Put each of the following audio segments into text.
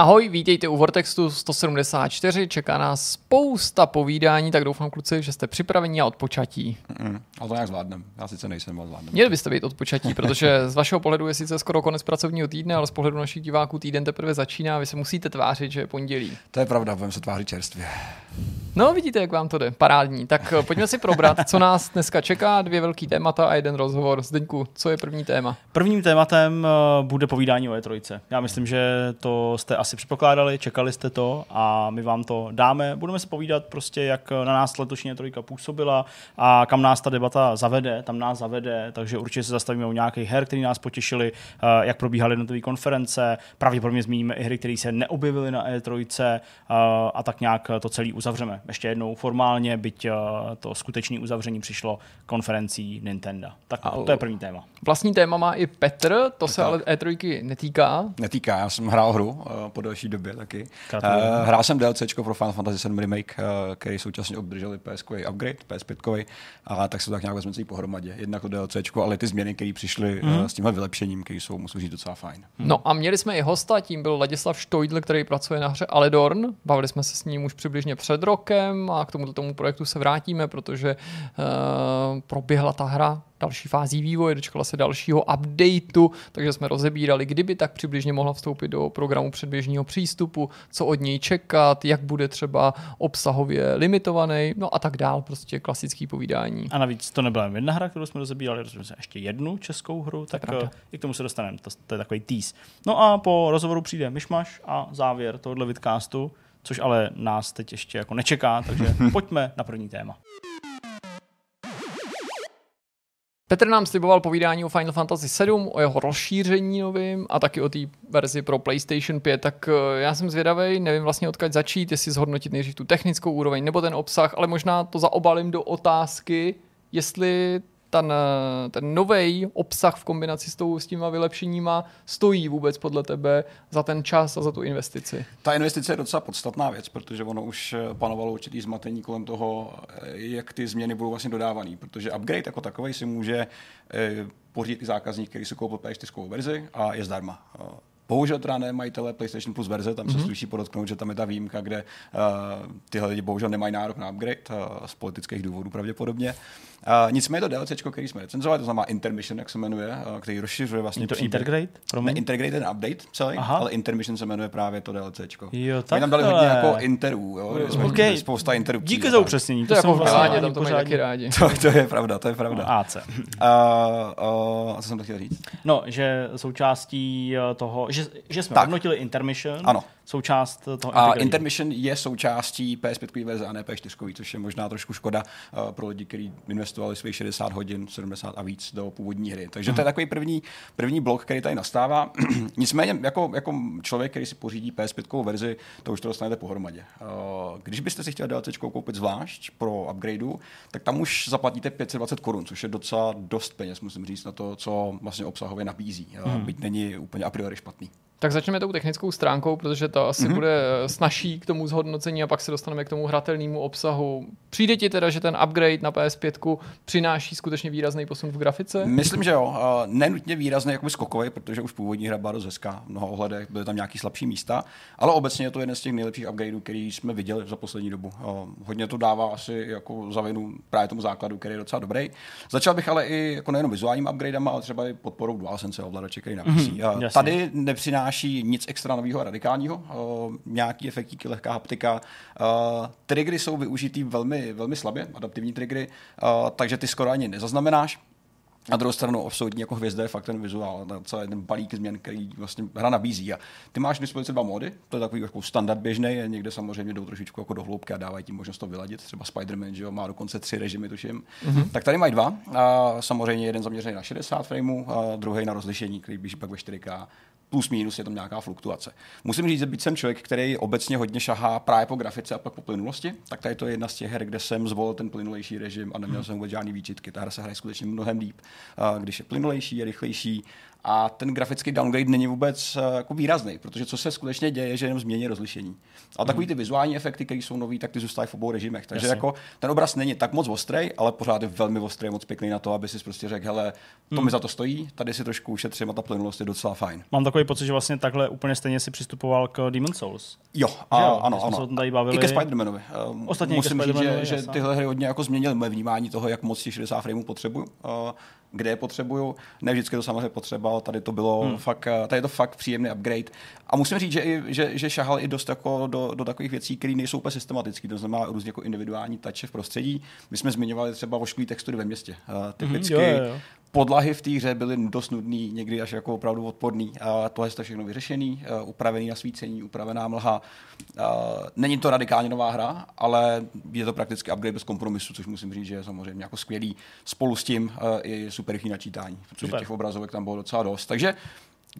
Ahoj, vítejte u Vortextu 174, čeká nás spousta povídání, tak doufám kluci, že jste připraveni a odpočatí. Mm, ale to nějak zvládnem, já sice nejsem, ale zvládnem. Měli byste být odpočatí, protože z vašeho pohledu je sice skoro konec pracovního týdne, ale z pohledu našich diváků týden teprve začíná, vy se musíte tvářit, že je pondělí. To je pravda, budeme se tvářit čerstvě. No, vidíte, jak vám to jde. Parádní. Tak eh, pojďme si probrat, co nás dneska čeká. Dvě velký témata a jeden rozhovor. Zdeňku, co je první téma? Prvním tématem eh, bude povídání o E3. Já myslím, že to jste asi předpokládali, čekali jste to a my vám to dáme. Budeme se povídat prostě, jak na nás letošní E3 působila a kam nás ta debata zavede, tam nás zavede, takže určitě se zastavíme u nějakých her, které nás potěšily, eh, jak probíhaly jednotlivé konference, pravděpodobně zmíníme i hry, které se neobjevily na E3 a tak nějak to celé uzavřeme. Ještě jednou formálně, byť eh, to skutečné uzavření přišlo konferencí Nintendo. Tak a to je první téma. Vlastní téma má i Petr, to se ale E3 netýká. Netýká, já jsem hrál hru po delší době taky. Uh, hrál jsem DLC pro Final Fantasy VII Remake, uh, který současně obdrželi ps upgrade, PS5, a tak se to tak nějak vezme celý pohromadě. Jednak to DLC, ale ty změny, které přišly mm. uh, s tímhle vylepšením, které jsou, musím říct, docela fajn. No a měli jsme i hosta, tím byl Ladislav Štojdl, který pracuje na hře Aledorn. Bavili jsme se s ním už přibližně před rokem a k tomuto tomu projektu se vrátíme, protože uh, proběhla ta hra další fází vývoje, dočkala se dalšího updateu, takže jsme rozebírali, kdyby tak přibližně mohla vstoupit do programu předběžného přístupu, co od něj čekat, jak bude třeba obsahově limitovaný, no a tak dál, prostě klasický povídání. A navíc to nebyla jen jedna hra, kterou jsme rozebírali, rozebírali jsme ještě jednu českou hru, tak uh, i k tomu se dostaneme, to, to je takový tease. No a po rozhovoru přijde myšmaš a závěr tohohle vidcastu, což ale nás teď ještě jako nečeká, takže pojďme na první téma. Petr nám sliboval povídání o Final Fantasy 7, o jeho rozšíření novým a taky o té verzi pro PlayStation 5, tak eh, já jsem zvědavý, nevím vlastně odkud začít, jestli zhodnotit nejdřív tu technickou úroveň nebo ten obsah, ale možná to zaobalím do otázky, jestli ten, ten nový obsah v kombinaci s, tou, s těma vylepšeníma stojí vůbec podle tebe za ten čas a za tu investici? Ta investice je docela podstatná věc, protože ono už panovalo určitý zmatení kolem toho, jak ty změny budou vlastně dodávané, protože upgrade jako takový si může eh, pořídit i zákazník, který si koupil P4 verzi a je zdarma. Bohužel teda ne majitele PlayStation Plus verze, tam se mm-hmm. sluší podotknout, že tam je ta výjimka, kde uh, tyhle lidi bohužel nemají nárok na upgrade, uh, z politických důvodů pravděpodobně. Uh, nicméně to DLC, který jsme recenzovali, to znamená Intermission, jak se jmenuje, uh, který rozšiřuje vlastně to příběh. Integrate? Ne, Integrate ten update celý, Aha. ale Intermission se jmenuje právě to DLC. Jo, tak tam dali hodně jako interů, jo, jsme okay. spousta interů. Díky za upřesnění. To, to jako vlastně tam to mají taky rádi. To, to, je pravda, to je pravda. No, AC. Uh, uh, a co jsem to chtěl říct? No, že součástí toho, že, že jsme tak. hodnotili Intermission, ano součást toho A Intermission je součástí PS5 verze a ne P4, což je možná trošku škoda uh, pro lidi, kteří investovali svých 60 hodin, 70 a víc do původní hry. Takže to je takový první, první blok, který tady nastává. Nicméně, jako, jako člověk, který si pořídí PS5 verzi, to už to dostanete pohromadě. Uh, když byste si chtěli DLC koupit zvlášť pro upgradeu, tak tam už zaplatíte 520 korun, což je docela dost peněz, musím říct, na to, co vlastně obsahově nabízí. Uh, byť není úplně a priori špatný. Tak začneme tou technickou stránkou, protože to asi mm-hmm. bude snažší k tomu zhodnocení a pak se dostaneme k tomu hratelnému obsahu. Přijde ti teda, že ten upgrade na PS5 přináší skutečně výrazný posun v grafice? Myslím, že jo. Nenutně výrazný, jako skokový, protože už původní hra byla dost hezká. V mnoha ohledech byly tam nějaký slabší místa, ale obecně je to jeden z těch nejlepších upgradeů, který jsme viděli za poslední dobu. Hodně to dává asi jako za vinu právě tomu základu, který je docela dobrý. Začal bych ale i jako nejenom vizuálním upgradem, ale třeba i podporou DualSense ovladače, který nabízí. Mm-hmm, Tady nepřináší nepřináší nic extra nového a radikálního, uh, nějaký efektíky, lehká haptika. Uh, triggery jsou využitý velmi, velmi slabě, adaptivní triggery, uh, takže ty skoro ani nezaznamenáš. Na druhou stranu absolutní jako hvězda je fakt ten vizuál, celý ten balík změn, který vlastně hra nabízí. A ty máš k dispozici dva módy, to je takový jako standard běžný, někde samozřejmě jdou trošičku jako do hloubky a dávají ti možnost to vyladit. Třeba Spider-Man, že jo, má dokonce tři režimy, tuším. Mm-hmm. Tak tady mají dva. A samozřejmě jeden zaměřený na 60 frameů, a druhý na rozlišení, který běží pak ve 4K plus minus je tam nějaká fluktuace. Musím říct, že byť jsem člověk, který obecně hodně šahá právě po grafice a pak po plynulosti, tak tady to je jedna z těch her, kde jsem zvolil ten plynulejší režim a neměl jsem vůbec žádný výčitky. Ta hra se hraje skutečně mnohem líp. Když je plynulejší, je rychlejší a ten grafický downgrade není vůbec uh, jako výrazný, protože co se skutečně děje, že jenom změní rozlišení. A takový ty vizuální efekty, které jsou nový, tak ty zůstávají v obou režimech. Takže Jasně. jako ten obraz není tak moc ostrý, ale pořád je velmi ostrý, moc pěkný na to, aby si prostě řekl, hele, to mi za to stojí, tady si trošku ušetřím a ta plynulost je docela fajn. Mám takový pocit, že vlastně takhle úplně stejně si přistupoval k Demon Souls. Jo, a, jo? ano, se ano. tom tady bavili. I ke Spider-Manovi. Um, Ostatně Musím říct, že, že tyhle hry hodně jako změnily moje vnímání toho, jak moc těch 60 frameů potřebuju. Uh, kde je potřebuju. Ne vždycky to samozřejmě potřeba, ale tady to bylo hmm. fakt, eh, tady je to fakt příjemný upgrade. A musím říct, že, i, že, že šahal i dost jako do, do takových věcí, které nejsou úplně systematické, to znamená různě jako individuální touche v prostředí. My jsme zmiňovali třeba vošklivý textury ve městě. Uh, typicky jo, jo, jo. Podlahy v té hře byly dost nudný, někdy až jako opravdu odporný. A tohle je to všechno vyřešený, uh, upravený nasvícení, upravená mlha. Uh, není to radikálně nová hra, ale je to prakticky upgrade bez kompromisu, což musím říct, že je samozřejmě jako skvělý. Spolu s tím uh, i super rychlý načítání, protože Super. těch obrazovek tam bylo docela dost. Takže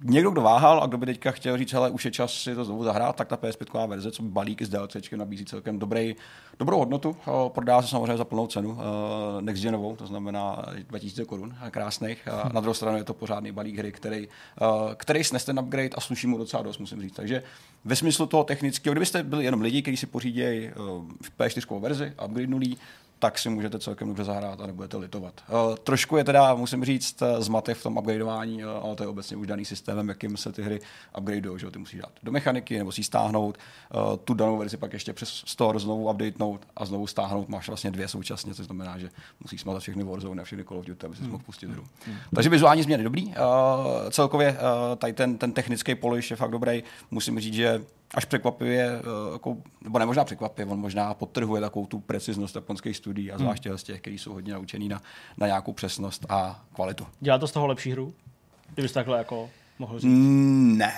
Někdo, kdo váhal a kdo by teďka chtěl říct, hele, už je čas si to znovu zahrát, tak ta PS5 verze, co balík s DLCčkem nabízí celkem dobrý, dobrou hodnotu. Eh, Prodá se samozřejmě za plnou cenu, eh, next genovou, to znamená 2000 korun, eh, krásných. A Na druhou stranu je to pořádný balík hry, který, který snese ten upgrade a sluší mu docela dost, musím říct. Takže ve smyslu toho technického, kdybyste byli jenom lidi, kteří si pořídí eh, P4 verzi, upgradenulí, tak si můžete celkem dobře zahrát a nebudete litovat. Uh, trošku je teda, musím říct, eh, zmatek v tom upgradeování, uh, ale to je obecně už daný systémem, jakým se ty hry upgradeují, že ty musíš dát do mechaniky nebo si ji stáhnout, uh, tu danou verzi pak ještě přes store znovu updatenout a znovu stáhnout, máš vlastně dvě současně, což znamená, že musíš smatat všechny Warzone a všechny Call of Duty, aby si mohl pustit hru. Takže vizuální změny dobrý, celkově tady ten, ten technický polish je fakt dobrý, musím říct, že až překvapivě, eh, jako, nebo ne možná překvapivě, on možná podtrhuje takovou tu preciznost japonských studií a zvláště z těch, kteří jsou hodně naučený na, na nějakou přesnost a kvalitu. Dělá to z toho lepší hru? Kdybys takhle jako mohl říct. Mm, Ne,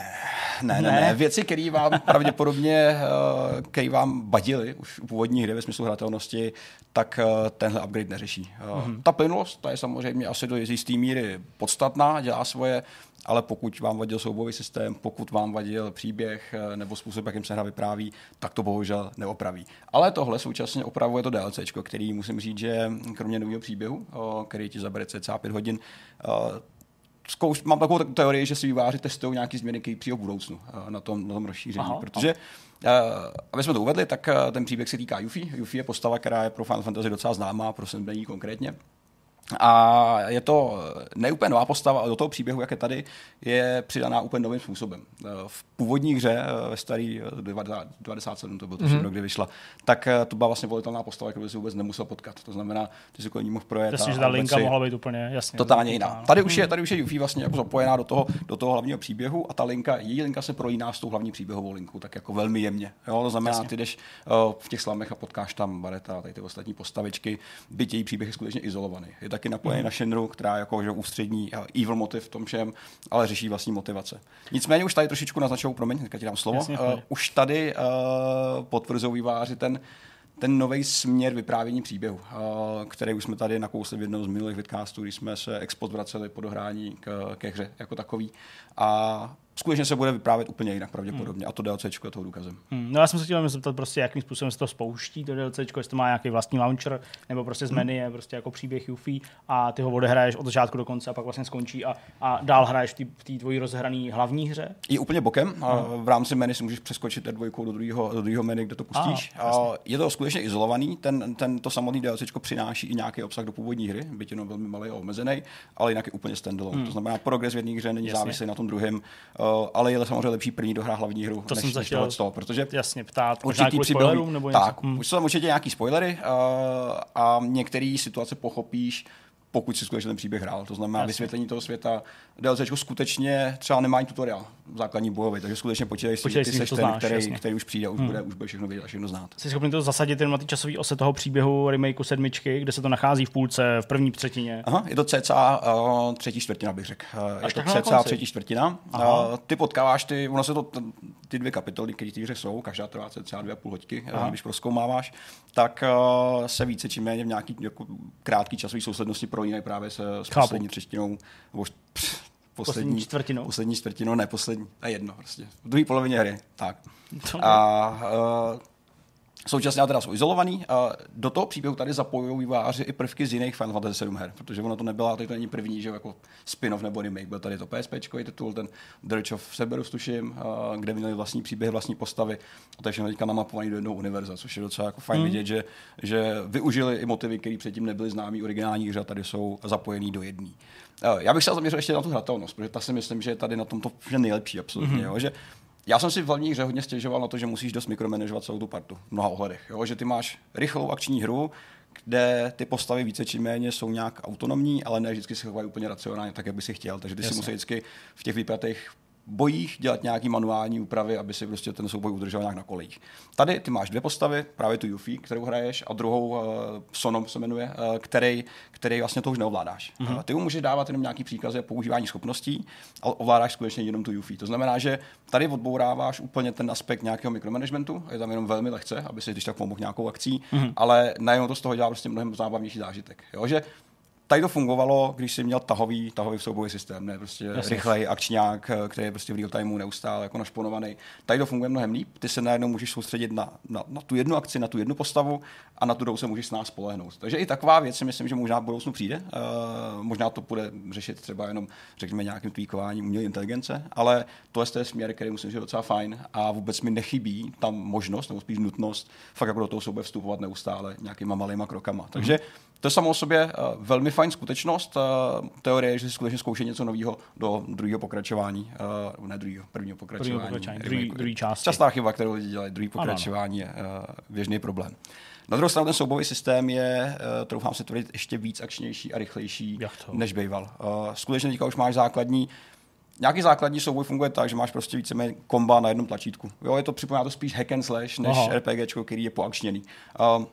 ne, ne, Ne? ne. Věci, které vám pravděpodobně, eh, které vám vadily už u původní hry ve smyslu hratelnosti, tak eh, tenhle upgrade neřeší. Mm-hmm. Ta plynulost, ta je samozřejmě asi do jisté míry podstatná, dělá svoje, ale pokud vám vadil soubojový systém, pokud vám vadil příběh eh, nebo způsob, jakým se hra vypráví, tak to bohužel neopraví. Ale tohle současně opravuje to DLC, který musím říct, že kromě nového příběhu, eh, který ti zabere cca 5 hodin, eh, zkouš, mám takovou teorii, že si výváři testují nějaké změny, které přijdou v budoucnu na tom, na tom rozšíření. Aha, Aha, protože, uh, aby jsme to uvedli, tak uh, ten příběh se týká Yuffie. Yuffie je postava, která je pro Final Fantasy docela známá, pro Sembení konkrétně. A je to neúplně nová postava, ale do toho příběhu, jak je tady, je přidaná úplně novým způsobem. Eh, V původní hře, eh, ve starý eh, 90 97 to byl to mm-hmm. kdy vyšla, tak eh, to byla vlastně volitelná postava, kterou si vůbec nemusel potkat. To znamená, ty si kolem ní mohl projet. Jasně, že ta linka si- mohla být úplně jasně. Totálně jiná. Tady už je, tady už je Yuffie vlastně jako zapojená do toho, do toho hlavního příběhu a ta linka, její linka se prolíná s tou hlavní příběhovou linkou, tak jako velmi jemně. Jo, to znamená, Jasně. ty jdeš v těch slamech a potkáš tam Bareta a tady ty ostatní postavičky, byť její příběh je skutečně izolovaný. Je taky napojený Mhm. na Shinru, která je jako že ústřední uh, evil motiv v tom všem, ale řeší vlastní motivace. Nicméně už tady trošičku naznačují, promiň, teďka ti dám slovo, Jasně, uh, už tady uh, potvrzují výváři ten ten nový směr vyprávění příběhu, který už jsme tady nakousli v jednom z minulých vidcastů, když jsme se expo vraceli po dohrání k, ke hře jako takový. A skutečně se bude vyprávět úplně jinak pravděpodobně. A to DLCčko je toho důkazem. Hmm, no já jsem se chtěl zeptat prostě, jakým způsobem se to spouští, to DLC, jestli to má nějaký vlastní launcher, nebo prostě z Hmm. menu je prostě jako příběh Yuffie a ty ho odehraješ od začátku do konce a pak vlastně skončí a, a dál hraješ v té- tvojí rozhrané hlavní hře. Je úplně bokem. A v rámci menu si můžeš přeskočit R2 do druhého, do druhého menu, kde to pustíš. Ah, A je to skutečně izolovaný. Ten, ten, to samotný DLCčko přináší i nějaký obsah do původní hry, byť jenom velmi malý a omezený, ale jinak je úplně standalone. Hmm. To znamená, progres v jedné hře není závislý na tom druhém, uh, ale je samozřejmě lepší první dohrát hlavní hru, To než, jsem se než tohleto, protože Jasně, ptát, určitý spoilerům nebo něco. tak, Hmm. už jsou tam určitě nějaký spoilery uh, a některé situace pochopíš, pokud si skutečně ten příběh hrál. To znamená Jasně. vysvětlení toho světa. DLCčko skutečně třeba nemá ani tutoriál základní bojový, takže skutečně počítej si, Počítej ty seš ten, znáš, který, jasně. který, už přijde, už, Hmm. bude, už bude všechno vědět a všechno znát. Jsi schopný to zasadit jenom na ty časové ose toho příběhu remakeu sedmičky, kde se to nachází v půlce, v první třetině. Aha, je to cca uh, třetí čtvrtina, bych řekl. Uh, je to cca třetí čtvrtina. Aha. Uh, ty potkáváš, ty, ono se to, ty dvě kapitoly, které té hře jsou, každá trvá cca dvě a půl hoďky, Aha. když proskoumáváš, tak uh, se více či méně v nějaký jako, krátký časový souslednosti prolínají právě se, s Chápu. poslední třetinou, nebo pff, Poslední poslední, čtvrtinou. Poslední čtvrtinou, ne poslední, je jedno prostě. V druhé polovině hry, tak. To- A uh, Současně teda jsou izolovaný. A do toho příběhu tady zapojují výváři i prvky z jiných Final Fantasy 7 her, protože ono to nebyla, to není první, že jako spin-off nebo remake, byl tady to PSP titul, ten Dirge of Cerberus tuším, kde měli vlastní příběhy, vlastní postavy. A to je všechno teďka namapovaný do jednoho univerza, což je docela jako fajn mm. vidět, že, že využili i motivy, které předtím nebyly známý originální hře, tady jsou zapojený do jedné. Já bych se zaměřil ještě na tu hratelnost, protože ta si myslím, že je tady na tomto nejlepší absolutně. Mm-hmm. Jo? Že já jsem si v hlavní hře hodně stěžoval na to, že musíš dost mikromanagovat celou tu partu v mnoha ohledech. Jo? Že ty máš rychlou akční hru, kde ty postavy více či méně jsou nějak autonomní, ale ne vždycky se chovají úplně racionálně, tak jak by si chtěl. Takže ty Jasně. si musí vždycky v těch výpratech bojích dělat nějaký manuální úpravy, aby si prostě ten souboj udržel nějak na kolejích. Tady ty máš dvě postavy, právě tu Yuffie, kterou hraješ, a druhou uh, Sonom se jmenuje, uh, který, který vlastně to už neovládáš. Mm-hmm. Uh, ty mu můžeš dávat jenom nějaký příkazy a používání schopností, ale ovládáš skutečně jenom tu Yuffie. To znamená, že tady odbouráváš úplně ten aspekt nějakého mikromanagementu, je tam jenom velmi lehce, aby si když tak pomohl nějakou akcí, mm-hmm. ale najednou to z toho dělá prostě mnohem zábavnější zážitek. Jo? Že tady to fungovalo, když jsi měl tahový, tahový soubojový systém, ne prostě Jasně. rychlej akčňák, který je prostě v real timeu neustále jako našponovaný. Tady to funguje mnohem líp, ty se najednou můžeš soustředit na, na, na, tu jednu akci, na tu jednu postavu a na tu druhou se můžeš s nás spolehnout. Takže i taková věc si myslím, že možná v budoucnu přijde. Uh, možná to bude řešit třeba jenom, řekněme, nějakým tweakováním umělé inteligence, ale to je ten směr, který musím říct docela fajn a vůbec mi nechybí tam možnost, nebo spíš nutnost, fakt jako do toho souboje vstupovat neustále nějakýma malýma krokama. Takže mm-hmm to je samo o sobě uh, velmi fajn skutečnost. Uh, teorie je, že si skutečně zkouší něco nového do druhého pokračování, uh, ne druhého, prvního pokračování. Prvního pokračování druhý, druhý části. Častá chyba, kterou lidi dělají, druhý pokračování ano, je uh, běžný problém. Na druhou stranu ten soubojový systém je, uh, troufám se tvrdit, ještě víc akčnější a rychlejší, než býval. Uh, skutečně teďka už máš základní Nějaký základní souboj funguje tak, že máš prostě víceméně komba na jednom tlačítku. Jo, je to připomíná to spíš hack and slash než Aha. RPG, který je poakčněný. Uh,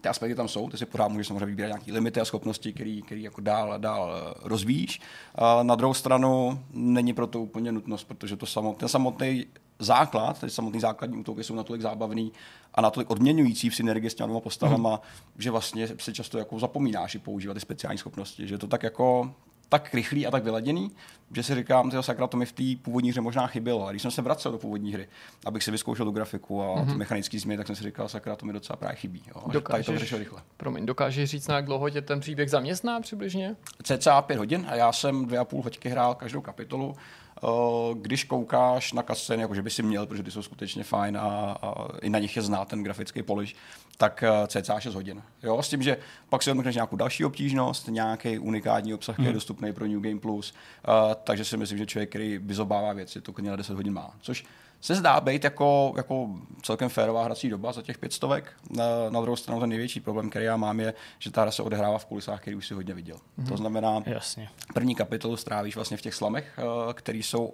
ty aspekty tam jsou, ty si pořád můžeš samozřejmě vybírat nějaké limity a schopnosti, které jako dál a dál eh, rozvíjíš. A na druhou stranu není pro to úplně nutnost, protože to samotný, ten samotný základ, ten samotný základní útoky jsou natolik zábavný a natolik odměňující v synergii s těmi dvěma postavama, mm. že vlastně se často jako zapomínáš i používat ty speciální schopnosti. Že to tak jako tak rychlý a tak vyladěný, že si říkám, že sakra, to mi v té původní hře možná chybělo. A když jsem se vracel do původní hry, abych si vyzkoušel tu grafiku a mm-hmm. ty mechanické změny, tak jsem si říkal, sakra, to mi docela právě chybí. Jo. Dokážeš, tady to řešil rychle. Promiň, dokážeš říct, na jak dlouho tě ten příběh zaměstná přibližně? CCA 5 hodin a já jsem dvě a půl hoďky hrál každou kapitolu. Eh, když koukáš na kasceny, jako že by si měl, protože ty jsou skutečně fajn a, a i na nich je znát ten grafický polish, tak eh, cca 6 hodin. Jo, s tím, že pak si odmrkneš nějakou další obtížnost, nějaký unikátní obsah, který je hmm. dostupný pro New Game Plus, uh, takže si myslím, že člověk, který vyzobává věci, to klidně na 10 hodin má. Což se zdá být jako, jako celkem férová hrací doba za těch pětstovek. Na, na druhou stranu ten největší problém, který já mám, je, že ta hra se odehrává v kulisách, který už si hodně viděl. Mm-hmm. To mhm. znamená, Jasně. první kapitolu strávíš vlastně v těch slamech, uh, který jsou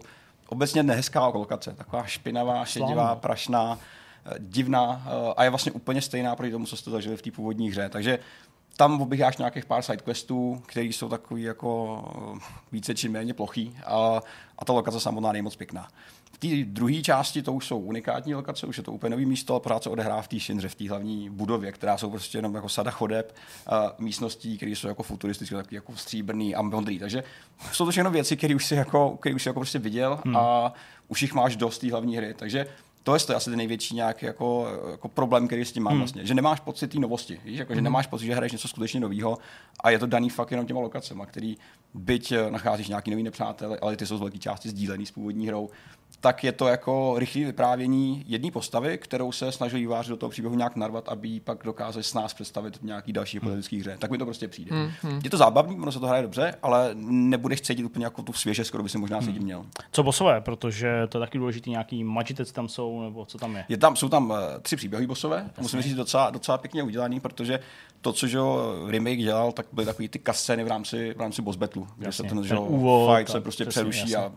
obecně nehezká lokace. Taková špinavá, šedivá, prašná, divná uh, a je vlastně úplně stejná proti tomu, co jste zažili v té původní hře. Takže tam oběháš nějakých pár sidequestů, které jsou takový jako více či méně plochý a, a ta lokace samotná není moc pěkná. V té druhé části to už jsou unikátní lokace, už je to úplně nový místo, ale pořád se odehrává v té Shinře, v té hlavní budově, která jsou prostě jenom jako sada chodeb, a místností, které jsou jako futuristické, taky jako stříbrný a modrý. Takže jsou to všechno věci, které už si jako, který už si jako prostě viděl hmm. a už jich máš dost té hlavní hry. Takže to je, asi ten největší nějaký jako, jako problém, který s tím mám hmm. vlastně. Že nemáš pocit té novosti. Víš? Jako, že hmm. nemáš pocit, že hraješ něco skutečně nového a je to daný fakt jenom těma lokacemi, který byť eh, nacházíš nějaký nový nepřátel, ale ty jsou z velké části sdílený s původní hrou, tak je to jako rychlé vyprávění jedné postavy, kterou se snažil výváři do toho příběhu nějak narvat, aby pak dokázali s nás představit v nějaký další hmm. politický hře. Tak mi to prostě přijde. Hmm, hmm. Je to zábavný, ono se to hraje dobře, ale nebudeš cítit úplně jako tu svěže, skoro by si možná hmm. měl. Co bosové, protože to je taky důležitý, nějaký magitec tam jsou, nebo co tam je? je tam, jsou tam uh, tři příběhy bosové, Jasně. musím říct docela, docela pěkně udělaný, protože to, co že remake dělal, tak byly takový ty kasceny v rámci, v rámci boss battle, kde se ten, ten že, úvod, fight se prostě přeruší jasně. a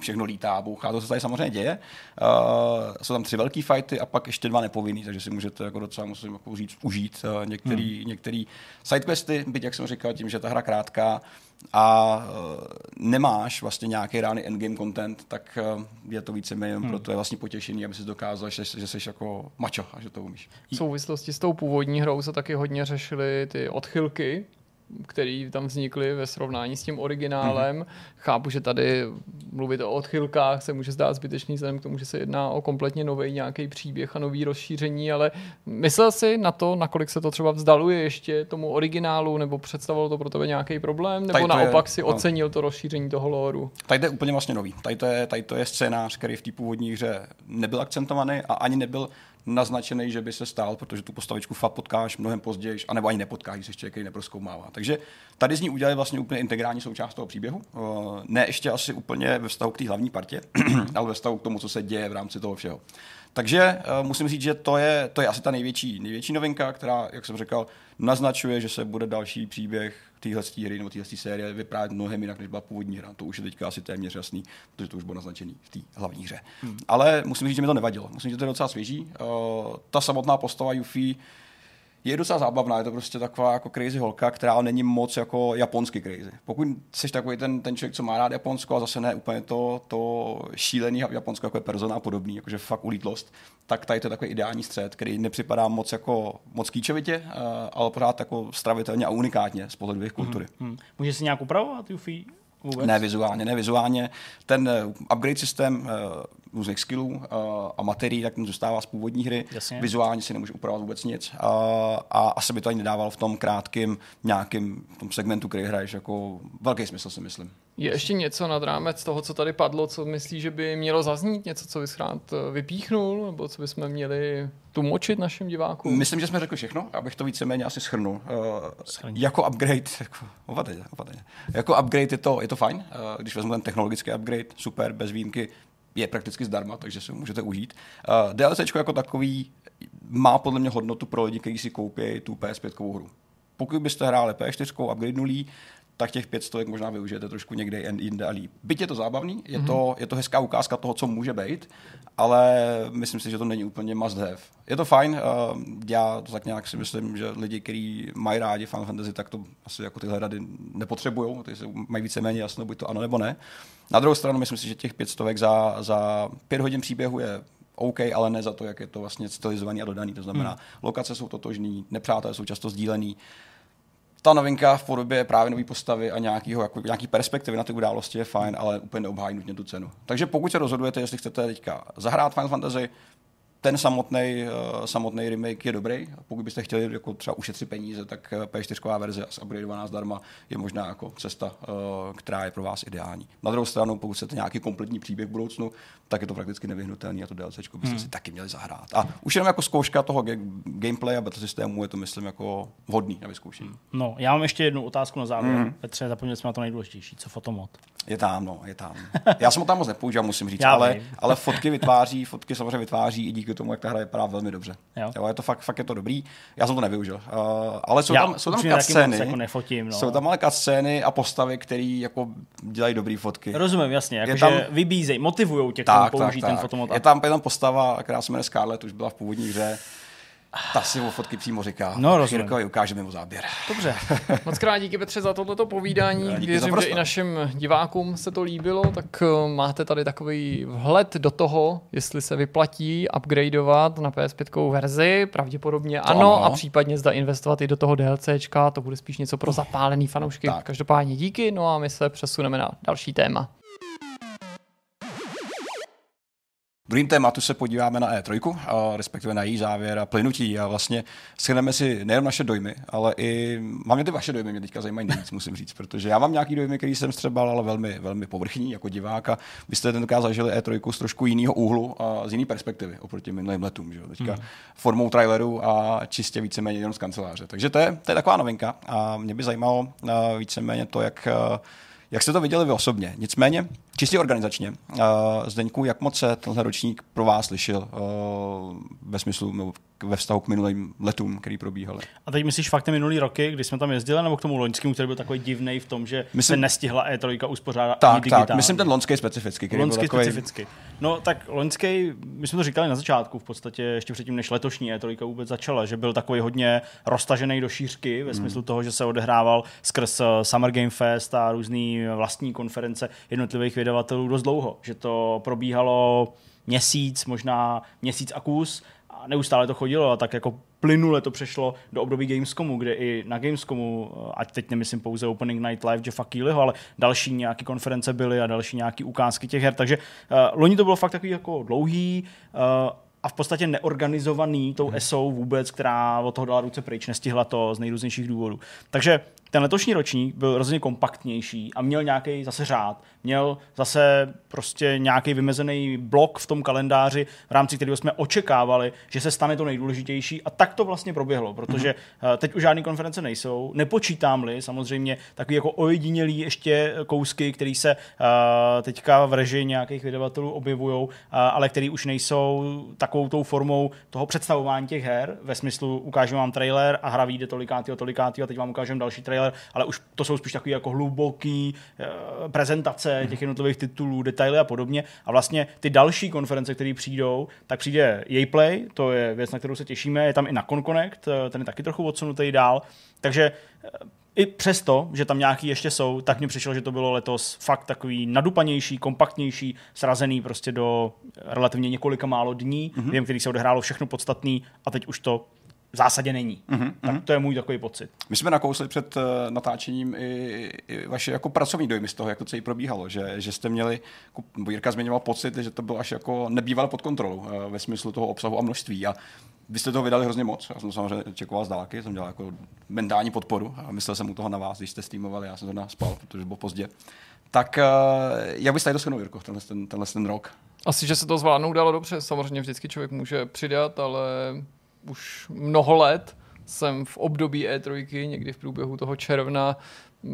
všechno lítá, bouchá, to se tady samozřejmě děje. Uh, jsou tam tři velký fighty a pak ještě dva nepovinný, takže si můžete jako docela, musím jako říct, užít uh, některý, hmm. některý sidequesty, byť jak jsem říkal, tím, že ta hra krátká a uh, nemáš vlastně nějaký reálný endgame content, tak uh, je to více méně hmm. pro to je vlastně potěšení, aby si dokázal, že, že jsi jako mačo a že to umíš. V souvislosti s tou původní hrou se taky hodně řešily ty odchylky který tam vznikly ve srovnání s tím originálem. Mm-hmm. Chápu, že tady mluvit o odchylkách se může zdát zbytečný vzhledem k tomu, že se jedná o kompletně nový nějaký příběh a nový rozšíření, ale myslel si na to, nakolik se to třeba vzdaluje ještě tomu originálu, nebo představilo to pro tebe nějaký problém, nebo naopak je, si no. ocenil to rozšíření toho lóru? Tady to je úplně vlastně nový. Tady to je, tady to je scénář, který v té původní hře nebyl akcentovaný a ani nebyl naznačený, že by se stál, protože tu postavičku fakt potkáš mnohem později, anebo ani nepotkáš, když se někdy neproskoumává. Takže tady z ní udělali vlastně úplně integrální součást toho příběhu. Eh, ne ještě asi úplně ve vztahu k té hlavní partě, ale ve vztahu k tomu, co se děje v rámci toho všeho. Takže uh, musím říct, že to je, to je asi ta největší, největší novinka, která, jak jsem říkal, naznačuje, že se bude další příběh téhle hry nebo téhle série vyprávět mnohem jinak, než byla původní hra. To už je teďka asi téměř jasný, protože to už bylo naznačený v té hlavní hře. Hmm. Ale musím říct, že mi to nevadilo. Musím říct, že to je docela svěží. Uh, ta samotná postava Yuffie je docela zábavná, je to prostě taková jako crazy holka, která není moc jako japonsky crazy. Pokud jsi takový ten, ten člověk, co má rád Japonsko a zase ne úplně to, to šílený Japonsko, jako je persona a podobný, jakože fakt ulítlost, tak tady to je takový ideální střed, který nepřipadá moc jako moc kýčovitě, uh, ale pořád jako stravitelně a unikátně z pohledu jejich kultury. Hmm, hmm. Může si nějak upravovat Yuffie? Vůbec? Ne vizuálně, ne vizuálně. Ten uh, upgrade systém uh, různých skillů uh, a materií, tak ten zůstává z původní hry. Jasně. Vizuálně si nemůže upravovat vůbec nic. Uh, a asi by to ani nedával v tom krátkém nějakém tom segmentu, který hraješ, jako velký smysl si myslím. Je ještě něco nad rámec toho, co tady padlo, co myslíš, že by mělo zaznít? Něco, co bys rád eh, vypíchnul? Nebo co bychom měli močit našim divákům? Myslím, že jsme řekli všechno, abych to víceméně asi schrnul. Uh, jako upgrade, jako, opatrně, opatrně. jako upgrade je to, je to fajn. Uh, když vezmu ten technologický upgrade, super, bez výjimky, je prakticky zdarma, takže si ho můžete užít. Uh, DLC jako takový má podle mě hodnotu pro lidi, kteří si koupí tu PS5 hru. Pokud byste hráli P4, upgrade tak těch pět stovek možná využijete trošku někde jinde a líp. Byť je to zábavný, je, mm-hmm. to, je to hezká ukázka toho, co může být, ale myslím si, že to není úplně must have. Je to fajn, uh, já to tak nějak si myslím, že lidi, kteří mají rádi Final Fantasy, tak to asi jako tyhle rady nepotřebují, ty mají víceméně jasno, buď to ano nebo ne. Na druhou stranu myslím si, že těch pět stovek za, za pět hodin příběhu je OK, ale ne za to, jak je to vlastně stylizovaný a dodaný. To znamená, hmm. lokace jsou totožný, nepřátelé jsou často sdílený ta novinka v podobě právě nové postavy a nějakýho, jako, nějaký perspektivy na ty události je fajn, ale úplně neobhájí nutně tu cenu. Takže pokud se rozhodujete, jestli chcete teďka zahrát Final Fantasy, ten samotný, uh, samotný remake je dobrý. Pokud byste chtěli jako třeba ušetřit peníze, tak eh, P4 verze s upgradeovaná zdarma je možná jako cesta, uh, která je pro vás ideální. Na druhou stranu, pokud chcete nějaký kompletní příběh v budoucnu, tak je to prakticky nevyhnutelný a to DLC byste hmm. si taky měli zahrát. A už jenom jako zkouška toho gameplay a battle systému je to, myslím, jako vhodný na vyzkoušení. No, já mám ještě jednu otázku na závěr. Hmm. Petře, zapomněli jsme na to nejdůležitější. Co fotomod? Je tam, no, je tam. Já jsem ho tam moc nepoužil, musím říct, ale, ale fotky vytváří, fotky samozřejmě vytváří i díky tomu, jak ta hra vypadá velmi dobře. Jo. Jo, je to fakt, fakt je to dobrý. Já jsem to nevyužil. Uh, ale jsou Já tam, jsou tam cutscény, jako nefotím, no. jsou tam ale scény a postavy, které jako dělají dobré fotky. Rozumím, jasně, jako tam, vybízejí, motivují tě k tomu použít tak, ten fotomod. Je tam, je tam postava, která se jmenuje Scarlett, už byla v původní hře ta si o fotky přímo říká. No, rozumím. ukáže mimo záběr. Dobře. Moc krát díky Petře za tohleto povídání. Díky Věřím, že i našim divákům se to líbilo, tak eh, máte tady takový vhled do toho, jestli se vyplatí upgradeovat na PS5 verzi. Pravděpodobně ano, ano, a případně zda investovat i do toho DLCčka. To bude spíš něco pro zapálený fanoušky. Tak. Každopádně díky, no a my se přesuneme na další téma. Druhým tématu se podíváme na E3, a respektive na její závěr a plynutí a vlastně shrneme si nejen naše dojmy, ale i mám ty vaše dojmy, mě teďka zajímají nejvíc, musím říct, protože já mám nějaký dojmy, který jsem střebal, ale velmi, velmi povrchní jako diváka. Vy jste tentokrát zažili E3 z trošku jiného úhlu a z jiné perspektivy oproti minulým letům, že jo? teďka hmm. formou traileru a čistě víceméně jenom z kanceláře. Takže to je, to je taková novinka a mě by zajímalo víceméně to, jak jak jste to viděli vy osobně? Nicméně, čistě organizačně, uh, Zdeňku, jak moc se tenhle ročník pro vás slyšel uh, ve smyslu no, ve vztahu k minulým letům, který probíhaly? A teď myslíš fakt ty minulý roky, kdy jsme tam jezdili, nebo k tomu loňskému, který byl takový divný v tom, že myslím, se nestihla E3 uspořádat tak, ani digitálně? Tak, myslím ten loňský specifický. Který loňský byl takový... specifický. No tak loňský, my jsme to říkali na začátku, v podstatě ještě předtím, než letošní E3 vůbec začala, že byl takový hodně roztažený do šířky, ve hmm. smyslu toho, že se odehrával skrz eh, Summer Game Fest a různý vlastní konference jednotlivých vydavatelů dost dlouho, že to probíhalo měsíc, možná měsíc a kus a neustále to chodilo a tak jako plynule to přešlo do období Gamescomu, kde i na Gamescomu, ať teď nemyslím pouze Opening Night Live Jeffa Keelyho, ale další nějaké konference byly a další nějaké ukázky těch her, takže uh, loni to bylo fakt takový jako dlouhý, uh, a v podstatě neorganizovaný tou ESO vůbec, která od toho dala ruce pryč, nestihla to z nejrůznějších důvodů. Takže ten letošní ročník byl rozhodně kompaktnější a měl nějaký zase řád. Měl zase prostě nějaký vymezený blok v tom kalendáři, v rámci kterého jsme očekávali, že se stane to nejdůležitější a tak to vlastně proběhlo, protože mm-hmm. teď už žádné konference nejsou. Nepočítám-li samozřejmě takový jako ojedinělý ještě kousky, které se uh, teďka v režii nějakých vydavatelů objevují, uh, ale které už nejsou takovou tou formou toho představování těch her, ve smyslu ukážeme vám trailer a hra vyjde tolikátý, tolikátý a teď vám ukážeme další trailer trailer, ale už to jsou spíš takové jako hluboký uh, prezentace hmm. těch jednotlivých titulů, detaily a podobně. A vlastně ty další konference, které přijdou, tak přijde EA Play, to je věc, na kterou se těšíme, je tam i na Conconnect, eh, ten je taky trochu odsunutý dál. Takže uh, i přesto, že tam nějaký ještě jsou, tak mi přišlo, že to bylo letos fakt takový nadupanější, kompaktnější, srazený prostě do relativně několika málo dní, mm-hmm. během kterých se odehrálo všechno podstatný a teď už to v zásadě není. Mm-hmm. Tak to je můj takový pocit. My jsme nakousli před uh, natáčením i, i vaše jako pracovní dojmy z toho, jak to celé probíhalo, že, že jste měli, jako Jirka zmiňoval pocit, že to bylo až jako nebývalo pod kontrolou uh, ve smyslu toho obsahu a množství a vy jste toho vydali hrozně moc. Já jsem samozřejmě čekoval z dálky, jsem dělal jako mentální podporu a myslel jsem u toho na vás, když jste streamovali, já jsem to naspal, protože bylo pozdě. Tak uh, jak byste to shrnul, Jirko, tenhle ten, tenhle ten rok? Asi, že se to zvládnou dalo dobře. Samozřejmě vždycky člověk může přidat, ale už mnoho let jsem v období E3, někdy v průběhu toho června,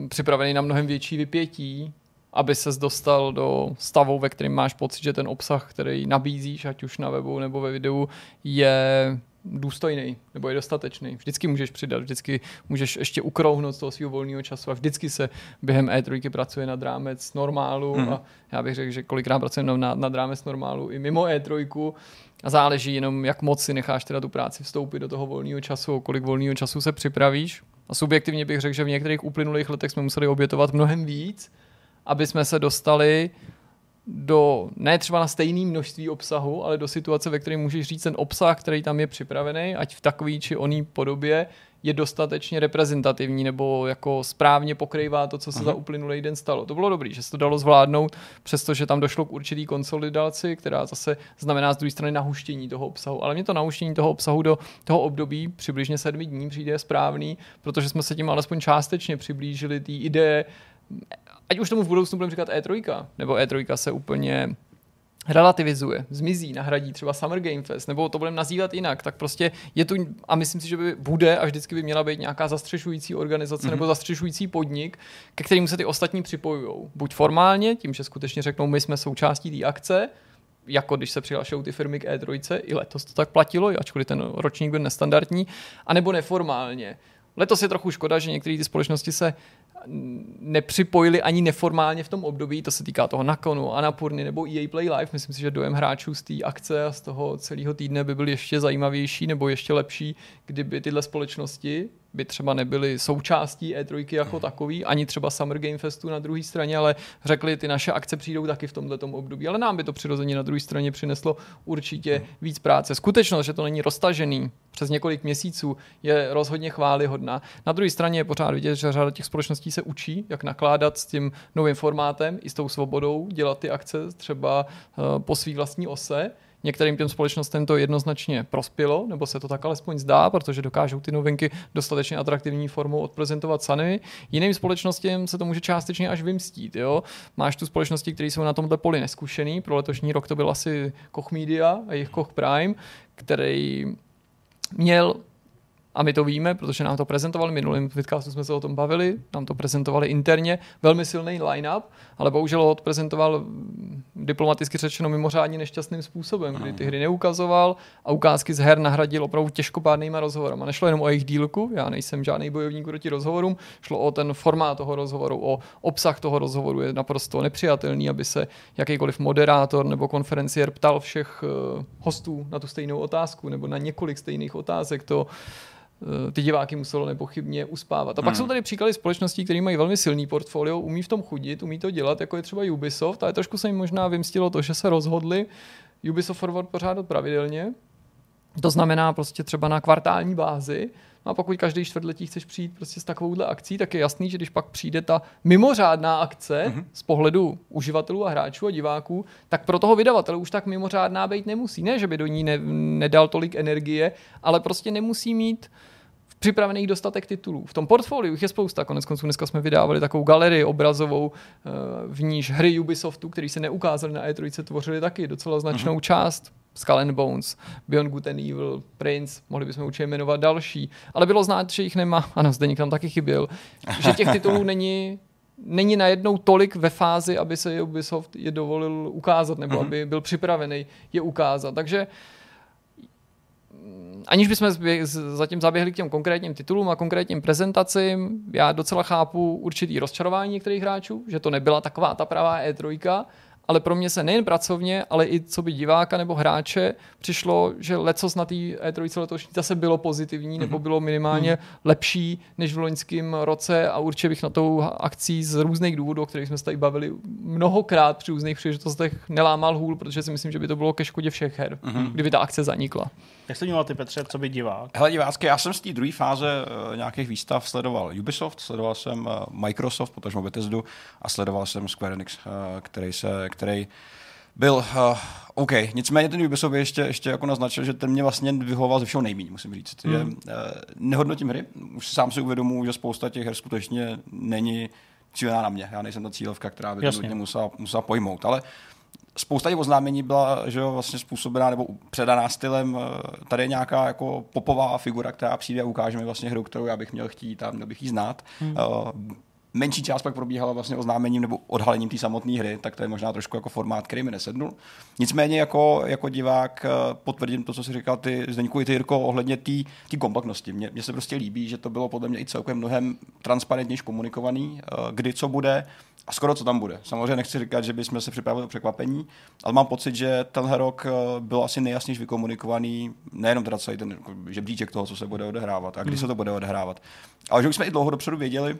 připravený na mnohem větší vypětí, aby ses dostal do stavu, ve kterém máš pocit, že ten obsah, který nabízíš, ať už na webu nebo ve videu, je důstojný nebo je dostatečný. Vždycky můžeš přidat, vždycky můžeš ještě ukrouhnout z toho svého volného času a vždycky se během E3 pracuje nad rámec normálu mm. a já bych řekl, že kolikrát pracujeme nad, nad rámec normálu i mimo E3 a záleží jenom, jak moc si necháš teda tu práci vstoupit do toho volného času, kolik volného času se připravíš. A subjektivně bych řekl, že v některých uplynulých letech jsme museli obětovat mnohem víc, aby jsme se dostali do, ne třeba na stejné množství obsahu, ale do situace, ve které můžeš říct ten obsah, který tam je připravený, ať v takové či oné podobě, je dostatečně reprezentativní nebo jako správně pokrývá to, co se uh-huh. za uplynulý den stalo. To bylo dobrý, že se to dalo zvládnout, přestože tam došlo k určitý konsolidaci, která zase znamená z druhé strany nahuštění toho obsahu. Ale mě to nahuštění toho obsahu do toho období přibližně sedmi dní přijde správný, protože jsme se tím alespoň částečně přiblížili té ideje ať už tomu v budoucnu budeme říkat E3, nebo E3 se úplně relativizuje, zmizí, nahradí třeba Summer Game Fest, nebo to budeme nazývat jinak, tak prostě je tu, a myslím si, že by bude a vždycky by měla být nějaká zastřešující organizace mm-hmm. nebo zastřešující podnik, ke kterému se ty ostatní připojují. Buď formálně, tím, že skutečně řeknou, my jsme součástí té akce, jako když se přihlašují ty firmy k E3, i letos to tak platilo, ačkoliv ten ročník byl nestandardní, anebo neformálně. Letos je trochu škoda, že některé ty společnosti se nepřipojili ani neformálně v tom období, to se týká toho Nakonu, Anapurny nebo EA Play Live. Myslím si, že dojem hráčů z té akce a z toho celého týdne by byl ještě zajímavější nebo ještě lepší, kdyby tyhle společnosti by třeba nebyly součástí E3 jako hmm. takový, ani třeba Summer Game Festu na druhé straně, ale řekli, ty naše akce přijdou taky v tomto období, ale nám by to přirozeně na druhé straně přineslo určitě hmm. víc práce. Skutečnost, že to není roztažený přes několik měsíců, je rozhodně chválihodná. Na druhé straně je pořád vidět, že řada těch společností se učí, jak nakládat s tím novým formátem i s tou svobodou, dělat ty akce třeba uh, po svý vlastní ose Některým těm společnostem to jednoznačně prospělo, nebo se to tak alespoň zdá, protože dokážou ty novinky dostatečně atraktivní formou odprezentovat sami. Jiným společnostem se to může částečně až vymstít. Jo? Máš tu společnosti, které jsou na tomhle poli neskušený. Pro letošní rok to byl asi Koch Media a jejich Koch Prime, který měl a my to víme, protože nám to prezentovali, minulým vidcastu jsme se o tom bavili, nám to prezentovali interně, velmi silný line-up, ale bohužel ho odprezentoval diplomaticky řečeno mimořádně nešťastným způsobem, kdy ty hry neukazoval a ukázky z her nahradil opravdu těžkopádnýma rozhovorama. Nešlo jenom o jejich dílku, já nejsem žádný bojovník proti rozhovorům, šlo o ten formát toho rozhovoru, o obsah toho rozhovoru. Je naprosto nepřijatelný, aby se jakýkoliv moderátor nebo konferenciér ptal všech uh, hostů na tu stejnou otázku nebo na několik stejných otázek. To eh, ty diváky muselo nepochybně uspávat. A pak hmm. jsou tady příklady společností, které mají velmi silný portfolio, umí v tom chudit, umí to dělat, jako je třeba Ubisoft, ale trošku se jim možná vymstilo to, že se rozhodli Ubisoft Forward pořádat pravidelně. To znamená prostě třeba na kvartální bázi, No a pokud každý čtvrtletí chceš přijít prostě s takovouhle akcí, tak je jasný, že když pak přijde ta mimořádná akce mm-hmm. z pohledu uživatelů a hráčů a diváků, tak pro toho vydavatele už tak mimořádná být nemusí. Ne, že by do ní ne, nedal tolik energie, ale prostě nemusí mít připravených dostatek titulů. V tom portfoliu je spousta. Konec konců dneska jsme vydávali takovou galerii obrazovou, eh, v níž hry Ubisoftu, které se neukázaly na E3, tvořily taky docela značnou mm-hmm. část. Skull and Bones, Beyond Good and Evil, Prince, mohli bychom určitě jmenovat další. Ale bylo znát, že jich nemá, ano, zde tam taky chyběl, že těch titulů není není najednou tolik ve fázi, aby se Ubisoft je dovolil ukázat, nebo mm-hmm. aby byl připravený je ukázat. Takže aniž bychom zatím zaběhli k těm konkrétním titulům a konkrétním prezentacím, já docela chápu určitý rozčarování některých hráčů, že to nebyla taková ta pravá E3, ale pro mě se nejen pracovně, ale i co by diváka nebo hráče přišlo, že lecos na té E3 letošní zase bylo pozitivní nebo mhm. bylo minimálně mm. lepší než v loňském roce a určitě bych na tou akcí z různých důvodů, o kterých jsme se tady bavili mnohokrát při různých příležitostech nelámal hůl, protože si myslím, že by to bylo ke škodě všech her, mm-hmm. kdyby ta akce zanikla. Jak jsi vnímal ty, Petře, co by divák? Hele, divácky, já jsem z té druhé fáze uh, nějakých výstav sledoval Ubisoft, sledoval jsem uh, Microsoft, potažmo Bethesdu a sledoval jsem Square Enix, uh, který, se, který byl uh, OK. Nicméně ten Ubisoft ještě, ještě jako naznačil, že ten mě vlastně vyhovoval ze všeho nejméně, musím říct. Mm. Je, uh, nehodnotím hry, už sám si uvědomuji, že spousta těch her skutečně není cílená na mě. Já nejsem ta cílovka, která by to musela, musela pojmout, ale spousta těch oznámení byla že jo, vlastně způsobená nebo předaná stylem, eh, tady je nějaká jako popová figura, která přijde a ukáže mi vlastně hru, kterou já bych měl chtít a měl bych ji znát. Hmm. Uh, menší část pak probíhala vlastně oznámením nebo odhalením té samotné hry, tak to je možná trošku jako formát, který mi nesednul. Nicméně jako, jako divák eh, potvrdím to, co jsi říkal ty Zdeňku i ty Jirko ohledně té kompaktnosti. Mně, mně, se prostě líbí, že to bylo podle mě i celkem mnohem transparentnější komunikovaný, kdy co bude, a skoro co tam bude. Samozřejmě nechci říkat, že bychom se připravili o překvapení, ale mám pocit, že tenhle rok eh, byl asi nejjasněji vykomunikovaný, nejenom teda celý ten žebříček toho, co se bude odehrávat a kdy hmm. se to bude odehrávat, ale že už jsme i dlouho dopředu věděli,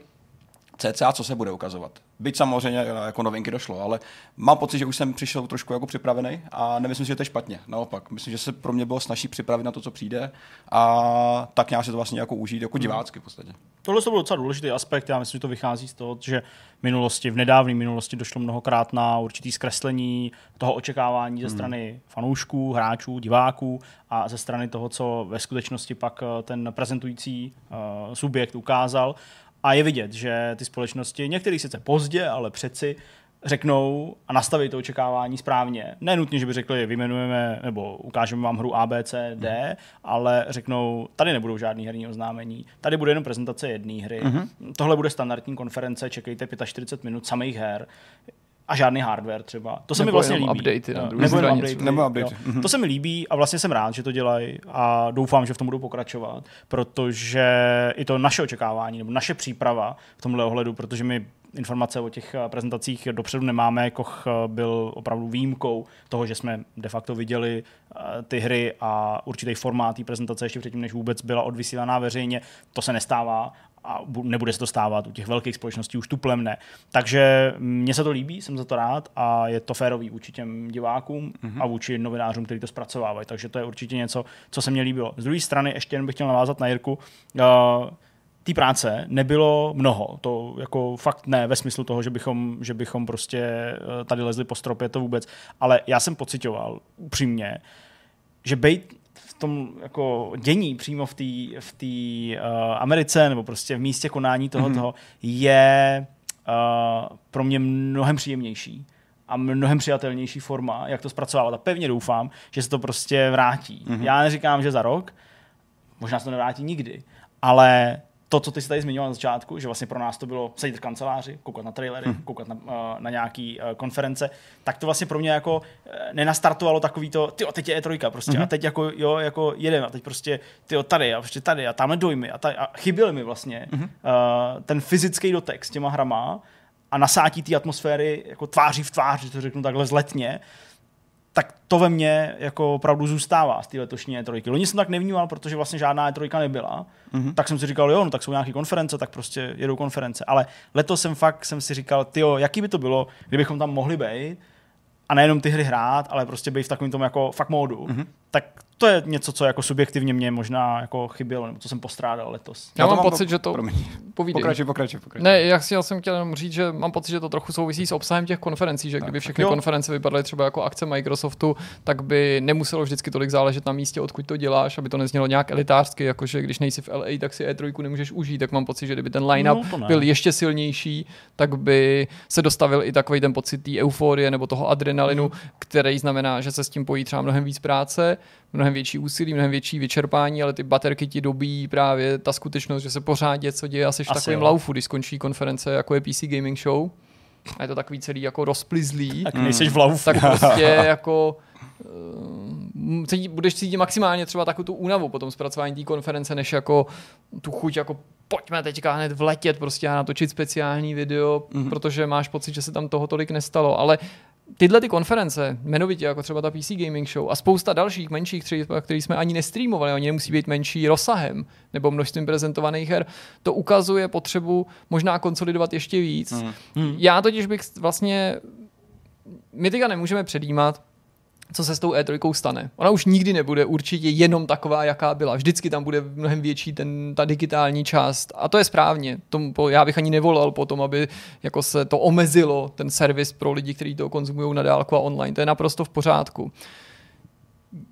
cca, co se bude ukazovat. Byť samozřejmě jako novinky došlo, ale mám pocit, že už jsem přišel trošku jako připravený a nemyslím si, že to je špatně. Naopak, myslím, že se pro mě bylo snažší připravit na to, co přijde a tak nějak se to vlastně jako užít, jako hmm. divácky v podstatě. Tohle to byl docela důležitý aspekt, já myslím, že to vychází z toho, že v minulosti, v nedávné minulosti došlo mnohokrát na určitý zkreslení toho očekávání ze hmm. strany fanoušků, hráčů, diváků a ze strany toho, co ve skutečnosti pak eh, ten prezentující uh, subjekt ukázal. A je vidět, že ty společnosti, některý sice pozdě, ale přeci řeknou a nastaví to očekávání správně. Nenutně, že by řekli, vyjmenujeme nebo ukážeme vám hru A, B, C, D, mm. ale řeknou, tady nebudou žádný herní oznámení, tady bude jenom prezentace jedné hry, mm-hmm. tohle bude standardní konference, čekejte 45 minut samých her a žádný hardware třeba. To se mi vlastně líbí. Updaty na nebo jenom updaty. Nebo updaty. Mm-hmm. To se mi líbí a vlastně jsem rád, že to dělají a doufám, že v tom budou pokračovat, protože i to naše očekávání nebo naše příprava v tomhle ohledu, protože my informace o těch eh, prezentacích dopředu nemáme. Koch eh, byl opravdu výjimkou toho, že jsme de facto viděli eh, ty hry a určitý formát té prezentace ještě předtím, než vůbec byla odvysílaná veřejně. To se nestává a nebude se to stávat u těch velkých společností už tuplem ne. Takže mně se to líbí, jsem za to rád a je to férový vůči těm divákům mm-hmm. a vůči novinářům, kteří to zpracovávají. Takže to je určitě něco, co se mně líbilo. Z druhé strany ještě jen bych chtěl navázat na Jirku. Uh, té práce nebylo mnoho. To jako fakt ne ve smyslu toho, že bychom, že bychom prostě eh, tady lezli po stropě, to vůbec. Ale já jsem pocitoval upřímně, že v tom jako dění přímo v té v tý, uh, Americe nebo prostě v místě konání toho, mm-hmm. je uh, pro mě mnohem příjemnější a mnohem přijatelnější forma, jak to zpracovávat. A pevně doufám, že se to prostě vrátí. Mm-hmm. Já neříkám, že za rok, možná se to nevrátí nikdy, ale to, co ty jsi tady zmiňoval na začátku, že vlastně pro nás to bylo sedět v kanceláři, koukat na trailery, hmm. koukat na, uh, na nějaký uh, konference, tak to vlastně pro mě jako uh, nenastartovalo takový to, ty teď je E3 prostě hmm. a teď jako, jo, jako jedeme a teď prostě ty tady a prostě tady a tamhle dojmy a, tady, a chyběl mi vlastně hmm. uh, ten fyzický dotek s těma hrama a nasátí té atmosféry jako tváří v tvář, že to řeknu takhle zletně, tak to ve mně jako opravdu zůstává z té letošní E3. Loni jsem tak nevnímal, protože vlastně žádná E3 nebyla. Mm-hmm. Tak jsem si říkal, jo, no tak jsou nějaké konference, tak prostě jedou konference. Ale letos jsem fakt jsem si říkal, tyjo, jaký by to bylo, kdybychom tam mohli být a nejenom ty hry hrát, ale prostě být v takovém tom jako fakt módu. Mm-hmm. Tak to je něco, co jako subjektivně mě možná jako chybělo, nebo co jsem postrádal letos. Já, já mám pocit, že to... Povídej. Pokračuj, pokračuj, pokračuj. Ne, já, si, já jsem chtěl jenom říct, že mám pocit, že to trochu souvisí s obsahem těch konferencí, že tak, kdyby všechny konference vypadaly třeba jako akce Microsoftu, tak by nemuselo vždycky tolik záležet na místě, odkud to děláš, aby to neznělo nějak elitářsky, jakože když nejsi v LA, tak si E3 nemůžeš užít, tak mám pocit, že kdyby ten line-up no, byl ještě silnější, tak by se dostavil i takový ten pocit té euforie nebo toho adrenalinu, mm. který znamená, že se s tím pojí třeba mnohem víc práce, mnohem větší úsilí, mnohem větší vyčerpání, ale ty baterky ti dobí právě ta skutečnost, že se pořád něco děje asi v takovém laufu, když skončí konference, jako je PC Gaming Show. A je to takový celý jako rozplizlý. Tak nejsi v laufu. Tak prostě jako uh, cítí, budeš cítit maximálně třeba takovou tu únavu po tom zpracování té konference, než jako tu chuť jako pojďme teďka hned vletět prostě a natočit speciální video, mm-hmm. protože máš pocit, že se tam toho tolik nestalo. Ale tyhle ty konference, jmenovitě jako třeba ta PC Gaming Show a spousta dalších menších, které jsme ani nestreamovali, oni nemusí být menší rozsahem nebo množstvím prezentovaných her, to ukazuje potřebu možná konsolidovat ještě víc. Mm. Já totiž bych vlastně, my teďka nemůžeme předjímat, co se s tou E3 stane. Ona už nikdy nebude určitě jenom taková, jaká byla. Vždycky tam bude mnohem větší ten, ta digitální část. A to je správně. Tom, já bych ani nevolal po tom, aby jako se to omezilo, ten servis pro lidi, kteří to konzumují na dálku a online. To je naprosto v pořádku.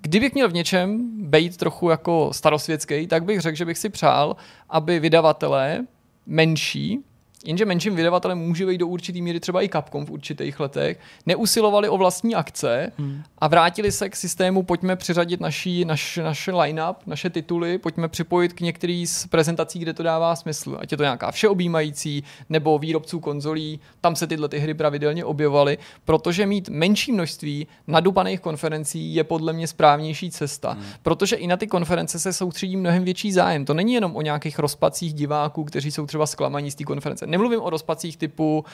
Kdybych měl v něčem být trochu jako starosvětský, tak bych řekl, že bych si přál, aby vydavatelé menší Jenže menším vydavatelem může být do určitý míry třeba i Capcom v určitých letech, neusilovali o vlastní akce hmm. a vrátili se k systému, pojďme přiřadit naší, naš, naše line-up, naše tituly, pojďme připojit k některý z prezentací, kde to dává smysl. Ať je to nějaká všeobjímající nebo výrobců konzolí, tam se tyhle ty hry pravidelně objevovaly, protože mít menší množství nadupaných konferencí je podle mě správnější cesta. Hmm. Protože i na ty konference se soustředí mnohem větší zájem. To není jenom o nějakých rozpacích diváků, kteří jsou třeba zklamaní z té konference Nemluvím o rozpacích typu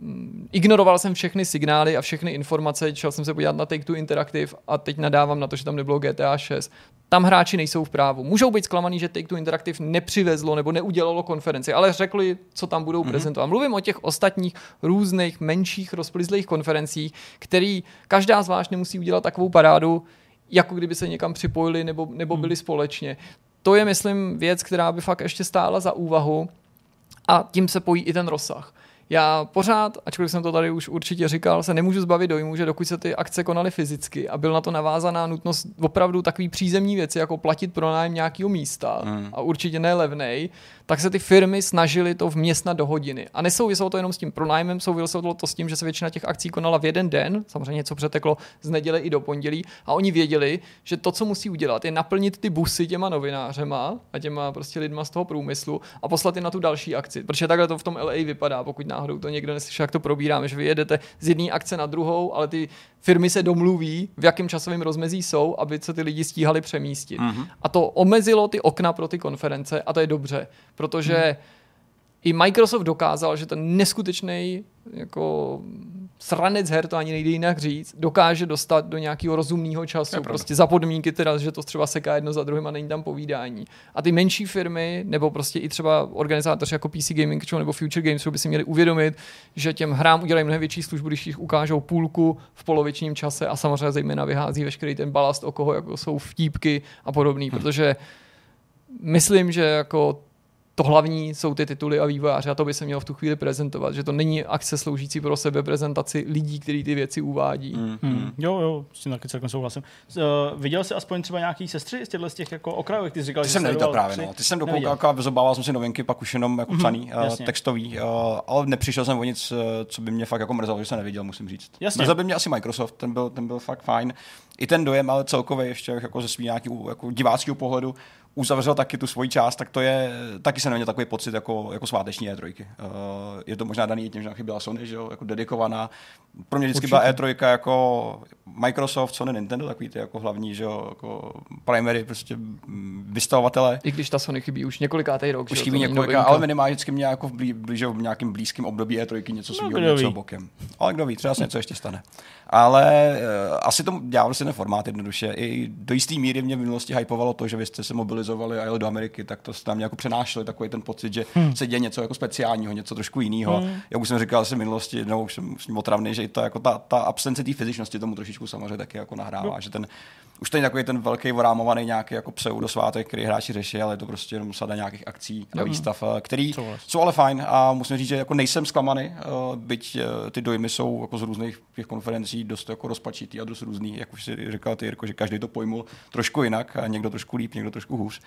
mm, ignoroval jsem všechny signály a všechny informace, šel jsem se podívat na Take-Two Interactive a teď nadávám na to, že tam nebylo GTA 6. Tam hráči nejsou v právu. Můžou být zklamaný, že Take-Two Interactive nepřivezlo nebo neudělalo konferenci, ale řekli, co tam budou mm-hmm. prezentovat. Mluvím o těch ostatních různých menších rozplizlých konferencích, který každá zvlášť nemusí udělat takovou parádu, jako kdyby se někam připojili nebo, nebo byli mm. společně. To je, myslím, věc, která by fakt ještě stála za úvahu a tím se pojí i ten rozsah. Já pořád, ačkoliv jsem to tady už určitě říkal, se nemůžu zbavit dojmu, že dokud se ty akce konaly fyzicky a byl na to navázaná nutnost opravdu takový přízemní věci, jako platit pro nájem nějakého místa hmm. a určitě ne levnej, tak se ty firmy snažily to vměstnat do hodiny. A nesouviselo to jenom s tím pronájmem, souviselo to s tím, že se většina těch akcí konala v jeden den, samozřejmě něco přeteklo z neděle i do pondělí, a oni věděli, že to, co musí udělat, je naplnit ty busy těma novinářema a těma prostě lidma z toho průmyslu a poslat je na tu další akci. Protože takhle to v tom LA vypadá, pokud náhodou to někdo neslyšel, jak to probíráme, že vy jedete z jedné akce na druhou, ale ty firmy se domluví, v jakém časovém rozmezí jsou, aby se ty lidi stíhali přemístit. Mm-hmm. A to omezilo ty okna pro ty konference a to je dobře, protože mm-hmm. i Microsoft dokázal, že ten neskutečný jako sranec her, to ani nejde jinak říct, dokáže dostat do nějakého rozumného času, prostě za podmínky teda, že to třeba seká jedno za druhým a není tam povídání. A ty menší firmy, nebo prostě i třeba organizátoři jako PC Gaming Show nebo Future Games by si měli uvědomit, že těm hrám udělají mnohem větší službu, když jich ukážou půlku v polovičním čase a samozřejmě zejména vyhází veškerý ten balast, o koho jako jsou vtípky a podobný, hmm. protože myslím, že jako to hlavní jsou ty tituly a vývojáři a to by se mělo v tu chvíli prezentovat, že to není akce sloužící pro sebe prezentaci lidí, kteří ty věci uvádí. Mm. Mm. Jo, jo, s tím taky celkem souhlasím. Uh, viděl jsi aspoň třeba nějaký sestry z těchto z těch jako okrajových, ty jsi říkal, ty že jsem neviděl právě, no. Ty jsem dokoukal a vyzobával jsem si novinky, pak už jenom jako mm-hmm, psaný, uh, textový, uh, ale nepřišel jsem o nic, co by mě fakt jako mrzelo, že jsem neviděl, musím říct. Jasně. Mrzelo by mě asi Microsoft, ten byl, ten byl fakt fajn. I ten dojem, ale celkově ještě jako ze svým nějakého jako diváckého pohledu, uzavřel taky tu svoji část, tak to je, taky se neměl takový pocit jako, jako sváteční E3. Uh, je to možná daný tím, že chyběla Sony, že jo, jako dedikovaná. Pro mě vždycky Určitě. byla E3 jako Microsoft, Sony, Nintendo, takový ty jako hlavní, že jo, jako primary prostě vystavovatele. I když ta Sony chybí už několikátý rok. Už chybí několika, ale minimálně vždycky mě jako v, blí, blíže, v nějakým blízkém období E3 něco svýho, no, něco bokem. Ale kdo ví, třeba se něco ještě stane. Ale uh, asi to dělal si ten formát jednoduše. I do jisté míry mě v minulosti hypovalo to, že vy jste se mobilizovali a jeli do Ameriky, tak to tam jako přenášeli takový ten pocit, že hmm. se děje něco jako speciálního, něco trošku jiného. Hmm. Jak už jsem říkal asi v minulosti, no, už jsem s ním otravný, že to, jako ta, ta absence té fyzičnosti tomu trošičku samozřejmě taky jako nahrává, no. že ten už to je takový ten velký vorámovaný nějaký jako pseudosvátek, který hráči řeší, ale je to prostě jenom sada nějakých akcí a výstav, eh, který jsou ale fajn a musím říct, že jako nejsem zklamaný, eh, byť eh, ty dojmy jsou jako z různých těch konferencí dost jako rozpačitý a dost různý, jak už si říkal ty, Jirko, že každý to pojmul trošku jinak, a někdo trošku líp, někdo trošku hůř.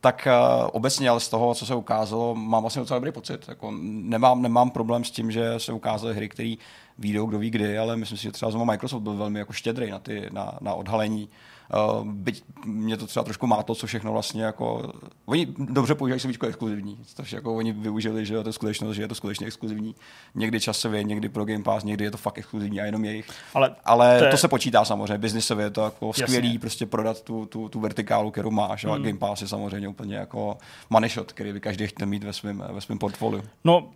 Tak uh, obecně, ale z toho, co se ukázalo, mám vlastně docela dobrý pocit. Jako nemám, nemám problém s tím, že se ukázaly hry, které výjdou, kdo ví kdy, ale myslím si, že třeba Microsoft byl velmi jako štědrý na, ty, na, na odhalení Uh, byť mě to třeba trošku má to, co všechno vlastně jako... Oni dobře používají slovíčko exkluzivní, takže jako oni využili, že je to skutečnost, že je to skutečně exkluzivní. Někdy časově, někdy pro Game Pass, někdy je to fakt exkluzivní a jenom jejich. Ale, Ale to, je... to, se počítá samozřejmě, biznisově je to jako skvělý Jasně. prostě prodat tu, tu, tu vertikálu, kterou máš. Mm. A Game Pass je samozřejmě úplně jako money shot, který by každý chtěl mít ve svém ve svém portfoliu. No,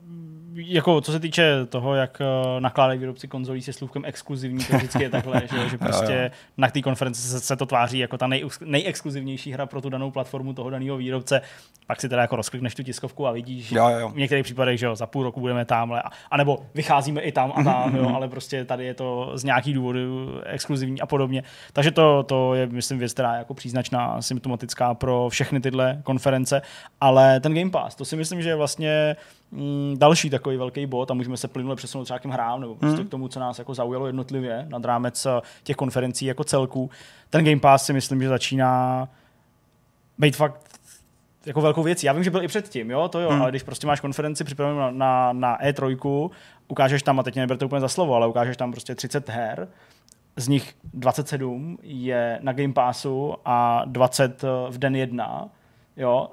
jako co se týče toho, jak eh, nakládají výrobci konzolí se slůvkem exkluzivní, to vždycky je takhle, že, že prostě na té konferenci se, se to tváří jako ta nej, nejexkluzivnější hra pro tu danou platformu toho daného výrobce. Pak si teda jako rozklikneš tu tiskovku a vidíš, jo, jo. v některých případech, že jo, za půl roku budeme tamhle, a, anebo vycházíme i tam a tam, jo, ale prostě tady je to z nějakých důvodů exkluzivní a podobně. Takže to, to je, myslím, věc, která je jako příznačná, symptomatická pro všechny tyhle konference, ale ten Game Pass, to si myslím, že je vlastně mm, další takový velký bod a můžeme se plynule přesunout třeba k těm hrám nebo prostě mm. k tomu, co nás jako zaujalo jednotlivě nad rámec eh, těch konferencí jako celků. Ten Game Pass si myslím, že začíná být fakt jako velkou věcí. Já vím, že byl i předtím, jo, to jo, mm. ale když prostě máš konferenci připravenou na, na, na E3, ukážeš tam, a teď mě neberte úplně za slovo, ale ukážeš tam prostě 30 her, z nich 27 je na Game Passu a 20 eh, v den jedna, jo,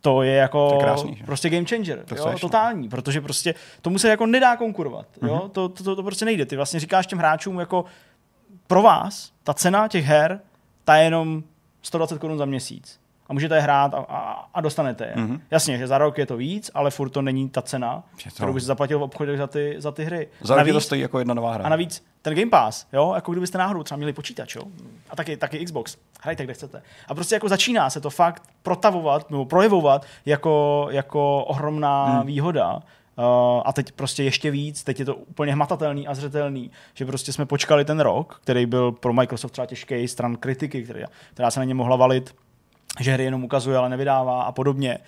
to je jako to je krásný, prostě game changer, to jo, totální, protože prostě tomu se jako nedá konkurovat, mm-hmm. jo, mhm. to, to, to, prostě nejde. Ty vlastně říkáš těm hráčům jako pro vás ta cena těch her, ta je jenom 120 korun za měsíc a můžete je hrát a, a, a dostanete je. Mm-hmm. Jasně, že za rok je to víc, ale furt to není ta cena, to... kterou bys zaplatil v obchodech za ty, za ty hry. Za rok to stojí jako jedna nová hra. A navíc ten Game Pass, jo, jako kdybyste náhodou třeba měli počítač, jo, a taky, taky Xbox, hrajte kde chcete. A prostě jako začíná se to fakt protavovat nebo projevovat jako, jako ohromná hmm. výhoda. Uh, a teď prostě ještě víc, teď je to úplně hmatatelný a zřetelný, že prostě jsme počkali ten rok, který byl pro Microsoft třeba těžký stran kritiky, která, která se na ně mohla valit, že hry jenom ukazuje, ale nevydává a podobně.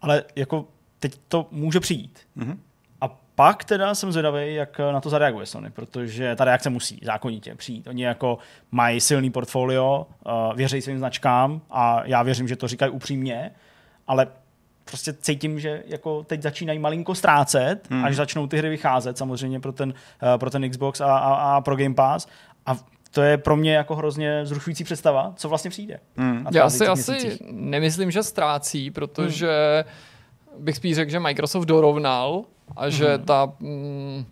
Ale jako teď to může přijít. Mm-hmm. A pak teda jsem zvědavý, jak na to zareaguje Sony, protože ta reakce musí zákonitě přijít. Oni jako mají silný portfolio, uh, věří svým značkám a já věřím, že to říkají upřímně, ale prostě cítím, že jako teď začínají malinko ztrácet, hmm. až začnou ty hry vycházet, samozřejmě pro ten, uh, pro ten Xbox a, a, a pro Game Pass. A to je pro mě jako hrozně zrušující představa, co vlastně přijde. Hmm. Já si asi nemyslím, že ztrácí, protože hmm. bych spíš řekl, že Microsoft dorovnal a že hmm. ta... Mm,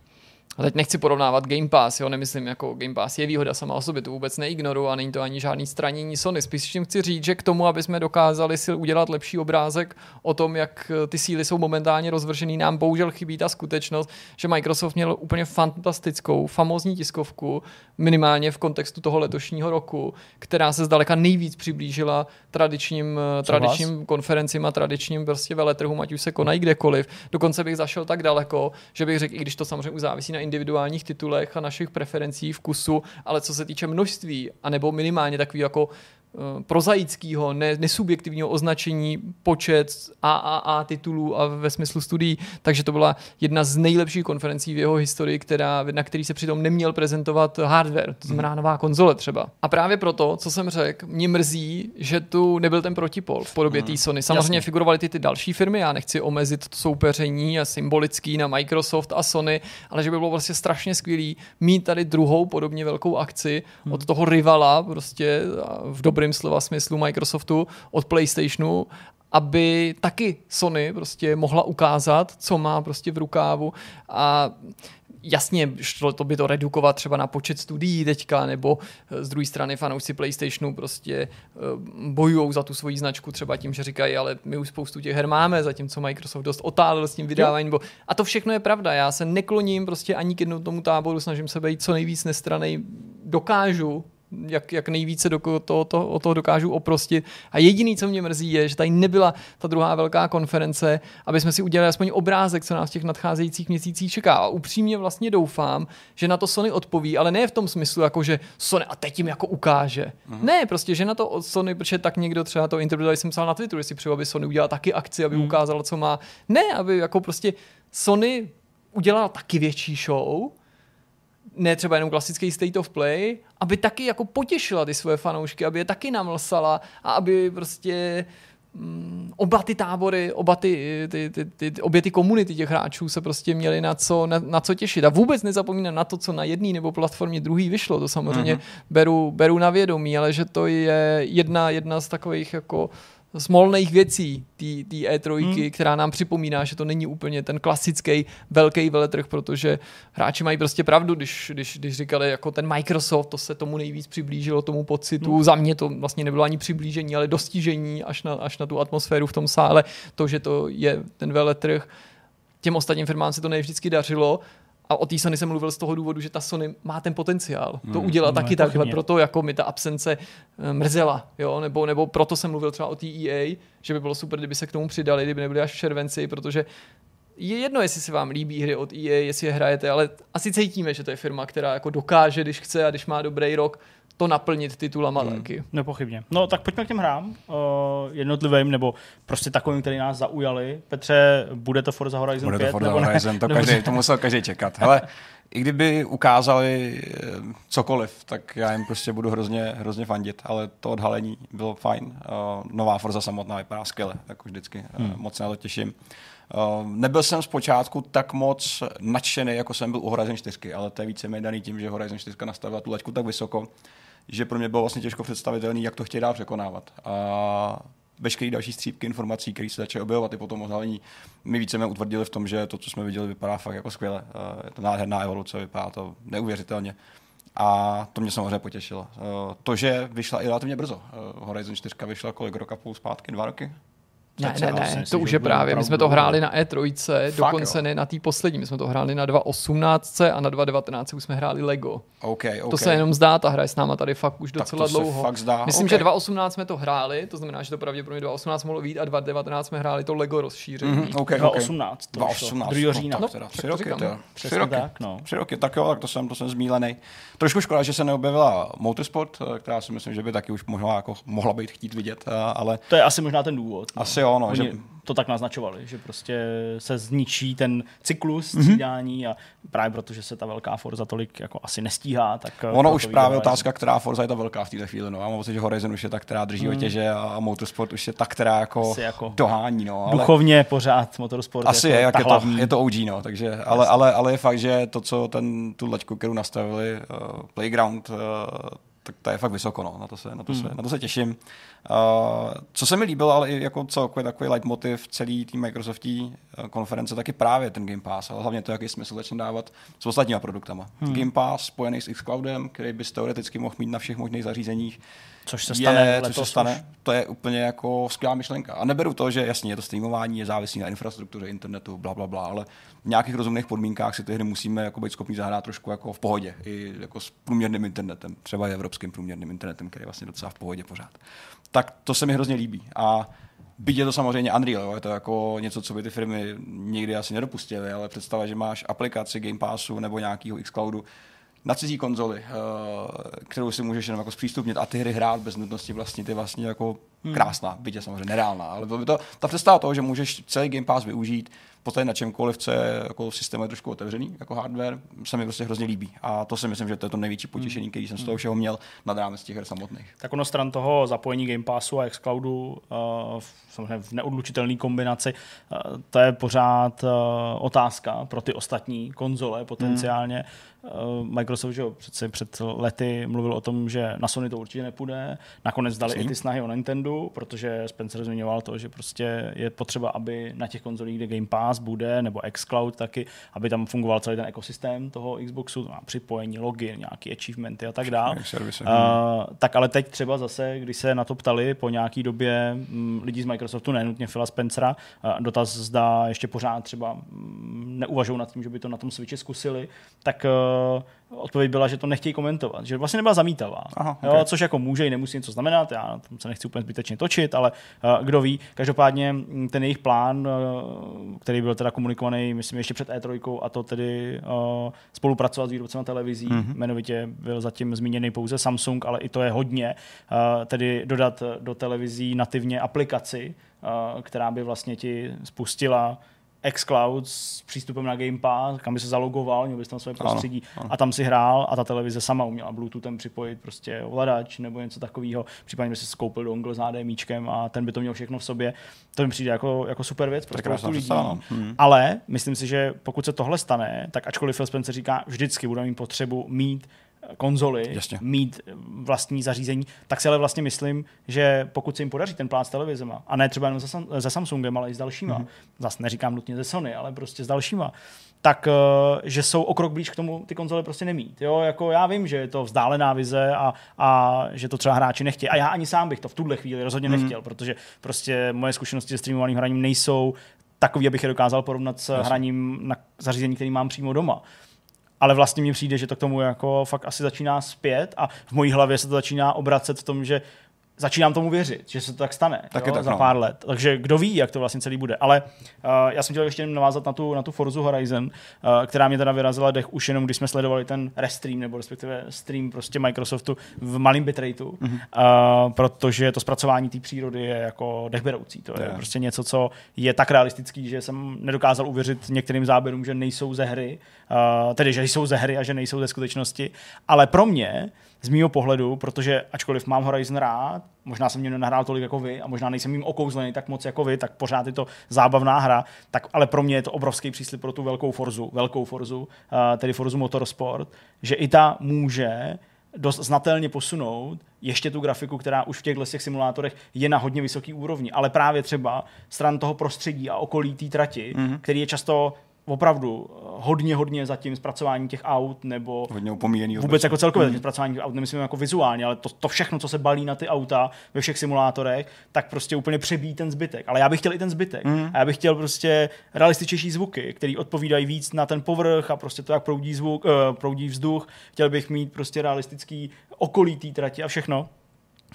a teď nechci porovnávat Game Pass, jo, nemyslím jako Game Pass je výhoda sama o sobě, to vůbec neignoruju a není to ani žádný stranění Sony. Spíš tím chci říct, že k tomu, aby jsme dokázali si udělat lepší obrázek o tom, jak ty síly jsou momentálně rozvržený, nám bohužel chybí ta skutečnost, že Microsoft měl úplně fantastickou, famózní tiskovku, minimálně v kontextu toho letošního roku, která se zdaleka nejvíc přiblížila tradičním, tradičním konferencím a tradičním prostě veletrhům, ať už se konají kdekoliv. Dokonce bych zašel tak daleko, že bych řekl, i když to samozřejmě závisí na individuálních titulech a našich preferencí, vkusu, ale co se týče množství, anebo minimálně takový jako prozaického, ne, nesubjektivního označení počet AAA titulů a ve smyslu studií, takže to byla jedna z nejlepších konferencí v jeho historii, která, na který se přitom neměl prezentovat hardware, to znamená mhm. nová konzole třeba. A právě proto, co jsem řekl, mě mrzí, že tu nebyl ten protipol v podobě hmm. té Sony. Samozřejmě Jasně. figurovaly ty, ty další firmy, já nechci omezit to soupeření a symbolický na Microsoft a Sony, ale že by bylo vlastně strašně skvělý mít tady druhou podobně velkou akci hmm. od toho rivala prostě v dobré dobrým slova smyslu Microsoftu od PlayStationu, aby taky Sony prostě mohla ukázat, co má prostě v rukávu. A jasně, šlo to by to redukovat třeba na počet studií teďka, nebo eh, z druhé strany fanoušci PlayStationu prostě eh, bojují za tu svoji značku třeba tím, že říkají, ale my už spoustu těch her máme, zatímco Microsoft dost otálil s tím vydáváním. Bo... A to všechno je pravda, já se nekloním prostě ani k jednomu tomu táboru, snažím se být co nejvíc nestranej, dokážu, jak, jak nejvíce do toho, to, o toho dokážu oprostit. A jediný, co mě mrzí, je, že tady nebyla ta druhá velká konference, aby jsme si udělali aspoň obrázek, co nás v těch nadcházejících měsících čeká. A upřímně vlastně doufám, že na to Sony odpoví, ale ne v tom smyslu, jako že Sony a teď jim jako ukáže. Mm. Ne, prostě, že na to od Sony, protože tak někdo třeba to interpretoval, jsem psal na Twitteru, jestli přeju, aby Sony udělal taky akci, aby mm. ukázal, co má. Ne, aby jako prostě Sony udělal taky větší show, ne třeba jenom klasický state of play, aby taky jako potěšila ty svoje fanoušky, aby je taky namlsala a aby prostě mm, oba ty tábory, oba ty, ty, ty, ty, obě ty komunity těch hráčů se prostě měly na co, na, na co těšit. A vůbec nezapomínám na to, co na jedné nebo platformě druhý vyšlo. To samozřejmě mm-hmm. beru, beru na vědomí, ale že to je jedna, jedna z takových jako smolných věcí té E3, hmm. která nám připomíná, že to není úplně ten klasický velký veletrh, protože hráči mají prostě pravdu, když, když, když říkali, jako ten Microsoft, to se tomu nejvíc přiblížilo, tomu pocitu. Hmm. Za mě to vlastně nebylo ani přiblížení, ale dostižení až na, až na tu atmosféru v tom sále. To, že to je ten veletrh, těm ostatním firmám se to nevždycky dařilo, a o té Sony jsem mluvil z toho důvodu, že ta Sony má ten potenciál to hmm, udělat no, taky takhle, proto jako mi ta absence eh, mrzela, jo, nebo, nebo proto jsem mluvil třeba o té EA, že by bylo super, kdyby se k tomu přidali, kdyby nebyli až v červenci, protože je jedno, jestli se vám líbí hry od EA, jestli je hrajete, ale asi cítíme, že to je firma, která jako dokáže, když chce a když má dobrý rok, to naplnit titulama hmm. taky. Nepochybně. No tak pojďme k těm hrám uh, jednotlivým, nebo prostě takovým, který nás zaujali. Petře, bude to Forza Horizon bude 5? Bude to Forza Horizon, to, každý, to musel každý čekat. Hele, i kdyby ukázali eh, cokoliv, tak já jim prostě budu hrozně, hrozně fandit, ale to odhalení bylo fajn. Uh, nová Forza samotná vypadá skvěle, jako vždycky. Hmm. Uh, moc se na to těším. Uh, nebyl jsem zpočátku tak moc nadšený, jako jsem byl u Horizon 4, ale to je více daný tím, že Horizon 4 nastavila tu laťku tak vysoko, že pro mě bylo vlastně těžko představitelný, jak to chtějí dál překonávat. A veškeré další střípky informací, které se začaly objevovat i po tom odhalení, my více utvrdili v tom, že to, co jsme viděli, vypadá fakt jako skvěle. Je to nádherná evoluce, vypadá to neuvěřitelně. A to mě samozřejmě potěšilo. To, že vyšla i relativně brzo. Horizon 4 vyšla kolik roka půl zpátky? Dva roky? Ne, ne, ne, to už je právě. My jsme to hráli na E3, Fakt, dokonce jo. ne na té poslední. My jsme to hráli na 2.18 a na 2.19 už jsme hráli Lego. Okay, okay. To se jenom zdá, ta hra je s náma tady fakt už docela tak to dlouho. Se fakt zdá. Myslím, okay. že 2.18 jsme to hráli, to znamená, že to pravděpodobně 2.18 mohlo být a 2.19 jsme hráli to Lego rozšíření. Mm-hmm, okay, 2.18. 2.18. 2. října. No, tak tři roky, to, tři roky. Tak, no. tři roky, tak jo, tak to jsem, to jsem zmílený. Trošku škoda, že se neobjevila Motorsport, eh, která si myslím, že by taky už mohla, jako, mohla být chtít vidět, eh, ale... To je asi možná ten důvod. No. Asi jo, no, že to tak naznačovali, že prostě se zničí ten cyklus mhm. střídání mm-hmm. a právě protože se ta velká Forza tolik jako asi nestíhá, tak... Eh, ono už právě otázka, která Forza je ta velká v této chvíli, no. Já mám pocit, že Horizon už je ta, která drží mm. otěže a Motorsport už je ta, která jako, jako dohání, no. Ale... Duchovně pořád Motorsport Asi jako je, jak je to, je to OG, no, takže, ale, ale, ale, je fakt, že to, co ten, tu laťku, kterou nastavili, uh, Playground, uh, tak to je fakt vysoko, no. na, to se, na, to se, hmm. na to se těším. Uh, co se mi líbilo, ale i jako celkově takový leitmotiv celý té Microsoftí uh, konference, taky právě ten Game Pass, ale hlavně to, jaký smysl začne dávat s ostatníma produktama. Hmm. Game Pass spojený s xCloudem, který bys teoreticky mohl mít na všech možných zařízeních, Což se stane, je, což se stane už. to je úplně jako skvělá myšlenka. A neberu to, že jasně je to streamování, je závislý na infrastruktuře internetu, bla, bla, bla, ale v nějakých rozumných podmínkách si ty hry musíme jako být schopni zahrát trošku jako v pohodě, i jako s průměrným internetem, třeba i evropským průměrným internetem, který je vlastně docela v pohodě pořád. Tak to se mi hrozně líbí. A Byť je to samozřejmě Unreal, jo? je to jako něco, co by ty firmy nikdy asi nedopustily, ale představa, že máš aplikaci Game Passu nebo nějakého xCloudu, na cizí konzoli, eh, kterou si můžeš jenom jako zpřístupnit a ty hry hrát bez nutnosti vlastně ty vlastně jako hmm. krásná, bytě samozřejmě nereálná, ale to by to, ta představa toho, že můžeš celý Game Pass využít podstatě na čemkoliv, co je jako systém je trošku otevřený, jako hardware, se mi prostě hrozně líbí. A to si myslím, že to je to největší potěšení, který jsem z toho všeho měl nad rámec těch her samotných. Tak ono stran toho zapojení Game Passu a xCloudu uh, samozřejmě v neodlučitelné kombinaci, uh, to je pořád uh, otázka pro ty ostatní konzole potenciálně. Hmm Microsoft že přece před lety mluvil o tom, že na Sony to určitě nepůjde. Nakonec dali i ty snahy o Nintendo, protože Spencer zmiňoval to, že prostě je potřeba, aby na těch konzolích, kde Game Pass bude, nebo xCloud taky, aby tam fungoval celý ten ekosystém toho Xboxu, má připojení, login, nějaký achievementy a tak dále. Uh, tak ale teď třeba zase, když se na to ptali po nějaký době m, mm, lidí z Microsoftu, nenutně Phila Spencera, uh, dotaz zda ještě pořád třeba mm, neuvažují nad tím, že by to na tom Switchi zkusili, tak uh, odpověď byla, že to nechtějí komentovat, že vlastně nebyla zamítavá, Aha, okay. jo, což jako může i nemusí něco znamenat, já tam se nechci úplně zbytečně točit, ale uh, kdo ví, každopádně mm, ten jejich plán, uh, který byl teda komunikovaný, myslím, ještě před E3, a to tedy uh, spolupracovat s výrobcem televizí, mm-hmm. jmenovitě byl zatím zmíněný pouze Samsung, ale i to je hodně, uh, tedy dodat do televizí nativně aplikaci, která by vlastně ti spustila xCloud s přístupem na Game Pass, kam by se zalogoval, měl bys tam své prostředí ano, ano. a tam si hrál a ta televize sama uměla Bluetoothem připojit prostě ovladač nebo něco takového. Případně by si skoupil dongle s HDMIčkem a ten by to měl všechno v sobě. To mi přijde jako, jako super věc pro spoustu lidí. Hmm. Ale myslím si, že pokud se tohle stane, tak ačkoliv Phil Spencer říká, vždycky budeme mít potřebu mít konzoli, Jasně. mít vlastní zařízení, tak si ale vlastně myslím, že pokud se jim podaří ten plán s televizema, a ne třeba jenom se, Samsungem, ale i s dalšíma, mm-hmm. zase neříkám nutně ze Sony, ale prostě s dalšíma, tak uh, že jsou o krok blíž k tomu ty konzole prostě nemít. Jo? Jako já vím, že je to vzdálená vize a, a že to třeba hráči nechtějí. A já ani sám bych to v tuhle chvíli rozhodně mm. nechtěl, protože prostě moje zkušenosti se streamovaným hraním nejsou takový, abych je dokázal porovnat s Jasně. hraním na zařízení, který mám přímo doma ale vlastně mi přijde, že to k tomu jako fakt asi začíná zpět a v mojí hlavě se to začíná obracet v tom, že začínám tomu věřit, že se to tak stane tak jo, tak, za no. pár let. Takže kdo ví, jak to vlastně celý bude. Ale uh, já jsem chtěl ještě navázat na tu, na tu Forzu Horizon, uh, která mě teda vyrazila dech už jenom, když jsme sledovali ten restream, nebo respektive stream prostě Microsoftu v malém bitrateu, mm-hmm. uh, protože to zpracování té přírody je jako dechberoucí. To je yeah. prostě něco, co je tak realistický, že jsem nedokázal uvěřit některým záběrům, že nejsou ze hry, uh, tedy že jsou ze hry a že nejsou ze skutečnosti. Ale pro mě z mýho pohledu, protože ačkoliv mám Horizon rád, možná jsem mě nenahrál tolik jako vy a možná nejsem jim okouzlený tak moc jako vy, tak pořád je to zábavná hra, tak ale pro mě je to obrovský příslip pro tu velkou Forzu, velkou Forzu, uh, tedy Forzu Motorsport, že i ta může dost znatelně posunout ještě tu grafiku, která už v těchto těch simulátorech je na hodně vysoký úrovni, ale právě třeba stran toho prostředí a okolí té trati, mm-hmm. který je často opravdu eh, hodně, hodně zatím zpracování těch aut, nebo hodně upomíjený vůbec obecně. jako celkově mm. zpracování těch aut, nemyslím jako vizuálně, ale to, to všechno, co se balí na ty auta ve všech simulátorech, tak prostě úplně přebíjí ten zbytek. Ale já bych chtěl i ten zbytek. Mm. A já bych chtěl prostě realističnější zvuky, které odpovídají víc na ten povrch a prostě to, jak proudí zvuk, uh, proudí vzduch. Chtěl bych mít prostě realistický okolí té trati a všechno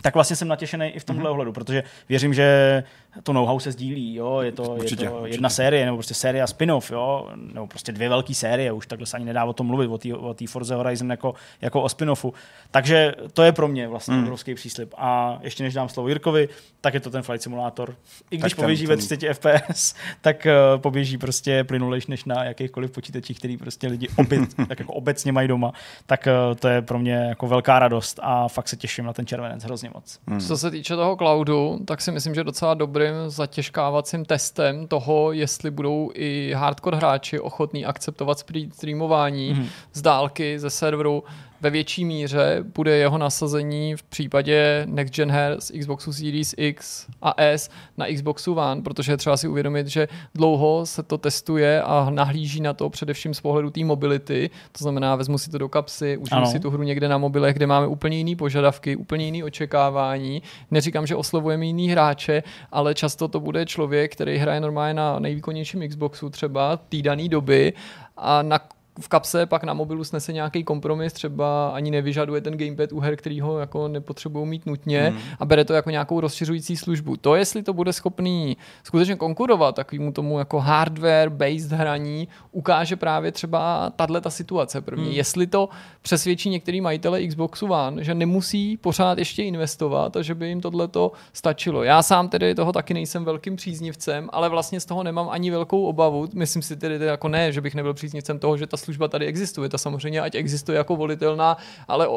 tak vlastně jsem natěšený i v tomhle mm-hmm. ohledu, protože věřím, že to know-how se sdílí, jo, je to, určitě, je to určitě. jedna série, nebo prostě série a spin-off, jo, nebo prostě dvě velké série, už takhle se ani nedá o tom mluvit, o té o Forza Horizon jako, jako o spin-offu. Takže to je pro mě vlastně mm. obrovský příslip. A ještě než dám slovo Jirkovi, tak je to ten Flight Simulator. I když tak poběží ten, ve 30 FPS, tak uh, poběží prostě plynulejš než na jakýchkoliv počítačích, který prostě lidi obyt, tak jako obecně mají doma. Tak uh, to je pro mě jako velká radost a fakt se těším na ten červenec hrozně moc. Mm. Co se týče toho cloudu, tak si myslím, že docela dobrým zatěžkávacím testem toho, jestli budou i hardcore hráči ochotní akceptovat streamování mm. z dálky ze serveru ve větší míře bude jeho nasazení v případě next gen her z Xboxu Series X a S na Xboxu One, protože je třeba si uvědomit, že dlouho se to testuje a nahlíží na to především z pohledu té mobility, to znamená vezmu si to do kapsy, užiju si tu hru někde na mobilech, kde máme úplně jiné požadavky, úplně jiné očekávání. Neříkám, že oslovujeme jiný hráče, ale často to bude člověk, který hraje normálně na nejvýkonnějším Xboxu třeba týdaný doby a na v kapse pak na mobilu snese nějaký kompromis, třeba ani nevyžaduje ten gamepad u her, který ho jako nepotřebují mít nutně hmm. a bere to jako nějakou rozšiřující službu. To, jestli to bude schopný skutečně konkurovat takovému tomu jako hardware-based hraní, ukáže právě třeba tahle ta situace první. Hmm. Jestli to přesvědčí některý majitele Xboxu One, že nemusí pořád ještě investovat a že by jim tohle to stačilo. Já sám tedy toho taky nejsem velkým příznivcem, ale vlastně z toho nemám ani velkou obavu. Myslím si tedy jako ne, že bych nebyl příznivcem toho, že ta služba tady existuje. Ta samozřejmě ať existuje jako volitelná, ale uh,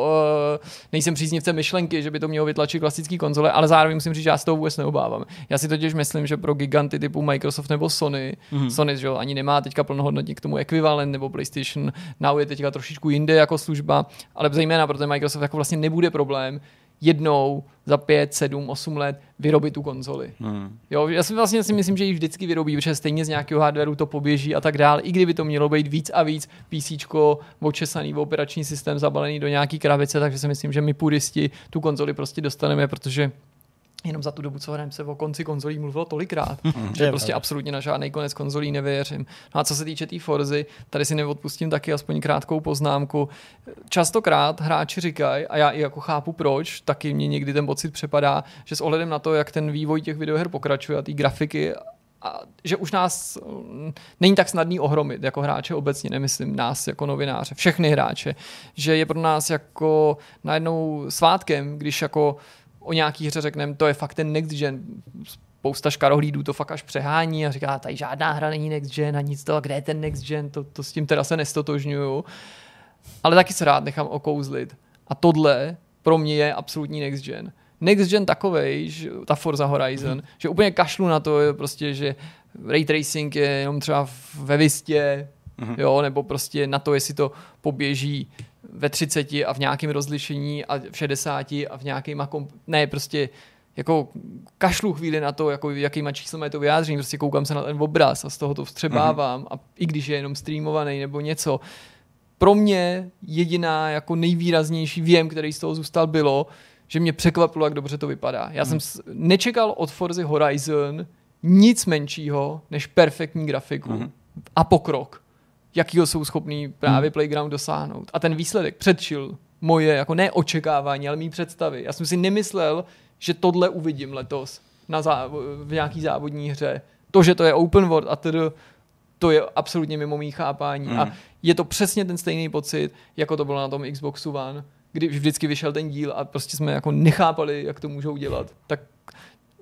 nejsem příznivcem myšlenky, že by to mělo vytlačit klasický konzole, ale zároveň musím říct, že já z toho vůbec neobávám. Já si totiž myslím, že pro giganty typu Microsoft nebo Sony, mm-hmm. Sony že jo, ani nemá teďka plnohodnotně k tomu ekvivalent, nebo PlayStation Now je teďka trošičku jinde jako služba, ale zejména pro ten Microsoft jako vlastně nebude problém jednou za pět, sedm, osm let vyrobit tu konzoli. Hmm. Jo, já si vlastně si myslím, že ji vždycky vyrobí, protože stejně z nějakého hardwareu to poběží a tak dále. I kdyby to mělo být víc a víc PC očesaný operační systém zabalený do nějaký krabice, takže si myslím, že my puristi tu konzoli prostě dostaneme, protože jenom za tu dobu, co hrajeme se o konci konzolí mluvilo tolikrát, mm, že prostě absolutně na žádný konec konzolí nevěřím. No a co se týče té tý Forzy, tady si neodpustím taky aspoň krátkou poznámku. Častokrát hráči říkají, a já i jako chápu proč, taky mě někdy ten pocit přepadá, že s ohledem na to, jak ten vývoj těch videoher pokračuje a té grafiky a že už nás mm, není tak snadný ohromit jako hráče obecně, nemyslím nás jako novináře, všechny hráče, že je pro nás jako najednou svátkem, když jako o nějaký hře řekneme, to je fakt ten next gen. Spousta škarohlídů to fakt až přehání a říká, tady žádná hra není next gen a nic toho, kde je ten next gen, to, to s tím teda se nestotožňuju. Ale taky se rád nechám okouzlit. A tohle pro mě je absolutní next gen. Next gen takovej, že, ta Forza Horizon, hmm. že úplně kašlu na to, je prostě, že ray tracing je jenom třeba ve Vistě, hmm. jo, nebo prostě na to, jestli to poběží ve 30 a v nějakém rozlišení a v 60 a v nějakým komp- ne, prostě jako kašlu chvíli na to, jako jakýma číslem je to vyjádření, prostě koukám se na ten obraz a z toho to vstřebávám mm-hmm. a i když je jenom streamovaný nebo něco, pro mě jediná jako nejvýraznější věm, který z toho zůstal, bylo, že mě překvapilo, jak dobře to vypadá. Já mm. jsem nečekal od Forza Horizon nic menšího než perfektní grafiku mm. a pokrok jakýho jsou schopný právě hmm. Playground dosáhnout. A ten výsledek předčil moje, jako ne očekávání, ale mý představy. Já jsem si nemyslel, že tohle uvidím letos na zá- v nějaký závodní hře. To, že to je open world a tedy to je absolutně mimo mý chápání. Hmm. A je to přesně ten stejný pocit, jako to bylo na tom Xboxu One, kdy vždycky vyšel ten díl a prostě jsme jako nechápali, jak to můžou dělat. Tak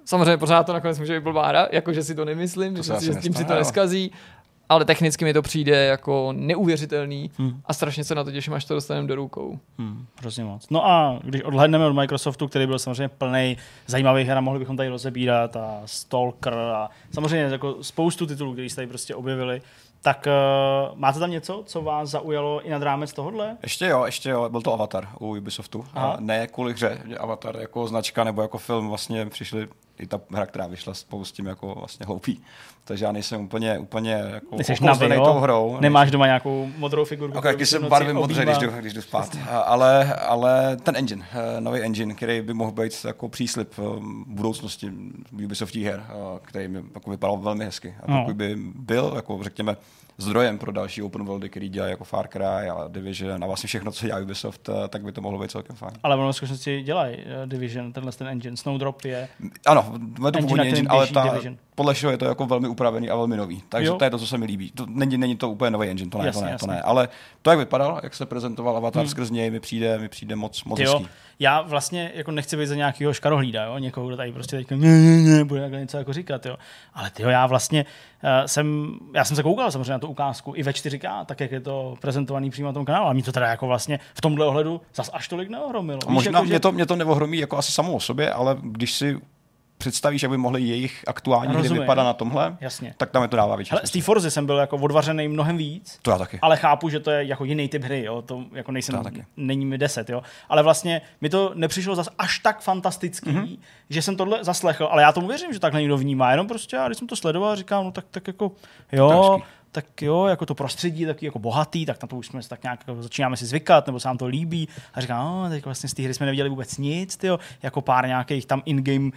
samozřejmě pořád to nakonec může být blbá hra, jakože si to nemyslím, to myslím si, že s tím si to neskazí, ale technicky mi to přijde jako neuvěřitelný hmm. a strašně se na to těším, až to dostaneme do rukou. Hmm, hrozně moc. No a když odhledneme od Microsoftu, který byl samozřejmě plný zajímavých her, mohli bychom tady rozebírat a Stalker a samozřejmě jako spoustu titulů, které se tady prostě objevili, tak uh, máte tam něco, co vás zaujalo i nad rámec tohohle? Ještě jo, ještě jo, byl to Avatar u Ubisoftu. A ne kvůli hře, Avatar jako značka nebo jako film vlastně přišli i ta hra, která vyšla spolu s tím jako vlastně hloupý. Takže já nejsem úplně, úplně jako okouzlený tou hrou. Nemáš nejsem... doma nějakou modrou figurku? Okay, když se barvím modře, když jdu, když jdu spát. Ale, ale ten engine, eh, nový engine, který by mohl být jako příslip eh, budoucnosti Ubisoftí her, který mi jako vypadal velmi hezky. A no. pokud by byl, jako řekněme, zdrojem pro další open worldy, který dělají jako Far Cry a Division a vlastně všechno, co dělá Ubisoft, eh, tak by to mohlo být celkem fajn. Ale ono v skutečnosti dělají uh, Division, tenhle ten engine. Snowdrop je... Ano, to původní engine, ale ta, Division. Podle všeho je to jako velmi upravený a velmi nový. Takže jo. to je to, co se mi líbí. To, není, není to úplně nový engine, to ne, jasně, to ne, jasně. to ne. Ale to, jak vypadal, jak se prezentoval Avatar hmm. skrz něj, mi přijde, mi přijde moc, moc jo. hezký já vlastně jako nechci být za nějakého škarohlída, jo? někoho, kdo tady prostě teďka ne, ne, ne, bude takhle něco jako říkat, jo. Ale tyjo, já vlastně uh, jsem, já jsem se koukal samozřejmě na tu ukázku i ve 4K, tak jak je to prezentovaný přímo na tom kanálu, a mě to teda jako vlastně v tomhle ohledu zas až tolik neohromilo. Možná jako, mě, že... to, mě to neohromí jako asi samo o sobě, ale když si představíš, jak by mohly jejich aktuální hry vypadat na tomhle, Jasně. tak tam je to dává větší. Ale z té Forzy jsem byl jako odvařený mnohem víc. To já taky. Ale chápu, že to je jako jiný typ hry, jo. To jako nejsem, to taky. není mi deset, jo. Ale vlastně mi to nepřišlo zas až tak fantastický, mm-hmm. že jsem tohle zaslechl, ale já tomu věřím, že takhle někdo vnímá. Jenom prostě, já když jsem to sledoval, říkám, no tak, tak jako, jo, tak jo, jako to prostředí taky jako bohatý, tak na to už jsme tak nějak jako začínáme si zvykat, nebo se nám to líbí. A říkám, no, teď vlastně z té hry jsme neviděli vůbec nic, tyjo, jako pár nějakých tam in-game uh,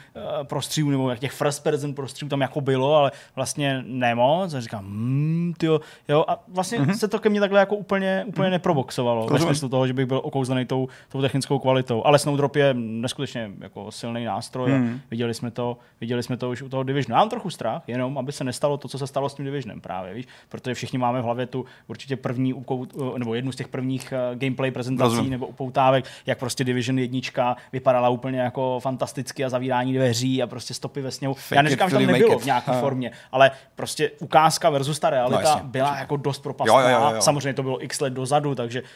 prostředů, nebo těch first person prostředů tam jako bylo, ale vlastně nemoc. A říkám, hmm, tyjo, jo, a vlastně mm-hmm. se to ke mně takhle jako úplně, úplně mm-hmm. neproboxovalo, ve smyslu toho, že bych byl okouzlený tou, tou technickou kvalitou. Ale Snowdrop je neskutečně jako silný nástroj. Mm-hmm. Viděli jsme to, viděli jsme to už u toho Divisionu. Já mám trochu strach, jenom aby se nestalo to, co se stalo s tím Divisionem právě, víš? Protože všichni máme v hlavě tu určitě první ukout, nebo jednu z těch prvních uh, gameplay prezentací Rozum. nebo upoutávek, jak prostě Division jednička vypadala úplně jako fantasticky a zavírání dveří a prostě stopy ve sněhu. Fake Já neříkám, že tam nebylo v nějaké formě, ale prostě ukázka versus ta realita no, byla jako dost propastná. Jo, jo, jo, jo. Samozřejmě to bylo x let dozadu, takže uh,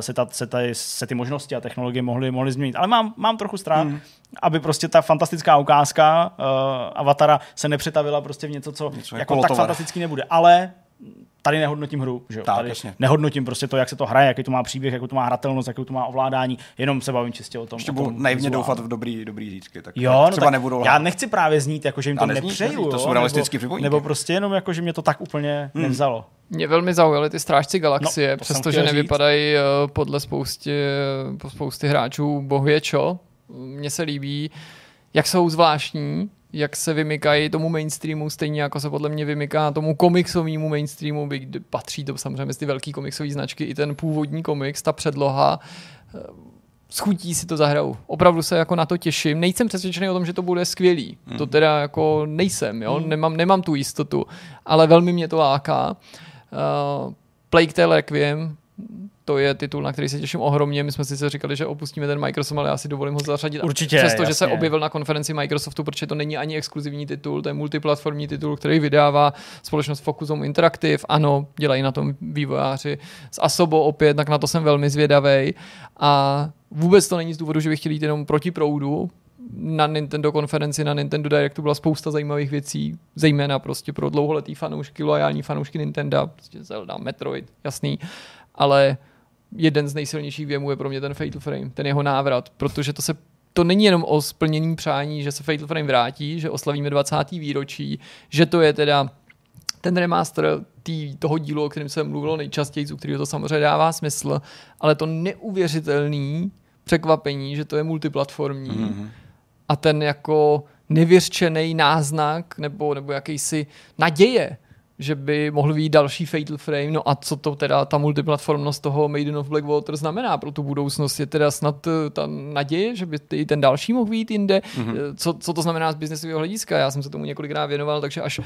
se, ta, se, ta, se ty možnosti a technologie mohly, mohly změnit. Ale mám, mám trochu strach, hmm aby prostě ta fantastická ukázka uh, Avatara se nepřetavila prostě v něco, co něco jako, jako tak fantastický nebude. Ale tady nehodnotím hru, že jo? Tak, tady jasně. nehodnotím prostě to, jak se to hraje, jaký to má příběh, jakou to má hratelnost, jakou to má ovládání, jenom se bavím čistě o tom. Ještě budu naivně doufat v dobrý, dobrý zítky, tak jo, no třeba tak nebudou Já nechci právě znít, jako, že jim to nezní, nepřeju, to jsou realistické nebo, nebo prostě jenom jako, že mě to tak úplně hmm. nevzalo. Mě velmi zaujaly ty strážci galaxie, no, přestože nevypadají. Eh, podle spousty, spousty hráčů bohvěčo. Mně se líbí, jak jsou zvláštní, jak se vymykají tomu mainstreamu, stejně jako se podle mě vymyká tomu komiksovému mainstreamu, kde patří to samozřejmě mezi ty velké komiksové značky, i ten původní komiks, ta předloha, eh, schutí si to zahraju. Opravdu se jako na to těším. Nejsem přesvědčený o tom, že to bude skvělý. Mm. To teda jako nejsem, jo? Mm. Nemám, nemám tu jistotu, ale velmi mě to láká. Uh, Plague Tale Requiem, to je titul, na který se těším ohromně. My jsme si říkali, že opustíme ten Microsoft, ale já si dovolím ho zařadit. Určitě. Přesto, že se objevil na konferenci Microsoftu, protože to není ani exkluzivní titul, to je multiplatformní titul, který vydává společnost Focus Home Interactive. Ano, dělají na tom vývojáři z Asobo opět, tak na to jsem velmi zvědavý. A vůbec to není z důvodu, že bych chtěl jít jenom proti proudu, na Nintendo konferenci, na Nintendo Directu byla spousta zajímavých věcí, zejména prostě pro dlouholetý fanoušky, loajální fanoušky Nintendo, prostě Zelda, Metroid, jasný, ale jeden z nejsilnějších věmů je pro mě ten Fatal Frame, ten jeho návrat, protože to se to není jenom o splnění přání, že se Fatal Frame vrátí, že oslavíme 20. výročí, že to je teda ten remaster tý, toho dílu, o kterém se mluvilo nejčastěji, u kterého to samozřejmě dává smysl, ale to neuvěřitelný překvapení, že to je multiplatformní mm-hmm. a ten jako nevěřčený náznak nebo, nebo jakýsi naděje, že by mohl být další Fatal Frame, no a co to teda ta multiplatformnost toho Maiden of Blackwater znamená pro tu budoucnost, je teda snad eh, ta naděje, že by ty, ten další mohl být jinde, mm-hmm. co, co to znamená z biznesového hlediska, já jsem se tomu několikrát věnoval, takže až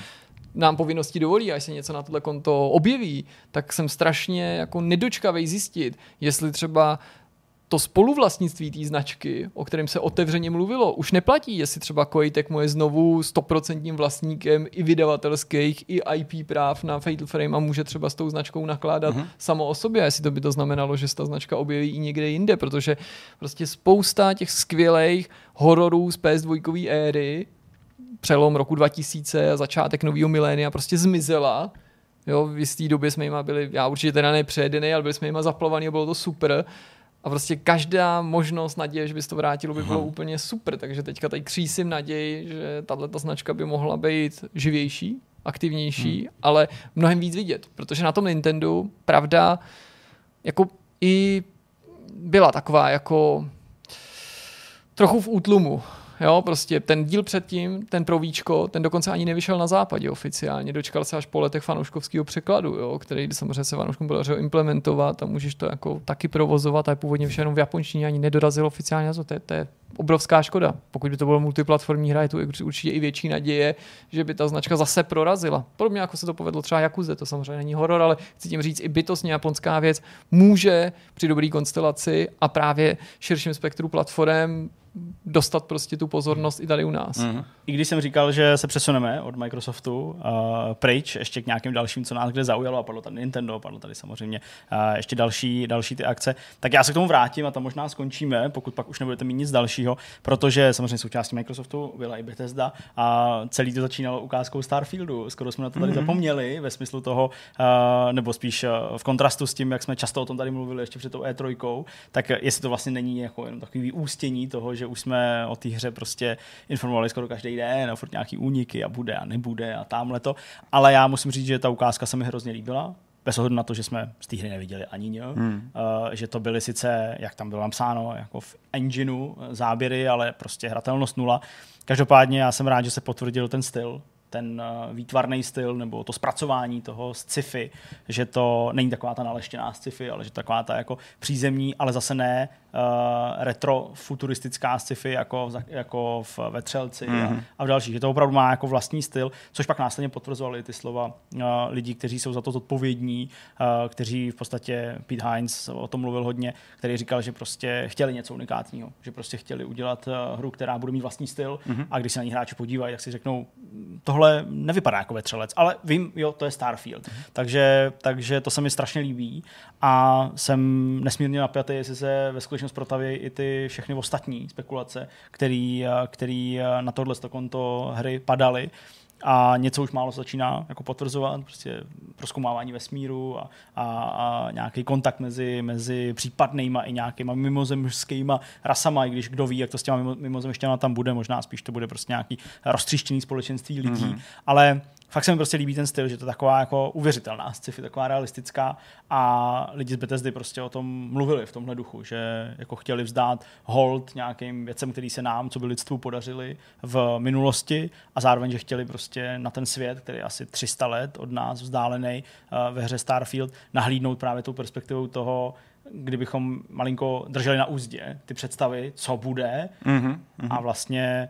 nám povinnosti dovolí, až se něco na tohle konto objeví, tak jsem strašně jako nedočkavý zjistit, jestli třeba to spoluvlastnictví té značky, o kterém se otevřeně mluvilo, už neplatí, jestli třeba Kojitek mu je znovu stoprocentním vlastníkem i vydavatelských, i IP práv na Fatal Frame a může třeba s tou značkou nakládat mm-hmm. samo o sobě, jestli to by to znamenalo, že se ta značka objeví i někde jinde, protože prostě spousta těch skvělých hororů z PS2 éry, přelom roku 2000 a začátek nového milénia prostě zmizela, Jo, v jisté době jsme jima byli, já určitě teda nepřejedený, ale byli jsme jima zaplovaný a bylo to super. A prostě každá možnost naděje, že by se to vrátilo, by bylo Aha. úplně super. Takže teďka tady křísím naději, že tahle značka by mohla být živější, aktivnější, hmm. ale mnohem víc vidět. Protože na tom Nintendo, pravda, jako i byla taková jako trochu v útlumu. Jo, prostě ten díl předtím, ten pro víčko, ten dokonce ani nevyšel na západě oficiálně. Dočkal se až po letech fanouškovského překladu, jo, který samozřejmě se fanouškům podařilo implementovat a můžeš to jako taky provozovat a je původně jenom v japonštině, ani nedorazil oficiálně. To je, to je obrovská škoda. Pokud by to bylo multiplatformní hra, je tu určitě i větší naděje, že by ta značka zase prorazila. Podobně jako se to povedlo třeba Jakuze, to samozřejmě není horor, ale chci tím říct, i bytostně japonská věc může při dobré konstelaci a právě širším spektru platform dostat prostě tu pozornost i tady u nás. Mm-hmm. I když jsem říkal, že se přesuneme od Microsoftu uh, pryč ještě k nějakým dalším, co nás kde zaujalo, a padlo tady Nintendo, padlo tady samozřejmě uh, ještě další, další ty akce, tak já se k tomu vrátím a tam možná skončíme, pokud pak už nebudete mít nic dalšího, protože samozřejmě součástí Microsoftu byla i Bethesda a celý to začínalo ukázkou Starfieldu. Skoro jsme na to tady mm-hmm. zapomněli ve smyslu toho, uh, nebo spíš uh, v kontrastu s tím, jak jsme často o tom tady mluvili ještě před tou E3, tak jestli to vlastně není jako jenom takový vyústění toho, že už jsme o té hře prostě informovali skoro každý den, a furt nějaký úniky a bude a nebude a tamhle to. Ale já musím říct, že ta ukázka se mi hrozně líbila bez ohledu na to, že jsme z té hry neviděli ani nic, hmm. uh, že to byly sice, jak tam bylo napsáno, jako v engineu záběry, ale prostě hratelnost nula. Každopádně já jsem rád, že se potvrdil ten styl, ten uh, výtvarný styl nebo to zpracování toho sci-fi, že to není taková ta naleštěná sci-fi, ale že taková ta jako přízemní, ale zase ne uh, retrofuturistická sci-fi jako, jako v Vetřelci mm-hmm. a, mhm. a v dalších. Že to opravdu má jako vlastní styl, což pak následně potvrzovali ty slova uh, lidí, kteří jsou za to zodpovědní, uh, kteří v podstatě Pete Hines o tom mluvil hodně, který říkal, že prostě chtěli něco unikátního, že prostě chtěli udělat uh, hru, která bude mít vlastní styl mm-hmm. a když se na ní hráči podívají, tak si řeknou, tohle nevypadá jako Vetřelec, ale vím, jo, to je Starfield. Mm-hmm. Takže, takže to se mi strašně líbí a jsem nesmírně napjatý, jestli se ve skutečnosti protaví i ty všechny ostatní spekulace, který, který na tohle konto hry padaly a něco už málo začíná jako potvrzovat, prostě proskoumávání vesmíru a, a, a nějaký kontakt mezi, mezi případnýma i nějakýma mimozemskýma rasama, i když kdo ví, jak to s těma mimozemštěma tam bude, možná spíš to bude prostě nějaký roztříštěný společenství lidí, mm-hmm. ale fakt se mi prostě líbí ten styl, že to je taková jako uvěřitelná sci-fi, taková realistická a lidi z Bethesdy prostě o tom mluvili v tomhle duchu, že jako chtěli vzdát hold nějakým věcem, který se nám, co by lidstvu podařili v minulosti a zároveň, že chtěli prostě na ten svět, který je asi 300 let od nás vzdálený uh, ve hře Starfield, nahlídnout právě tou perspektivou toho, kdybychom malinko drželi na úzdě ty představy, co bude mm-hmm. a vlastně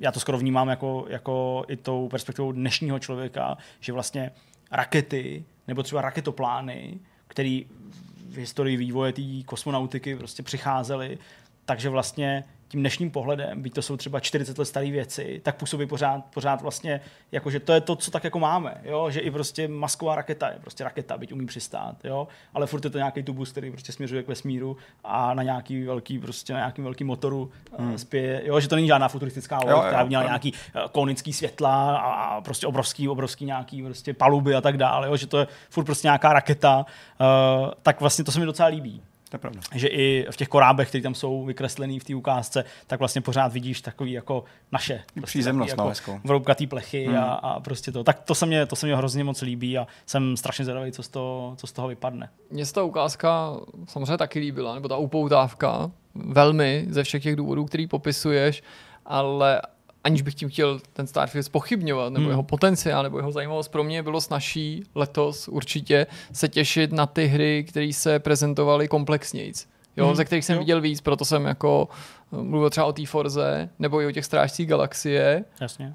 já to skoro vnímám jako, jako i tou perspektivou dnešního člověka, že vlastně rakety nebo třeba raketoplány, které v historii vývoje té kosmonautiky prostě přicházely, takže vlastně tím dnešním pohledem, byť to jsou třeba 40 let staré věci, tak působí pořád, pořád vlastně, jako že to je to, co tak jako máme, jo? že i prostě masková raketa je prostě raketa, byť umí přistát, jo? ale furt je to nějaký tubus, který prostě směřuje k vesmíru a na nějaký velký, prostě na nějakým velkým motoru eh, hmm. spěje, jo? že to není žádná futuristická loď, která měla nějaký eh, konický světla a prostě obrovský, obrovský nějaký prostě paluby a tak dále, jo? že to je furt prostě nějaká raketa, uh, tak vlastně to se mi docela líbí. To je pravda. Že i v těch korábech, které tam jsou vykreslený v té ukázce, tak vlastně pořád vidíš takový jako naše. Prostě Přízemnost jako Vroubkatý plechy hmm. a, a, prostě to. Tak to se, mě, to se mě hrozně moc líbí a jsem strašně zvědavý, co z toho, co z toho vypadne. Mně se ta ukázka samozřejmě taky líbila, nebo ta upoutávka, velmi ze všech těch důvodů, který popisuješ, ale aniž bych tím chtěl ten Starfield spochybňovat, nebo hmm. jeho potenciál, nebo jeho zajímavost, pro mě bylo snažší letos určitě se těšit na ty hry, které se prezentovaly komplexnějc. Jo, hmm. ze kterých jsem jo. viděl víc, proto jsem jako eh, mluvil třeba o té Forze, nebo i o těch strážcích galaxie. Jasně.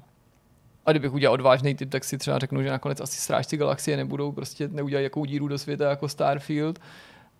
A kdybych udělal odvážný typ, tak si třeba řeknu, že nakonec asi strážci galaxie nebudou, prostě neudělat jakou díru do světa jako Starfield.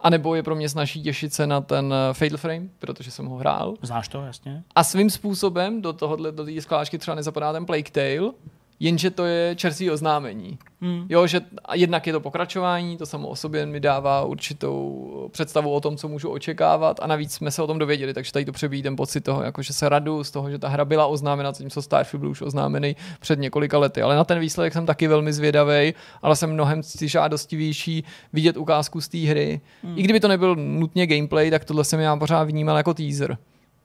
A nebo je pro mě snaží těšit se na ten eh, Fatal Frame, protože jsem ho hrál. Znáš to, jasně. A svým způsobem do tohohle, do té skláčky třeba nezapadá ten Plague Tale, jenže to je čerstvý oznámení. Hmm. Jo, že jednak je to pokračování, to samo o sobě mi dává určitou představu o tom, co můžu očekávat a navíc jsme se o tom dověděli, takže tady to přebíjí ten pocit toho, jako že se radu z toho, že ta hra byla oznámena, zatímco Starfield byl už oznámený před několika lety. Ale na ten výsledek jsem taky velmi zvědavý, ale jsem mnohem žádostivější vidět ukázku z té hry. Hmm. I kdyby to nebyl nutně gameplay, tak tohle jsem já pořád vnímal jako teaser.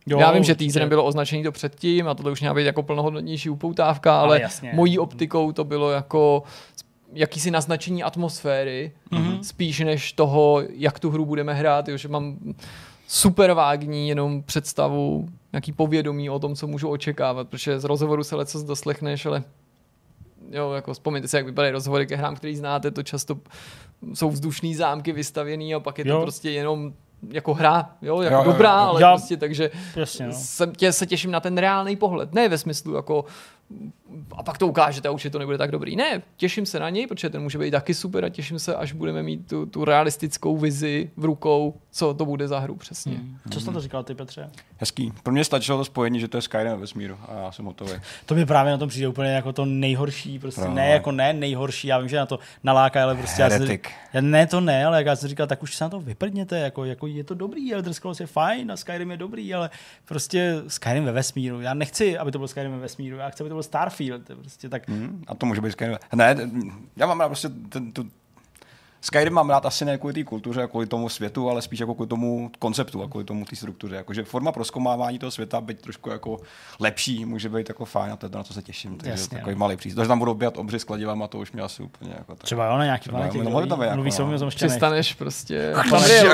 Jo, Já vím, že teaserem bylo označení to předtím a to už měla být jako plnohodnotnější upoutávka, ale, ale jasně. mojí optikou to bylo jako jakýsi naznačení atmosféry, mm-hmm. spíš než toho, jak tu hru budeme hrát, jo, že mám super vágní jenom představu, nějaký povědomí o tom, co můžu očekávat, protože z rozhovoru se leco doslechneš, ale jo, jako vzpomeňte si, jak vypadají rozhovory ke hrám, který znáte, to často jsou vzdušný zámky vystavěný a pak je jo. to prostě jenom jako hra, jo, jako jo, dobrá, jo, jo. ale já, prostě takže jasně, no. se, tě, se těším na ten reálný pohled, ne ve smyslu jako a pak to ukážete a už je to nebude tak dobrý. Ne, těším se na něj, protože ten může být taky super a těším se, až budeme mít tu, tu realistickou vizi v rukou, co to bude za hru přesně. Hmm. Co jsi to říkal ty, Petře? Hezký. Pro mě stačilo to spojení, že to je Skyrim ve smíru a já jsem hotový. To mi právě na tom přijde úplně jako to nejhorší, prostě Pro, ne jako ne nejhorší, já vím, že na to naláká, ale prostě já, jsem, já, ne to ne, ale jak já jsem říkal, tak už se na to vyprdněte, jako, jako je to dobrý, Elder Scrolls je fajn a Skyrim je dobrý, ale prostě Skyrim ve vesmíru, já nechci, aby to byl Skyrim ve vesmíru, já chci, aby to byl Starfield, prostě tak. Hmm, a to může být Skyrim. Ne, já mám rád prostě ten, tu Skyrim mám rád asi ne kvůli té kultuře a kvůli tomu světu, ale spíš jako kvůli tomu konceptu a kvůli tomu té struktuře. Jakože forma proskomávání toho světa, být trošku jako lepší, může být jako fajn a to je to, na co se těším. Takže Jasně, takový no. malý přístup. To, že tam budou běhat obři s kladivama, to už mě asi úplně jako tak. Třeba jo, na nějaký planetě, no, ví, tam je jako, mluví se o no. Přistaneš prostě Na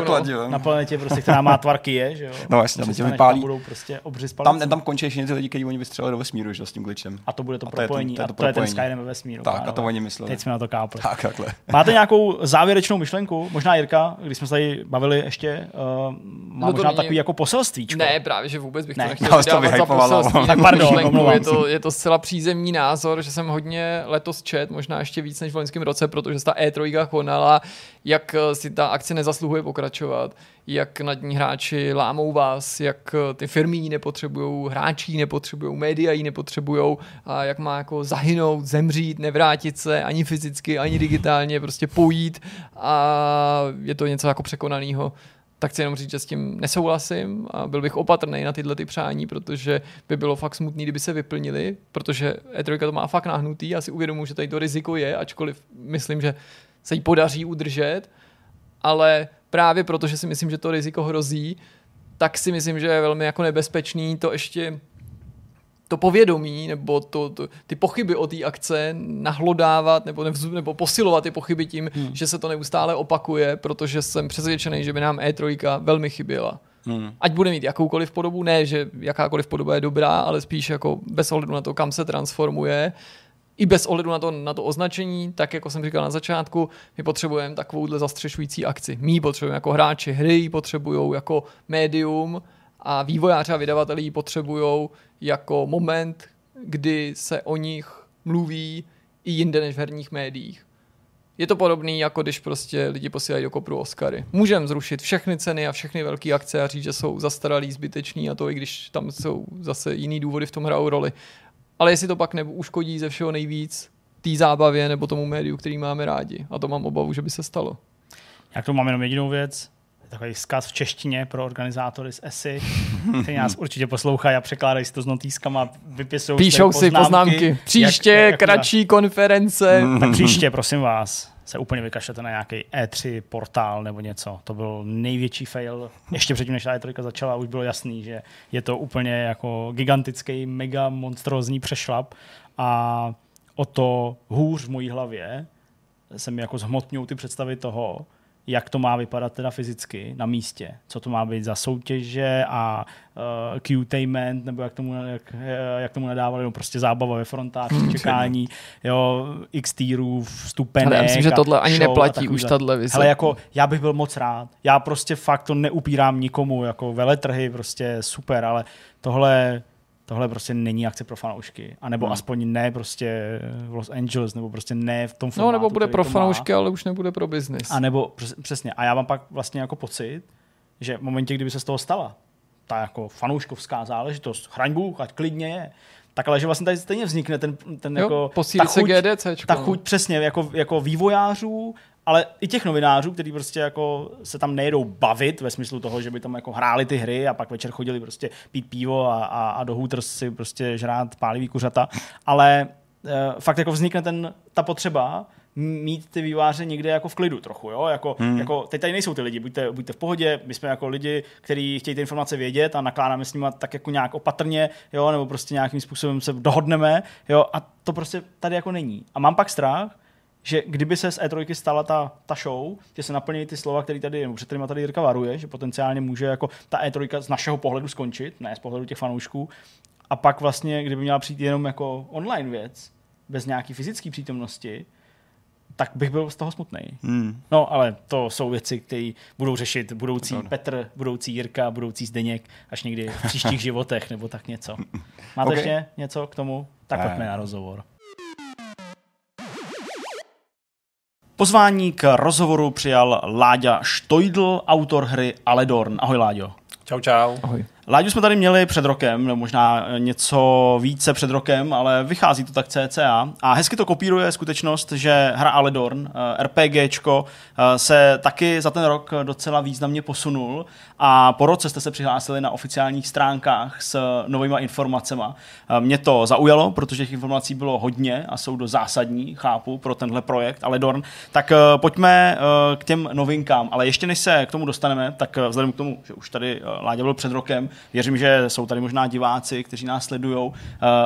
planetě, no. Na planetě, prostě, která má tvar Kyje, že jo? No jasně, tam tě vypálí. Tam budou prostě obři s Tam, tam končí ještě ty lidi, kteří oni vystřelili do vesmíru, že s tím glitchem. A to bude to A je propojení. je a to je ten propojení. Skyrim ve vesmíru. Tak, a to oni mysleli. Teď jsme na to kápli. Tak, takhle. Máte nějakou závěrečnou myšlenku? Možná Jirka, když jsme se tady bavili ještě, uh, má No to možná není- takový jako poselstvíčko. Ne, právě, že vůbec bych Ne. to nechtěl vydávat za poselství. Tak pardon, je, to, je to zcela přízemní názor, že jsem hodně letos čet, možná ještě víc než v loňském roce, protože se ta E3 konala, jak eh, si ta akce nezasluhuje pokračovat, jak nad ní hráči lámou vás, jak eh, ty firmy ji nepotřebují, hráči ji nepotřebují, média ji nepotřebují a jak má jako zahynout, zemřít, nevrátit se ani fyzicky, ani digitálně, prostě pojít a je to něco jako překonaného. Tak chci jenom říct, že s tím nesouhlasím a byl bych opatrný na tyhle ty přání, protože by bylo fakt smutný, kdyby se vyplnili, protože E3 to má fakt nahnutý, já si uvědomuji, že tady to riziko je, ačkoliv myslím, že se jí podaří udržet, ale právě protože si myslím, že to riziko hrozí, tak si myslím, že je velmi jako nebezpečný to ještě to povědomí nebo to, to, ty pochyby o té akce nahlodávat nebo, nevzdu, nebo posilovat ty pochyby tím, hmm. že se to neustále opakuje, protože jsem přesvědčený, že by nám E3 velmi chyběla. Hmm. Ať bude mít jakoukoliv podobu, ne, že jakákoliv podoba je dobrá, ale spíš jako bez ohledu na to, kam se transformuje, i bez ohledu na to, na to označení, tak jako jsem říkal na začátku, my potřebujeme takovouhle zastřešující akci. My ji potřebujeme jako hráči hry, ji potřebují jako médium a vývojáři a vydavatelé ji potřebují jako moment, kdy se o nich mluví i jinde než v herních médiích. Je to podobný, jako když prostě lidi posílají do kopru Oscary. Můžeme zrušit všechny ceny a všechny velké akce a říct, že jsou zastaralý, zbytečný a to i když tam jsou zase jiný důvody v tom hrajou roli. Ale jestli to pak nebo uškodí ze všeho nejvíc té zábavě nebo tomu médiu, který máme rádi. A to mám obavu, že by se stalo. Já k tomu mám jenom jedinou věc. Takový vzkaz v češtině pro organizátory z ESI, kteří nás určitě poslouchají a překládají si to s notýskama, vypisují Píšou si poznámky. Příště jak- jak- kratší konference. Tak příště, prosím vás, se úplně vykašlete na nějaký E3 portál nebo něco. To byl největší fail. Ještě předtím, než ta E3 začala, už bylo jasný, že je to úplně jako gigantický, mega monstrózní přešlap a o to hůř v mojí hlavě se mi jako zhmotňují ty představy toho, jak to má vypadat teda fyzicky na místě, co to má být za soutěže a uh, Q-tainment, nebo jak tomu, jak, eh, jak tomu nadávali, no prostě zábava ve frontách, čekání, jo, x týrů, vstupenek Ale já myslím, že tohle ani neplatí už tahle vize. Hele, jako, já bych byl moc rád. Já prostě fakt to neupírám nikomu, jako veletrhy, prostě super, ale tohle tohle prostě není akce pro fanoušky. A nebo hmm. aspoň ne prostě v Los Angeles, nebo prostě ne v tom No formátu, nebo bude pro fanoušky, ale už nebude pro biznis. A nebo přes- přesně. A já mám pak vlastně jako pocit, že v momentě, kdyby se z toho stala ta jako fanouškovská záležitost, chraň Bůh, ať klidně je, tak ale že vlastně tady stejně vznikne ten, ten Jo, jako, posílí ta se chuť, GDCčko, ta no. chuť přesně jako, jako vývojářů, ale i těch novinářů, kteří prostě jako se tam nejedou bavit ve smyslu toho, že by tam jako hráli ty hry a pak večer chodili prostě pít pivo a, a, a do Hooters si prostě žrát pálivý kuřata, ale e, fakt jako vznikne ten, ta potřeba mít ty výváře někde jako v klidu trochu, jo? Jako, hmm. jako, teď tady nejsou ty lidi, buďte, buďte v pohodě, my jsme jako lidi, kteří chtějí ty informace vědět a nakládáme s nimi tak jako nějak opatrně, jo? nebo prostě nějakým způsobem se dohodneme, jo? a to prostě tady jako není. A mám pak strach, že kdyby se z E3 stala ta, ta show, že se naplní ty slova, které tady, nebo před kterými tady Jirka varuje, že potenciálně může jako ta E3 z našeho pohledu skončit, ne z pohledu těch fanoušků, a pak vlastně, kdyby měla přijít jenom jako online věc, bez nějaký fyzické přítomnosti, tak bych byl z toho smutný. Hmm. No, ale to jsou věci, které budou řešit budoucí Pravda. Petr, budoucí Jirka, budoucí Zdeněk, až někdy v příštích životech, nebo tak něco. Máte Ok. ještě něco k tomu? Tak Ne. pojďme na rozhovor. Pozvání k rozhovoru přijal Láďa Štojdl, autor hry Aledorn. Ahoj Láďo. Čau, čau. Ahoj. Láďu jsme tady měli před rokem, nebo možná něco více před rokem, ale vychází to tak CCA a hezky to kopíruje skutečnost, že hra Aledorn, eh, RPGčko, eh, se taky za ten rok docela významně posunul a po roce jste se přihlásili na oficiálních stránkách s novýma informacemi. Eh, mě to zaujalo, protože těch informací bylo hodně a jsou do zásadní, chápu, pro tenhle projekt Aledorn. Tak pojďme k těm novinkám, ale ještě než se k tomu dostaneme, tak vzhledem k tomu, že už tady Láďa byl před rokem, Věřím, že jsou tady možná diváci, kteří nás sledují, uh,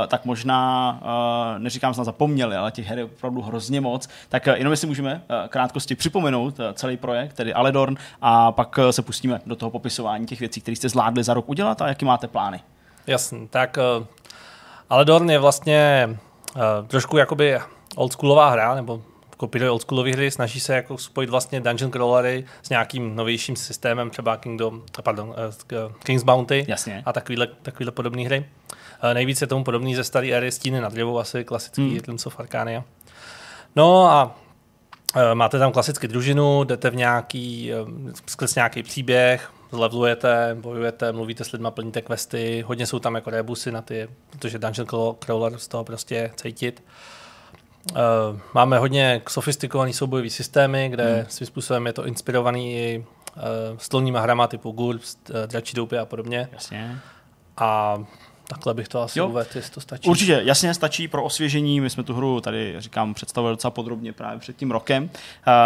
tak možná, uh, neříkám, snad zapomněli, ale těch her je opravdu hrozně moc. Tak uh, jenom jestli můžeme krátkosti připomenout celý projekt, tedy Aledorn, a pak se pustíme do toho popisování těch věcí, které jste zvládli za rok udělat a jaký máte plány. Jasně, tak Aledorn je vlastně trošku jakoby oldschoolová hra, nebo kopíruje oldschoolové hry, snaží se jako spojit vlastně dungeon crawlery s nějakým novějším systémem, třeba Kingdom, pardon, uh, King's Bounty Jasně. a takovýhle, takovýhle podobné hry. Uh, nejvíc je tomu podobný ze staré éry Stíny nad dřevou, asi klasický hmm. Tlims of Arcania. No a máte tam klasicky družinu, jdete v nějaký, skrz nějaký příběh, zlevlujete, bojujete, mluvíte s lidmi, plníte questy, hodně jsou tam jako rebusy na ty, protože dungeon crawler z toho prostě cítit. Uh, máme hodně sofistikovaný soubojový systémy, kde hmm. svým způsobem je to inspirovaný i uh, stolníma hrama typu GURPS, uh, Dračí doupy a podobně. Jasně. A Takhle bych to asi uvedl, jestli to stačí. Určitě, jasně stačí pro osvěžení. My jsme tu hru tady, říkám, představili docela podrobně právě před tím rokem. Uh,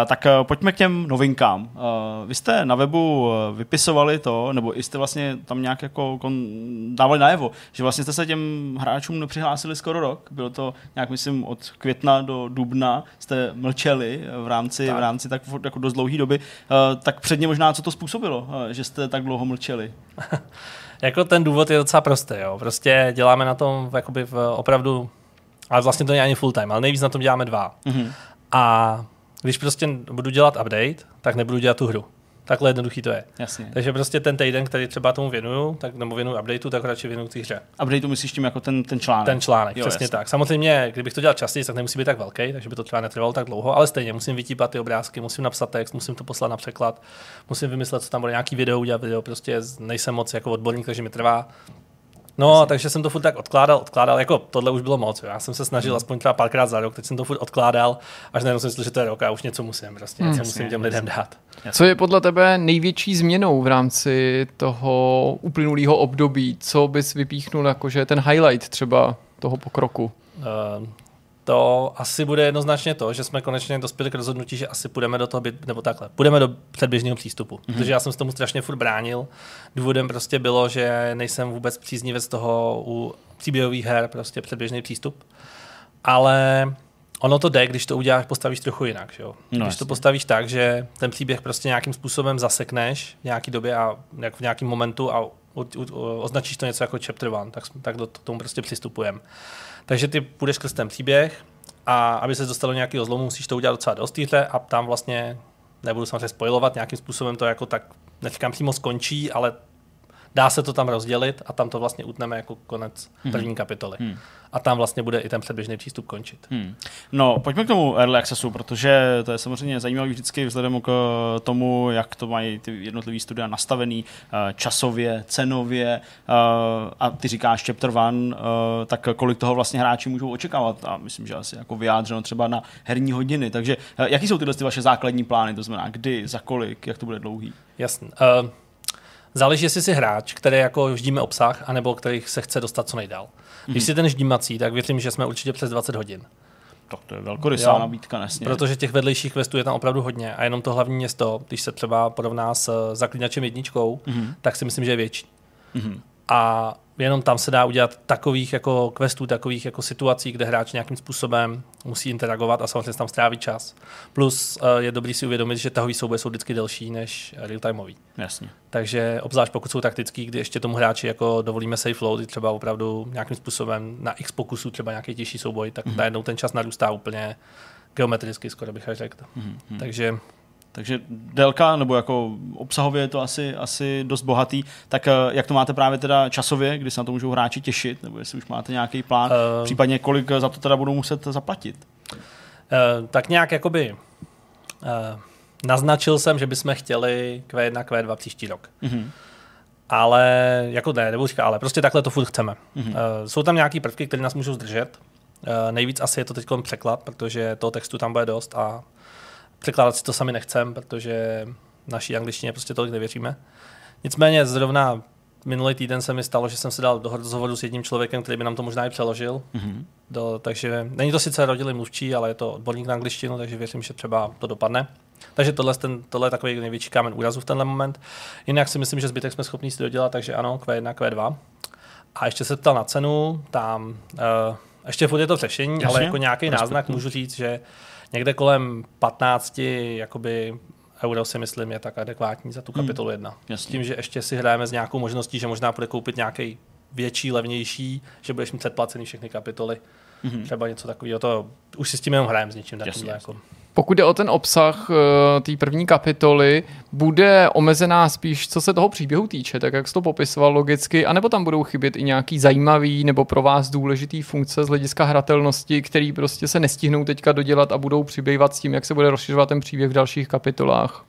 tak uh, pojďme k těm novinkám. Uh, vy jste na webu vypisovali to, nebo jste vlastně tam nějak jako kon, dávali najevo, že vlastně jste se těm hráčům nepřihlásili skoro rok. Bylo to nějak, myslím, od května do dubna jste mlčeli v rámci tak, v rámci tak jako dost dlouhé doby. Uh, tak předně možná, co to způsobilo, uh, že jste tak dlouho mlčeli? jako ten důvod je docela prostý. Jo. Prostě děláme na tom jakoby v opravdu, ale vlastně to není ani full time, ale nejvíc na tom děláme dva. Mm-hmm. A když prostě budu dělat update, tak nebudu dělat tu hru. Takhle jednoduchý to je. Jasně. Takže prostě ten týden, který třeba tomu věnuju, tak, nebo věnuju updateu, tak radši věnuju té hře. Updateu myslíš tím jako ten, ten článek? Ten článek, jo, přesně jasně. tak. Samozřejmě, kdybych to dělal častěji, tak nemusí být tak velký, takže by to třeba netrvalo tak dlouho, ale stejně musím vytípat ty obrázky, musím napsat text, musím to poslat na překlad, musím vymyslet, co tam bude nějaký video, udělat video, prostě nejsem moc jako odborník, takže mi trvá No, Jasně. takže jsem to furt tak odkládal, odkládal, jako tohle už bylo moc. Já jsem se snažil hmm. aspoň třeba párkrát za rok, teď jsem to furt odkládal, až najednou jsem myslel, že to je rok a už něco musím, prostě hmm. něco musím těm lidem dát. Co je podle tebe největší změnou v rámci toho uplynulého období? Co bys vypíchnul jako, že ten highlight třeba toho pokroku? Uh, to asi bude jednoznačně to, že jsme konečně dospěli k rozhodnutí, že asi půjdeme do toho, nebo takhle, půjdeme do předběžného přístupu. Mm-hmm. Protože já jsem s tomu strašně furt bránil. Důvodem prostě bylo, že nejsem vůbec příznivec toho u příběhových her, prostě předběžný přístup. Ale ono to jde, když to uděláš, postavíš trochu jinak. Že jo? No, když to postavíš tak, že ten příběh prostě nějakým způsobem zasekneš v nějaký době a jak v nějakém momentu a označíš to něco jako chapter one, tak, tak do tomu prostě přistupujeme. Takže ty půjdeš skrz ten příběh a aby se dostalo do nějakého zlomu, musíš to udělat docela dost a tam vlastně nebudu samozřejmě spojovat, nějakým způsobem to jako tak, neříkám přímo skončí, ale dá se to tam rozdělit a tam to vlastně utneme jako konec hmm. první kapitoly. Hmm. A tam vlastně bude i ten předběžný přístup končit. Hmm. No, pojďme k tomu Early Accessu, protože to je samozřejmě zajímavé vždycky vzhledem k tomu, jak to mají ty jednotlivé studia nastavený eh, časově, cenově eh, a ty říkáš chapter one, eh, tak kolik toho vlastně hráči můžou očekávat a myslím, že asi jako vyjádřeno třeba na herní hodiny. Takže jaký jsou tyhle ty vaše základní plány, to znamená kdy, za kolik, jak to bude dlouhý? Jasně. Uh... Záleží, jestli jsi hráč, který jako ždíme obsah, anebo který se chce dostat co nejdál. Mm-hmm. Když mhm. si ten ždímací, tak věřím, že jsme určitě přes 20 hodin. Tak to je velkorysá nabídka, nesně. Protože těch vedlejších questů je tam opravdu hodně a jenom to hlavní město, když se třeba porovná s zaklínačem jedničkou, mm-hmm. tak si myslím, že je větší. Mm-hmm. A jenom tam se dá udělat takových jako questů, takových jako situací, kde hráč nějakým způsobem musí interagovat a samozřejmě tam stráví čas. Plus uh, je dobrý si uvědomit, že tahový souboje jsou vždycky delší než real-timeový. Jasně. Takže obzvlášť pokud jsou taktický, kdy ještě tomu hráči jako dovolíme safe load, třeba opravdu nějakým způsobem na x pokusů třeba nějaký těžší souboj, tak mm-hmm. najednou ten čas narůstá úplně geometricky, skoro bych řekl. Mm-hmm. Takže takže délka, nebo jako obsahově je to asi, asi dost bohatý. Tak eh, jak to máte právě teda časově, kdy se na to můžou hráči těšit, nebo jestli už máte nějaký plán, uh, případně kolik za to teda budou muset zaplatit? Uh, tak nějak jakoby uh, naznačil jsem, že bychom chtěli Q1, Q2 příští rok. Uh-huh. ale jako ne, nebo říká, ale prostě takhle to furt chceme. Mm-hmm. Uh, jsou tam nějaké prvky, které nás můžou zdržet. Uh, nejvíc asi je to teď překlad, protože toho textu tam bude dost a překládat si to sami nechcem, protože naší angličtině prostě tolik nevěříme. Nicméně zrovna minulý týden se mi stalo, že jsem se dal do rozhovoru s jedním člověkem, který by nám to možná i přeložil. Mm-hmm. Do, takže není to sice rodilý mluvčí, ale je to odborník na angličtinu, takže věřím, že třeba to dopadne. Takže tohle, ten, tohle je takový největší kámen úrazu v tenhle moment. Jinak si myslím, že zbytek jsme schopni si dodělat, takže ano, Q1, Q2. A ještě se ptal na cenu, tam uh, ještě furt je to řešení, Jasně, ale jako nějaký náznak můžu říct, že někde kolem 15 jakoby euro si myslím je tak adekvátní za tu hmm. kapitolu 1. Hmm, S tím, že ještě si hrajeme s nějakou možností, že možná bude koupit nějaký větší, levnější, že budeš mít předplacený všechny kapitoly. Mm-hmm. Třeba něco takového, to už si s tím jenom hrajeme s něčím takovým. Jako. Pokud jde o ten obsah uh, té první kapitoly, bude omezená spíš, co se toho příběhu týče, tak jak jsi to popisoval logicky, anebo tam budou chybět i nějaký zajímavý nebo pro vás důležitý funkce z hlediska hratelnosti, který prostě se nestihnou teďka dodělat a budou přibývat s tím, jak se bude rozšiřovat ten příběh v dalších kapitolách?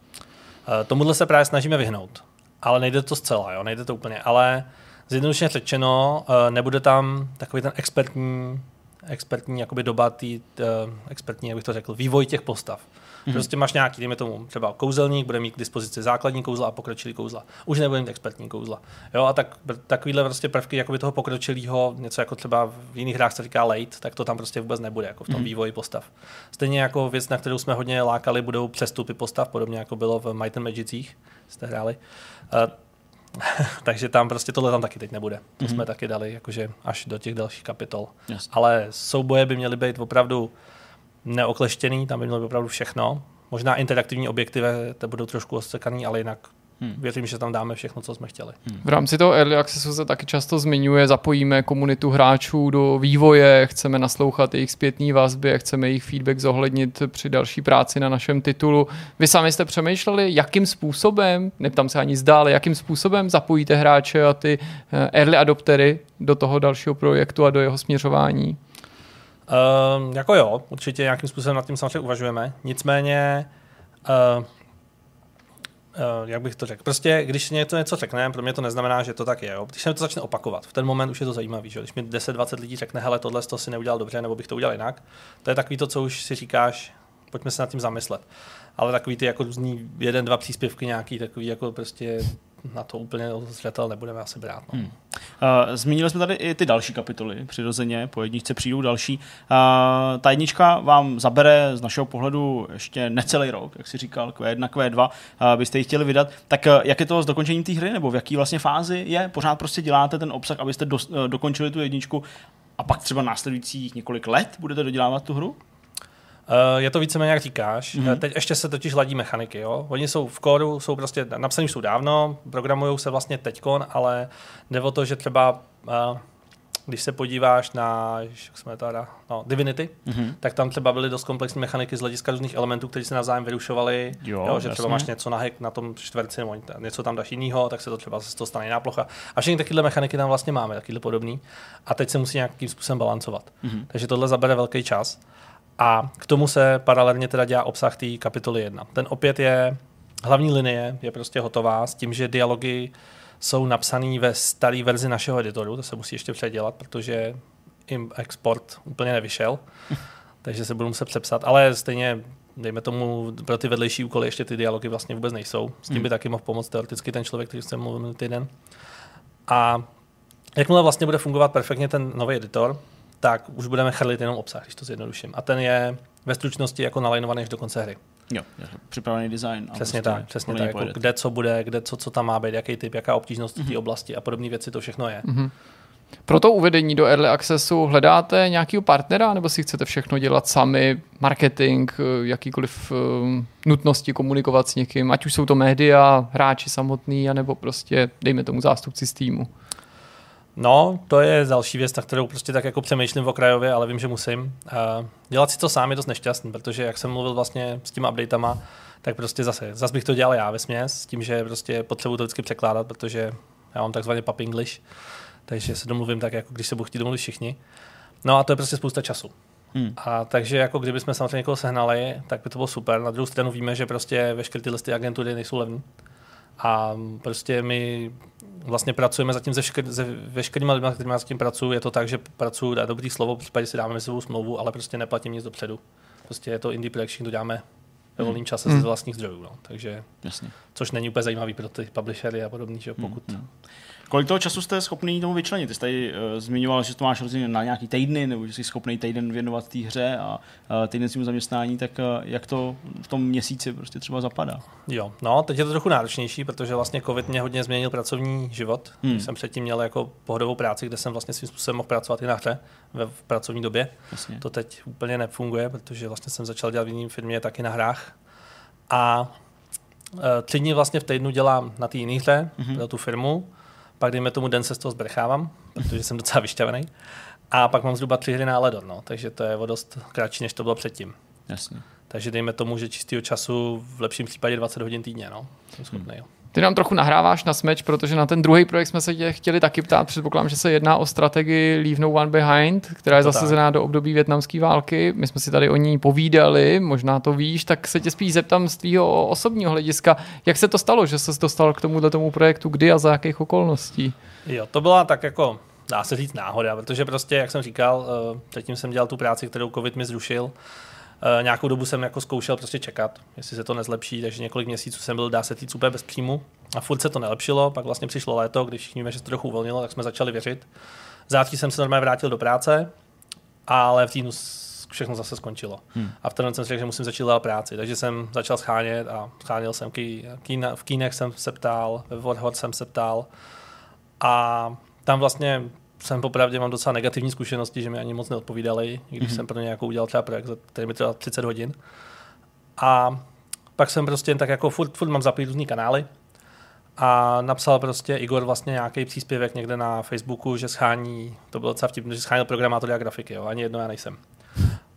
Uh, tomuhle se právě snažíme vyhnout, ale nejde to zcela, jo, nejde to úplně, ale zjednodušeně řečeno, uh, nebude tam takový ten expertní expertní jakoby doba, tý, uh, expertní, jak bych to řekl, vývoj těch postav. Mm-hmm. Prostě máš nějaký, dejme tomu, třeba kouzelník, bude mít k dispozici základní kouzla a pokročilý kouzla. Už nebude mít expertní kouzla. Jo, a tak, takovýhle prostě prvky jakoby toho pokročilého, něco jako třeba v jiných hrách se říká late, tak to tam prostě vůbec nebude, jako v tom mm-hmm. vývoji postav. Stejně jako věc, na kterou jsme hodně lákali, budou přestupy postav, podobně jako bylo v Might and Magicích, jste hráli. Uh, Takže tam prostě tohle tam taky teď nebude. To mm-hmm. jsme taky dali jakože až do těch dalších kapitol. Jasně. Ale souboje by měly být opravdu neokleštěný, tam by mělo být opravdu všechno. Možná interaktivní objektivy to budou trošku osekaný, ale jinak Hmm. Věřím, že tam dáme všechno, co jsme chtěli. Hmm. V rámci toho Early Accessu se taky často zmiňuje, zapojíme komunitu hráčů do vývoje, chceme naslouchat jejich zpětné vazby, chceme jejich feedback zohlednit při další práci na našem titulu. Vy sami jste přemýšleli, jakým způsobem, neptám se ani ale jakým způsobem zapojíte hráče a ty eh, early adoptery do toho dalšího projektu a do jeho směřování? Uh, jako jo, určitě nějakým způsobem nad tím samozřejmě uvažujeme. Nicméně uh, Uh, jak bych to řekl? Prostě, když něco něco řekne, pro mě to neznamená, že to tak je. Jo? Když se to začne opakovat, v ten moment už je to zajímavý. Že? Když mi 10-20 lidí řekne, hele, tohle to si neudělal dobře, nebo bych to udělal jinak, to je takový to, co už si říkáš, pojďme se nad tím zamyslet. Ale takový ty jako různý jeden, dva příspěvky nějaký, takový jako prostě na to úplně zřetel nebudeme asi brát. No. Hmm. Zmínili jsme tady i ty další kapitoly, přirozeně, po jedničce přijdou další. Ta jednička vám zabere z našeho pohledu ještě necelý rok, jak si říkal, Q1, Q2, uh, byste ji chtěli vydat. Tak uh, jak je to s dokončením té hry, nebo v jaký vlastně fázi je? Pořád prostě děláte ten obsah, abyste uh, dokončili tu jedničku a pak třeba následujících několik let budete dodělávat tu hru? Uh, je to víceméně, jak říkáš. Mm-hmm. Teď ještě se totiž ladí mechaniky. Jo? Oni jsou v kódu, jsou prostě napsaný jsou dávno, programují se vlastně teďkon, ale jde o to, že třeba uh, když se podíváš na jak jsme teda, no, Divinity, mm-hmm. tak tam třeba byly dost komplexní mechaniky z hlediska různých elementů, které se navzájem vyrušovaly. Jo, jo, že jasně. třeba máš něco na hack na tom čtverci, nebo něco tam dáš jinýho, tak se to třeba z toho stane jiná plocha. A všechny takovéhle mechaniky tam vlastně máme, takovýhle podobný. A teď se musí nějakým způsobem balancovat. Mm-hmm. Takže tohle zabere velký čas. A k tomu se paralelně teda dělá obsah té kapitoly 1. Ten opět je, hlavní linie je prostě hotová s tím, že dialogy jsou napsané ve staré verzi našeho editoru, to se musí ještě předělat, protože jim export úplně nevyšel, takže se budu muset přepsat, ale stejně dejme tomu, pro ty vedlejší úkoly ještě ty dialogy vlastně vůbec nejsou. S tím by hmm. taky mohl pomoct teoreticky ten člověk, který jsem mluvil týden. A jakmile vlastně bude fungovat perfektně ten nový editor, tak už budeme chrlit jenom obsah, když to zjednoduším. A ten je ve stručnosti jako nalajnovaný až do konce hry. Jo, připravený design. Přesně prostě tak, přesně tak. Jako kde co bude, kde co, co tam má být, jaký typ, jaká obtížnost mm-hmm. té oblasti a podobné věci, to všechno je. Mm-hmm. Pro to uvedení do Early Accessu hledáte nějakého partnera, nebo si chcete všechno dělat sami, marketing, jakýkoliv uh, nutnosti komunikovat s někým, ať už jsou to média, hráči samotný, anebo prostě, dejme tomu, zástupci z týmu. No, to je další věc, na kterou prostě tak jako přemýšlím v okrajově, ale vím, že musím. Uh, dělat si to sám je dost nešťastný, protože jak jsem mluvil vlastně s těma updatama, tak prostě zase, zase bych to dělal já ve směs, s tím, že prostě potřebuji to vždycky překládat, protože já mám takzvaný pub English, takže se domluvím tak, jako když se budou chtít domluvit všichni. No a to je prostě spousta času. Hmm. A takže jako kdybychom samozřejmě někoho sehnali, tak by to bylo super. Na druhou stranu víme, že prostě veškeré ty listy agentury nejsou levné A prostě my vlastně pracujeme zatím se, všker, se veškerými lidmi, kterými s tím pracuji. Je to tak, že pracuji na dobrý slovo, v případě si dáme sebou smlouvu, ale prostě neplatím nic dopředu. Prostě je to indie projekt, to děláme ve volném čase Hmm. z vlastních zdrojů. No. Takže, Jasně. což není úplně zajímavý pro ty publishery a podobný, že pokud Hmm. Kolik toho času jste schopný tomu vyčlenit? Ty jsi tady uh, zmiňoval, že to máš rozdělené na nějaký týdny, nebo že jsi schopný týden věnovat té hře a uh, týden svým zaměstnání, tak uh, jak to v tom měsíci prostě třeba zapadá? Jo, no, teď je to trochu náročnější, protože vlastně COVID mě hodně změnil pracovní život. Hmm. Hmm. Jsem předtím měl jako pohodovou práci, kde jsem vlastně svým způsobem mohl pracovat i na hře ve v pracovní době. Jasně. To teď úplně nefunguje, protože vlastně jsem začal dělat v jiné firmě taky na hrách. A e, tři dny vlastně v týdnu dělám na té jiné hře, Mhm. mm-hmm. pro tu firmu. Pak dejme tomu den se z toho zbrechávám, protože jsem docela vyšťavený. A pak mám zhruba tři hry na Ledor, no, takže to je o dost kratší, než to bylo předtím. Jasně. Takže dejme tomu, že čistého času v lepším případě 20 hodin týdně, no. Jsem schopný, jo. Ty nám trochu nahráváš na smeč, protože na ten druhý projekt jsme se tě chtěli taky ptát. Předpokládám, že se jedná o strategii Leave No One Behind, která je tak. zasazená do období větnamské války. My jsme si tady o ní povídali, možná to víš, tak se tě spíš zeptám z tvýho osobního hlediska, jak se to stalo, že se dostal k tomuhle tomu projektu, kdy a za jakých okolností? Jo, to byla tak jako, dá se říct náhoda, protože prostě, jak jsem říkal, eh, předtím jsem dělal tu práci, kterou covid mi zrušil. Eh, Nějakou dobu jsem jako zkoušel prostě čekat, jestli se to nezlepší, takže několik měsíců jsem byl, dá se říct, úplně bez příjmu. A furt se to nelepšilo, pak vlastně přišlo léto, když všichni že se to trochu uvolnilo, tak jsme začali věřit. Září jsem se normálně vrátil do práce, ale v týdnu všechno zase skončilo. Hmm. A v ten jsem si řekl, že musím začít dělat práci, takže jsem začal schánět a scháněl jsem ký, kýna, v kínech jsem se ptal, ve Warhol jsem se ptal a tam vlastně jsem popravdě mám docela negativní zkušenosti, že mi ani moc neodpovídali, i když mm-hmm. jsem pro ně jako udělal třeba projekt, za- který mi trval 30 hodin. A pak jsem prostě jen tak jako furt, furt mám zapít různý kanály a napsal prostě Igor vlastně nějaký příspěvek někde na Facebooku, že schání, to bylo docela vtipné, že schánil programátory a grafiky, jo, ani jedno já nejsem.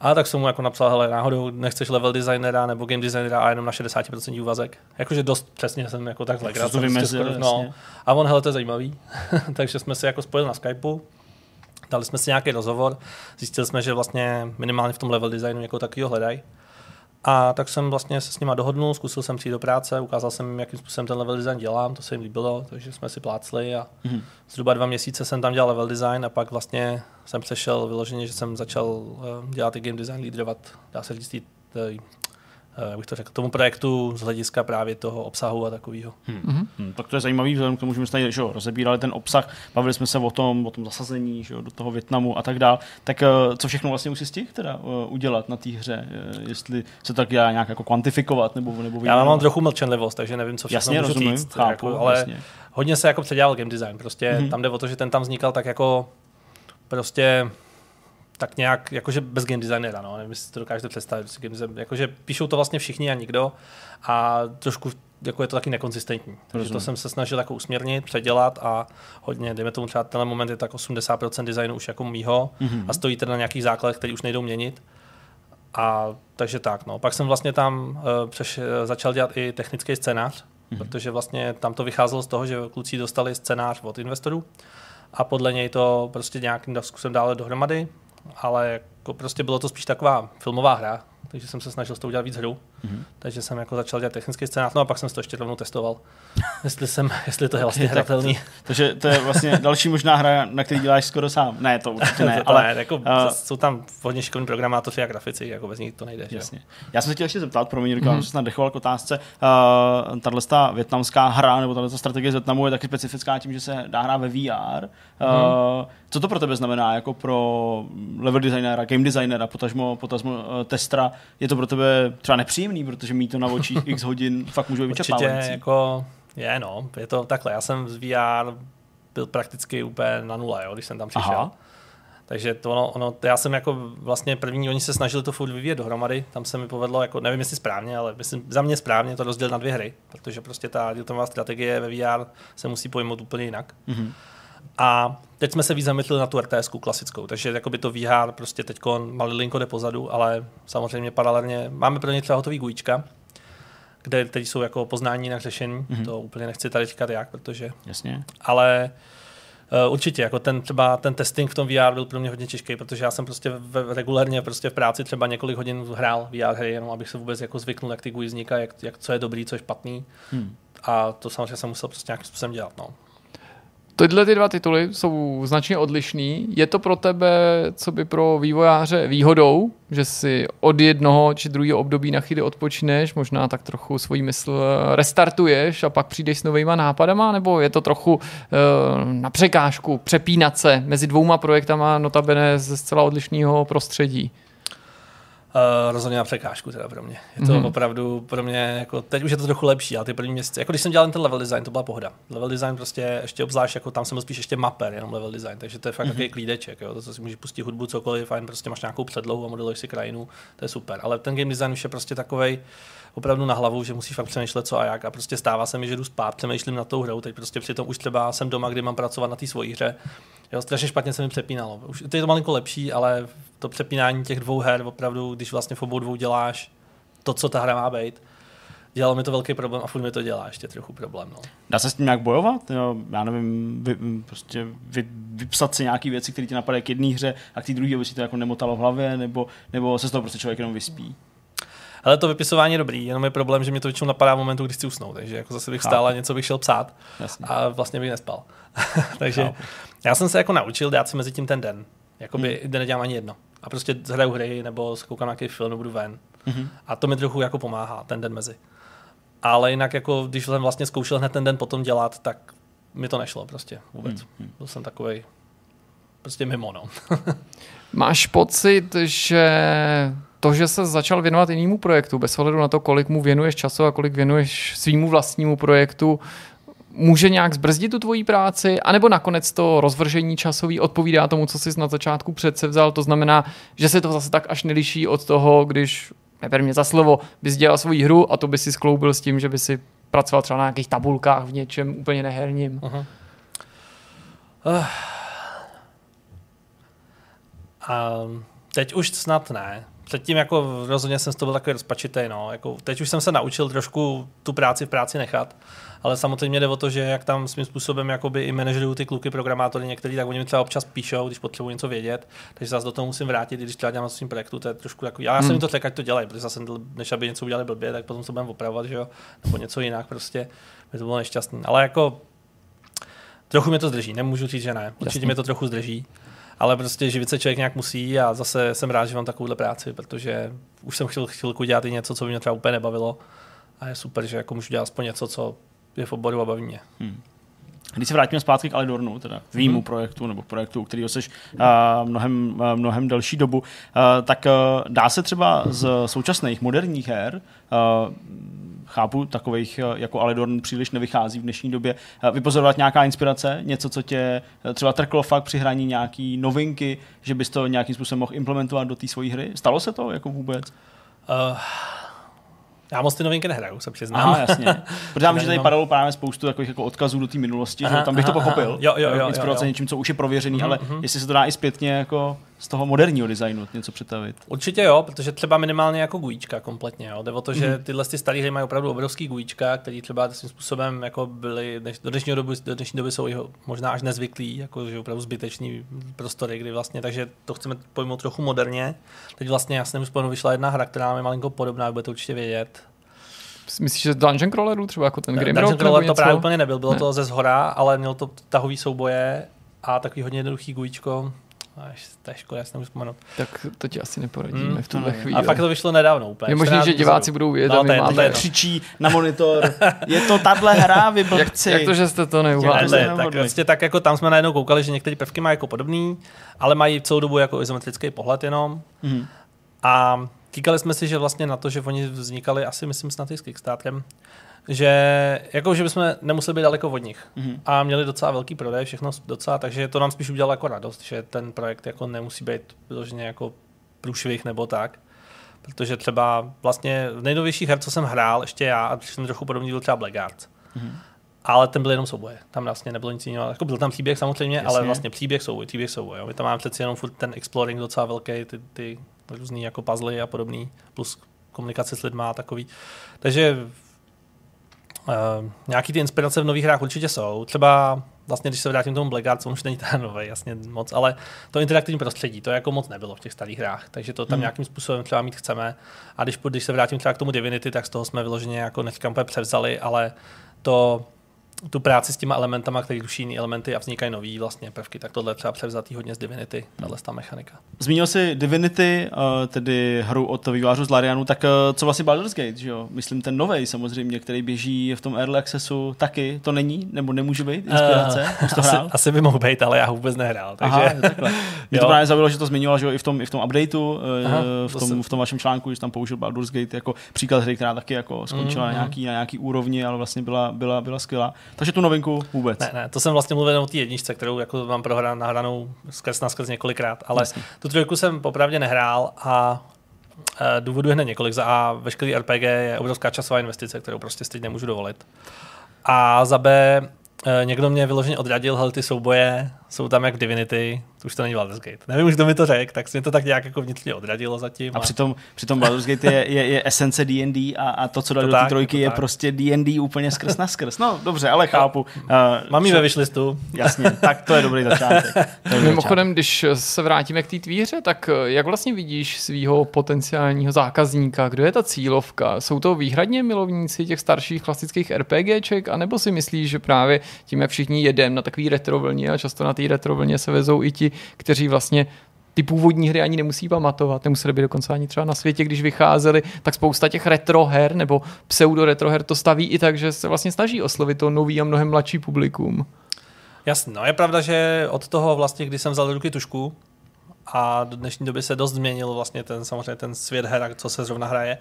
A tak jsem mu jako napsal, hele, náhodou nechceš level designera nebo game designera a jenom na 60% úvazek. Jakože dost přesně jsem jako takhle. Tak to vymezil, skoro- no. A on, hele, to je zajímavý. Takže jsme se jako spojili na Skypeu, dali jsme si nějaký rozhovor, zjistili jsme, že vlastně minimálně v tom level designu jako takovýho hledají. A tak jsem vlastně se s nima dohodnul, zkusil jsem přijít do práce, ukázal jsem jim, jakým způsobem ten level design dělám, to se jim líbilo, takže jsme si plácli a Mhm. zhruba dva měsíce jsem tam dělal level design a pak vlastně jsem přešel vyloženě, že jsem začal eh, dělat i game design, lídrovat, dá se říct, eh, jak bych to řekl, tomu projektu z hlediska právě toho obsahu a takového. Hmm, tak to je zajímavý, vzhledem k tomu, že jsme tady že jo, rozebírali ten obsah, bavili jsme se o tom, o tom zasazení že jo, do toho Větnamu a tak dál. Tak eh, co všechno vlastně už si stihl teda eh, udělat na té hře? Eh, Jestli se to tak dá nějak jako kvantifikovat nebo, nebo Já mám trochu mlčenlivost, takže nevím, co všechno Jasně, můžu rozumím, říct. chápu, jako, ale jasně. hodně se jako předělal game design. Prostě mm-hmm. tam jde o to, že ten tam vznikal tak jako prostě tak nějak, jakože bez game designera, no, nevím, jestli to dokážete představit, game design, jakože píšou to vlastně všichni a nikdo a trošku jako je to taky nekonzistentní. Takže Rozumím. to jsem se snažil jako usměrnit, předělat a hodně, dejme tomu třeba tenhle moment je tak 80% designu už jako mýho Mhm. a stojí teda na nějakých základech, které už nejdou měnit. A takže tak, no. Pak jsem vlastně tam uh, přeš, eh, začal dělat i technický scénář, Mhm. mm-hmm. protože vlastně tam to vycházelo z toho, že kluci dostali scénář od investorů a podle něj to prostě nějakým způsobem dále dohromady, ale jako prostě bylo to spíš taková filmová hra, takže jsem se snažil s tou udělat víc hru. Mhm. Mm-hmm. Takže jsem jako začal dělat technický scénář, no a pak jsem to ještě rovnou testoval, jestli, jsem, jestli to je vlastně to- hratelný. Takže to je vlastně další možná hra, na který děláš skoro sám. Ne, to určitě ne, to, to ale ne, jako, uh, jsou tam hodně šikovní programátoři a grafici, jako bez nich to nejde. jo. Jasně. Já jsem se chtěl ještě zeptat, promiň, Jirko, Mhm. mm-hmm. že jsem nadechoval k otázce. Uh, tahle ta větnamská hra, nebo tahle strategie z Větnamu je taky specifická tím, že se dá hrát ve VR. Mm-hmm. Co to pro tebe znamená jako pro level designera, game designera, potažmo, potažmo uh, testera? Je to pro tebe třeba nepříjemný, protože mít to na očích x hodin fakt může být Určitě jako je no, je to takhle. Já jsem z VR byl prakticky úplně na nule, jo, když jsem tam přišel. Aha. Takže to ono, ono, já jsem jako vlastně první, oni se snažili to furt vyvíjet dohromady, tam se mi povedlo, jako nevím jestli správně, ale myslím, za mě správně to rozdělit na dvě hry, protože prostě ta dealtonová strategie ve VR se musí pojmout úplně jinak. Mm-hmm. A teď jsme se víc zamysleli na tu RTS klasickou, takže jakoby to VR prostě teď malilinko jde pozadu, ale samozřejmě paralelně máme pro ně třeba hotový gujíčka, kde teď jsou jako poznání na řešení, Mhm. mm-hmm. to úplně nechci tady říkat jak, protože, Jasně. ale Uh, určitě, jako ten třeba ten testing v tom VR byl pro mě hodně těžký, protože já jsem prostě v, regulárně prostě v práci třeba několik hodin hrál VR hry, jenom abych se vůbec jako zvyknul, jak ty GUI vznikají, jak, jak, co je dobrý, co je špatný. Hmm. A to samozřejmě jsem musel prostě nějakým způsobem dělat. No. Tyhle ty dva tituly jsou značně odlišný. Je to pro tebe, co by pro vývojáře výhodou, že si od jednoho či druhého období na chvíli odpočneš, možná tak trochu svůj mysl restartuješ a pak přijdeš s novýma nápadama, nebo je to trochu uh, na překážku přepínat se mezi dvouma projektama, notabene ze zcela odlišného prostředí? Uh, rozhodně na překážku teda pro mě. Je to mm. opravdu pro mě, jako, teď už je to trochu lepší, ale ty první měsíce, jako když jsem dělal ten level design, to byla pohoda. Level design prostě ještě obzvlášť, jako tam jsem byl spíš ještě maper, jenom level design, takže to je fakt mm. takový klídeček, jo, to, co si můžeš pustit hudbu, cokoliv, fajn, prostě máš nějakou předlohu a modeluješ si krajinu, to je super. Ale ten game design už je prostě takový opravdu na hlavu, že musíš fakt přemýšlet co a jak a prostě stává se mi, že jdu spát, přemýšlím na tou hrou, teď prostě přitom už třeba jsem doma, kdy mám pracovat na té svojí hře Jo, strašně špatně se mi přepínalo. Už to je to malinko lepší, ale to přepínání těch dvou her, opravdu, když vlastně v obou dvou děláš to, co ta hra má být, dělalo mi to velký problém a furt mi to dělá ještě trochu problém. No. Dá se s tím nějak bojovat? Jo, já nevím, vy, prostě vy, vypsat si nějaké věci, které ti napadají k jedné hře a k té druhé, aby si to jako nemotalo v hlavě, nebo, nebo se z toho prostě člověk jenom vyspí? Ale to vypisování je dobrý, jenom je problém, že mi to většinou napadá v momentu, kdy chci usnout, takže jako zase bych stál a něco bych šel psát Jasně. a vlastně bych nespal. takže Chápu. já jsem se jako naučil dát si mezi tím ten den. Jakoby, hmm. nedělám ani jedno. A prostě hraju hry nebo koukám nějaký film, budu ven. Hmm. A to mi trochu jako pomáhá, ten den mezi. Ale jinak, jako, když jsem vlastně zkoušel hned ten den potom dělat, tak mi to nešlo prostě vůbec. Hmm. Byl jsem takový prostě mimo, no. Máš pocit, že to, že se začal věnovat jinému projektu, bez ohledu na to, kolik mu věnuješ času a kolik věnuješ svýmu vlastnímu projektu, může nějak zbrzdit tu tvoji práci, anebo nakonec to rozvržení časový odpovídá tomu, co jsi na začátku vzal. to znamená, že se to zase tak až neliší od toho, když, neber mě za slovo, bys dělal svoji hru a to by si skloubil s tím, že by si pracoval třeba na nějakých tabulkách v něčem úplně neherním. Uh. Um, teď už snad ne předtím jako rozhodně jsem z toho byl takový rozpačitý, no. Jako, teď už jsem se naučil trošku tu práci v práci nechat, ale samozřejmě jde o to, že jak tam svým způsobem jakoby i manažerují ty kluky, programátory některý, tak oni mi třeba občas píšou, když potřebují něco vědět, takže zase do toho musím vrátit, když třeba dělám na svým projektu, to je trošku jako, já jsem hmm. to řekl, ať to dělají, protože zase, než aby něco udělali blbě, tak potom se budeme opravovat, že jo, nebo něco jinak prostě, by to bylo nešťastný. Ale jako trochu mě to zdrží, nemůžu říct, že ne. Určitě mě to trochu zdrží ale prostě živit se člověk nějak musí a zase jsem rád, že mám takovouhle práci, protože už jsem chtěl chvilku dělat i něco, co by mě třeba úplně nebavilo a je super, že jako můžu dělat aspoň něco, co je v oboru a baví mě. Hmm. Když se vrátíme zpátky k Alidornu, teda tvýmu hmm. projektu, nebo projektu, u kterého jsi uh, mnohem, uh, mnohem delší dobu, uh, tak uh, dá se třeba z současných moderních her uh, chápu, takových eh, jako Alidorn příliš nevychází v dnešní době. Eh, vypozorovat nějaká inspirace, něco, co tě eh, třeba trklo fakt při hraní nějaký novinky, že bys to nějakým způsobem mohl implementovat do té své hry? Stalo se to jako vůbec? Uh, já moc ty novinky nehraju, se přiznám. Aha, jasně. Protože já že tady padalo právě spoustu takových jako odkazů do té minulosti, aha, že tam bych aha, to pochopil. Aha. Jo, jo, jo, Inspirace jo, jo. něčím, co už je prověřený, uh-huh, ale uh-huh. jestli se to dá i zpětně jako z toho moderního designu něco přetavit. Určitě jo, protože třeba minimálně jako gujíčka kompletně. Jo. Jde o to, že mm. tyhle ty staré hry mají opravdu obrovský gujíčka, který třeba svým způsobem jako byly, do dnešní doby, do dnešní doby jsou jeho možná až nezvyklí, jako že opravdu zbytečný prostory, kdy vlastně, takže to chceme pojmout trochu moderně. Teď vlastně já jsem vyšla jedna hra, která nám je malinko podobná, budete určitě vědět. Myslíš, že Dungeon Crawlerů třeba jako ten Grimrock? Dungeon Crawler to právě úplně nebyl, bylo ne. to ze zhora, ale měl to tahový souboje a takový hodně jednoduchý gujíčko. Až, to je škoda, já si nemůžu vzpomenout. Tak to ti asi neporadíme mm, v tuhle chvíli. A fakt to vyšlo nedávno úplně. Je možné, že diváci budou vědět, no, my máme... křičí na monitor. je to tahle hra, vy blbci. Jak, jak to, že jste to neuhádli? tak prostě tak jako tam jsme najednou koukali, že některé prvky mají jako podobný, ale mají celou dobu jako izometrický pohled jenom. Mm. A Týkali jsme si, že vlastně na to, že oni vznikali asi, myslím, snad i s Kickstarterem, že jako, že bychom nemuseli být daleko od nich mm-hmm. a měli docela velký prodej, všechno docela, takže to nám spíš udělalo jako radost, že ten projekt jako nemusí být vyloženě jako průšvih nebo tak. Protože třeba vlastně v nejnovějších her, co jsem hrál, ještě já, a jsem trochu podobný, byl třeba Blackguard. Mm-hmm. Ale ten byl jenom souboje. Tam vlastně nebylo nic jiného. Jako byl tam příběh samozřejmě, Jasně. ale vlastně příběh souboje, příběh souboje. Jo. My tam máme přeci jenom furt ten exploring docela velký, ty, ty různý jako puzzle a podobný, plus komunikace s lidma a takový. Takže uh, nějaký ty inspirace v nových hrách určitě jsou. Třeba vlastně když se vrátím k tomu Blackguard, on už není ten nový, jasně moc, ale to interaktivní prostředí, to jako moc nebylo v těch starých hrách, takže to tam hmm. nějakým způsobem třeba mít chceme. A když, když se vrátím třeba k tomu Divinity, tak z toho jsme vyloženě jako neříkám převzali, ale to tu práci s těma elementama, které ruší jiné elementy a vznikají nový vlastně prvky, tak tohle třeba převzatý hodně z Divinity, tahle ta mechanika. Zmínil jsi Divinity, eh, tedy hru od vývářů z Larianu, tak eh, co vlastně Baldur's Gate, že jo? Myslím ten nový samozřejmě, který běží v tom Early Accessu, taky to není, nebo nemůže být inspirace? Uh, asi, asi, by mohl být, ale já ho vůbec nehrál. Takže... Aha, takhle. Mě to právě zaujalo, že to zmiňoval, že jo, i v tom, i v tom updateu, Aha, v, tom, v tom vašem článku, že tam použil Baldur's Gate jako příklad hry, která taky jako skončila mm, na, nějaký, na nějaký úrovni, ale vlastně byla, byla, byla skvělá. Takže tu novinku vůbec. Ne, ne, to jsem vlastně mluvil o té jedničce, kterou jako mám prohrát nahranou skrz na skrz několikrát, ale Jasně. tu trojku jsem popravdě nehrál a e, důvodu je hned několik. Za A veškerý RPG je obrovská časová investice, kterou prostě teď nemůžu dovolit. A za B e, někdo mě vyloženě odradil, hele, ty souboje jsou tam jak Divinity, to už to není Baldur's Gate. Nevím už, kdo mi to řekl, tak se mě to tak nějak jako vnitřně odradilo zatím. A, a přitom, přitom Baldur's Gate je, je, je esence D&D a, a to, co dali do té trojky, je, je prostě D&D úplně skrz na skrz. No, dobře, ale chápu. Uh, Mám ji ve vyšlistu. Jasně, tak to je dobrý začátek. Mimochodem, když se vrátíme k té tvíře, tak eh, jak vlastně vidíš svého potenciálního zákazníka? Kdo je ta cílovka? Jsou to výhradně milovníci těch starších klasických RPGček, anebo si myslíš, že právě tím, jak všichni jedeme na takový retro vlně a často na té retro vlně se vezou i ti, kteří vlastně ty původní hry ani nemusí pamatovat, nemuseli by dokonce ani třeba na světě, když vycházely, tak spousta těch retro her nebo pseudo retro her to staví i tak, že se vlastně snaží oslovit to nový a mnohem mladší publikum. Jasně, no je pravda, že od toho vlastně, kdy jsem vzal do ruky tušku a do dnešní doby se dost změnil vlastně ten samozřejmě ten svět her, co se zrovna hraje,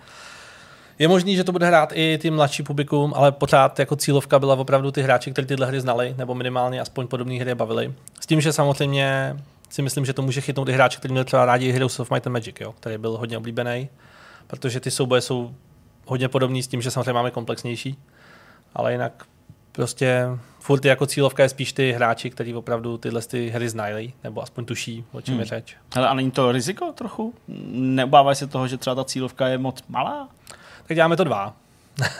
je možný, že to bude hrát i ty mladší publikum, ale pořád jako cílovka byla opravdu ty hráči, kteří tyhle hry znali, nebo minimálně aspoň podobné hry bavili. S tím, že samozřejmě si myslím, že to může chytnout i hráči, kteří měli třeba rádi Heroes of Might and Magic, jo, který byl hodně oblíbený, protože ty souboje jsou hodně podobný s tím, že samozřejmě máme komplexnější, ale jinak prostě furt jako cílovka je spíš ty hráči, kteří opravdu tyhle ty hry znají, nebo aspoň tuší, o čem hmm. je řeč. Ale a není to riziko trochu? Neobávají se toho, že třeba ta cílovka je moc malá? Tak děláme to dva.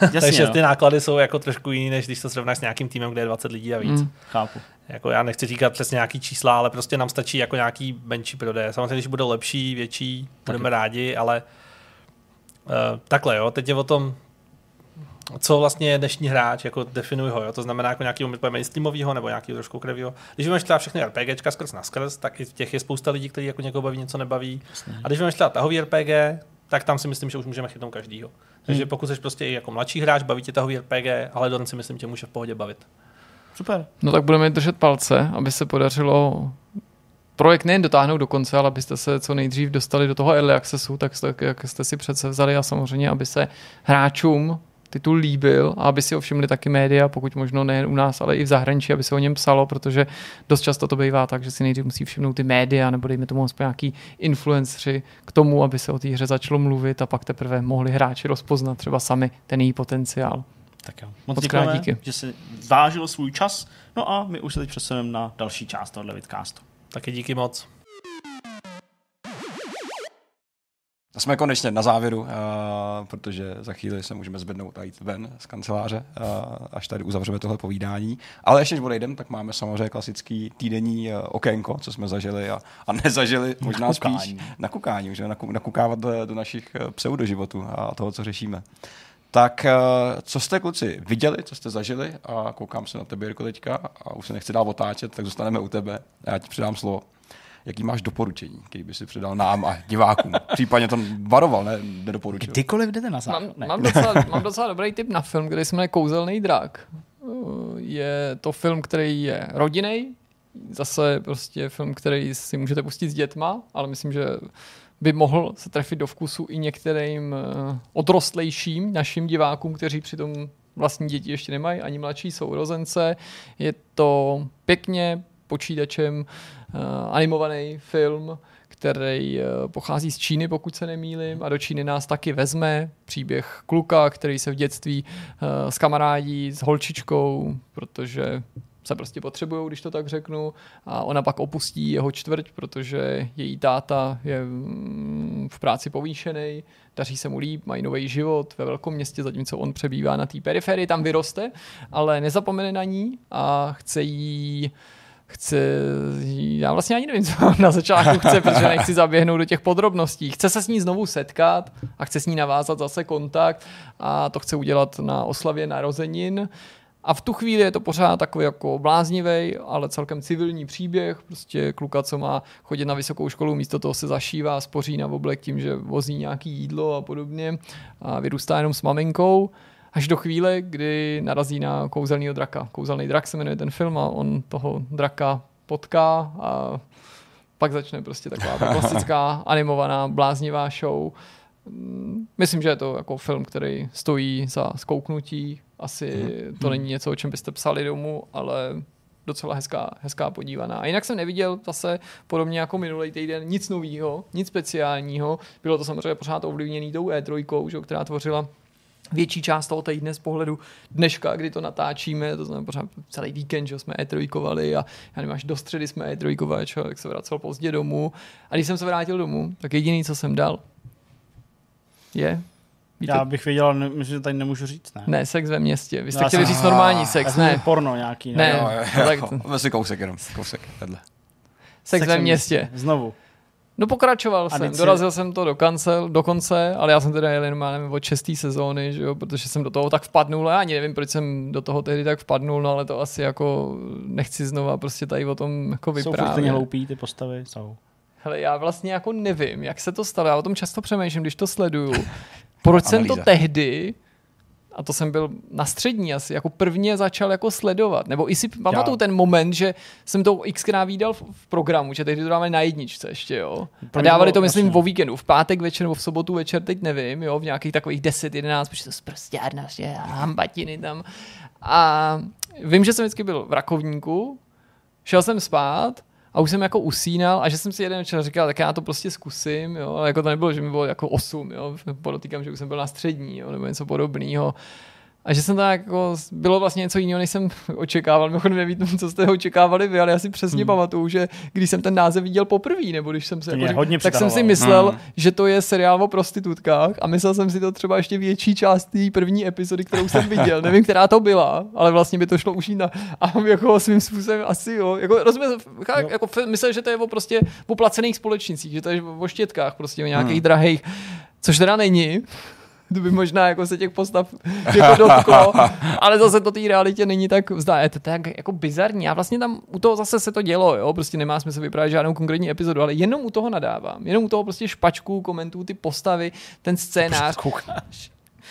Jasně, Takže ty náklady jsou jako trošku jiný, než když to srovnáš s nějakým týmem, kde je 20 lidí a víc. Mm, chápu. Jako já nechci říkat přesně nějaký čísla, ale prostě nám stačí jako nějaký menší prodej. Samozřejmě, když budou lepší, větší, budeme rádi, ale uh, takhle, jo, teď je o tom, co vlastně je dnešní hráč, jako definuj ho, jo? to znamená jako nějaký mainstreamovýho nebo nějaký trošku krevýho. Když máš třeba všechny RPGčka skrz na skrz, tak i v těch je spousta lidí, kteří jako někoho baví, něco nebaví. Jasně. A když máš třeba tahový RPG, tak tam si myslím, že už můžeme chytnout každýho. Takže hmm. pokud jsi prostě i jako mladší hráč, baví tě tahový RPG, ale Dorn si myslím, tě může v pohodě bavit. Super. No tak budeme držet palce, aby se podařilo projekt nejen dotáhnout do konce, ale abyste se co nejdřív dostali do toho early accessu, tak, tak jak jste si přece vzali a samozřejmě, aby se hráčům titul líbil a aby si ho všimli taky média, pokud možno nejen u nás, ale i v zahraničí, aby se o něm psalo, protože dost často to bývá tak, že si nejdřív musí všimnout ty média nebo dejme tomu aspoň nějaký influenceri k tomu, aby se o té hře začalo mluvit a pak teprve mohli hráči rozpoznat třeba sami ten její potenciál. Tak jo. Moc, Moc děkujeme, díky. že jsi vážil svůj čas. No a my už se teď přesuneme na další část tohoto vidcastu. Taky díky moc. A jsme konečně na závěru, uh, protože za chvíli se můžeme zbydnout a jít ven z kanceláře, uh, až tady uzavřeme tohle povídání. Ale ještě, než odejdeme, tak máme samozřejmě klasický týdenní uh, okénko, co jsme zažili a, a nezažili, možná na spíš na kukání, můžeme nakukávat do, do našich pseudoživotů a toho, co řešíme. Tak co jste kluci viděli, co jste zažili a koukám se na tebe, Jirko, teďka a už se nechci dál otáčet, tak zůstaneme u tebe a já ti předám slovo jaký máš doporučení, který by si předal nám a divákům. Případně tam varoval, ne, nedoporučil. Kdykoliv jdete na záchod. Mám, ne. mám, docela, mám docela dobrý tip na film, který se jmenuje Kouzelný drak. Je to film, který je rodinej, zase prostě film, který si můžete pustit s dětma, ale myslím, že by mohl se trefit do vkusu i některým eh, odrostlejším našim divákům, kteří přitom vlastní děti ještě nemají, ani mladší sourozence. Je to pěkně počítačem uh, animovaný film, který uh, pochází z Číny, pokud se nemýlim, a do Číny nás taky vezme. Příběh kluka, který se v dětství uh, s kamarádí, s holčičkou, protože se prostě potřebují, když to tak řeknu. A ona pak opustí jeho čtvrť, protože její táta je mm, v práci povýšený, daří se mu líp, mají nový život ve velkom městě, zatímco on přebývá na té periferii, tam vyroste, ale nezapomene na ní a chce jí chce, já vlastně ani nevím, co na začátku chce, protože nechci zaběhnout do těch podrobností. Chce se s ní znovu setkat a chce s ní navázat zase kontakt a to chce udělat na oslavě narozenin. A v tu chvíli je to pořád takový jako bláznivý, ale celkem civilní příběh. Prostě kluka, co má chodit na vysokou školu, místo toho se zašívá, spoří na oblek tím, že vozí nějaký jídlo a podobně a vyrůstá jenom s maminkou. Až do chvíle, kdy narazí na kouzelného draka. Kouzelný drak se jmenuje ten film a on toho draka potká a pak začne prostě taková ta klasická animovaná bláznivá show. Myslím, že je to jako film, který stojí za zkouknutí. Asi hmm. to není něco, o čem byste psali domů, ale docela hezká, hezká podívaná. A jinak jsem neviděl zase podobně jako minulý týden nic nového, nic speciálního. Bylo to samozřejmě pořád ovlivněný tou E3, že, která tvořila větší část toho týdne z pohledu dneška, kdy to natáčíme, to znamená pořád celý víkend, že jsme e a já nevím, až do středy jsme e člověk se vracel pozdě domů. A když jsem se vrátil domů, tak jediný, co jsem dal, je Víte? Já bych věděl, ale že tady nemůžu říct, ne? Ne, sex ve městě. Vy jste chtěli říct normální sex, ne? porno nějaký. Ne, ne. Jo, jo, jo. Tak... si kousek jenom, kousek, vedle. Sex, sex ve městě. Znovu. No pokračoval jsem, dorazil jsem to do, konce, do konce, ale já jsem teda jel jenom nevím, od šestý sezóny, že jo, protože jsem do toho tak vpadnul, já ani nevím, proč jsem do toho tehdy tak vpadnul, no ale to asi jako nechci znova prostě tady o tom jako vyprávět. Jsou furt hloupý ty postavy, jsou. Hele, já vlastně jako nevím, jak se to stalo, já o tom často přemýšlím, když to sleduju. Proč jsem to tehdy a to jsem byl na střední asi, jako prvně začal jako sledovat. Nebo i si pamatuju ten moment, že jsem to xkrát viděl v, v programu, že tehdy to dávali na jedničce ještě, jo. A dávali to, myslím, o víkendu, v pátek večer nebo v sobotu večer, teď nevím, jo, v nějakých takových 10, 11, protože to zprostárna, že hambatiny tam. A vím, že jsem vždycky byl v Rakovníku, šel jsem spát a už jsem jako usínal a že jsem si jeden večer říkal, tak já to prostě zkusím, jo, ale jako to nebylo, že mi bylo jako 8, jo, podotýkám, že už jsem byl na střední, jo, nebo něco podobného. A že jsem tak jako, bylo vlastně něco jiného, než jsem očekával. Mimochodem nevím, co jste očekávali vy, ale já si přesně hmm. pamatuju, že když jsem ten název viděl poprvé, nebo když jsem se jako, řek, hodně tak jsem si myslel, hmm. že to je seriál o prostitutkách a myslel jsem si to třeba ještě větší část té první epizody, kterou jsem viděl. Nevím, která to byla, ale vlastně by to šlo už na a jako svým způsobem asi jo. Jako, rozumím, no. jako, myslel, že to je o prostě o placených společnicích, že to je o štětkách, prostě o nějakých hmm. drahých, což teda není to by možná jako se těch postav jako dotklo, ale zase to té realitě není tak vzdá. Je to tak jako bizarní. A vlastně tam u toho zase se to dělo, jo, prostě nemá smysl vyprávět žádnou konkrétní epizodu, ale jenom u toho nadávám. Jenom u toho prostě špačku, komentuju ty postavy, ten scénář.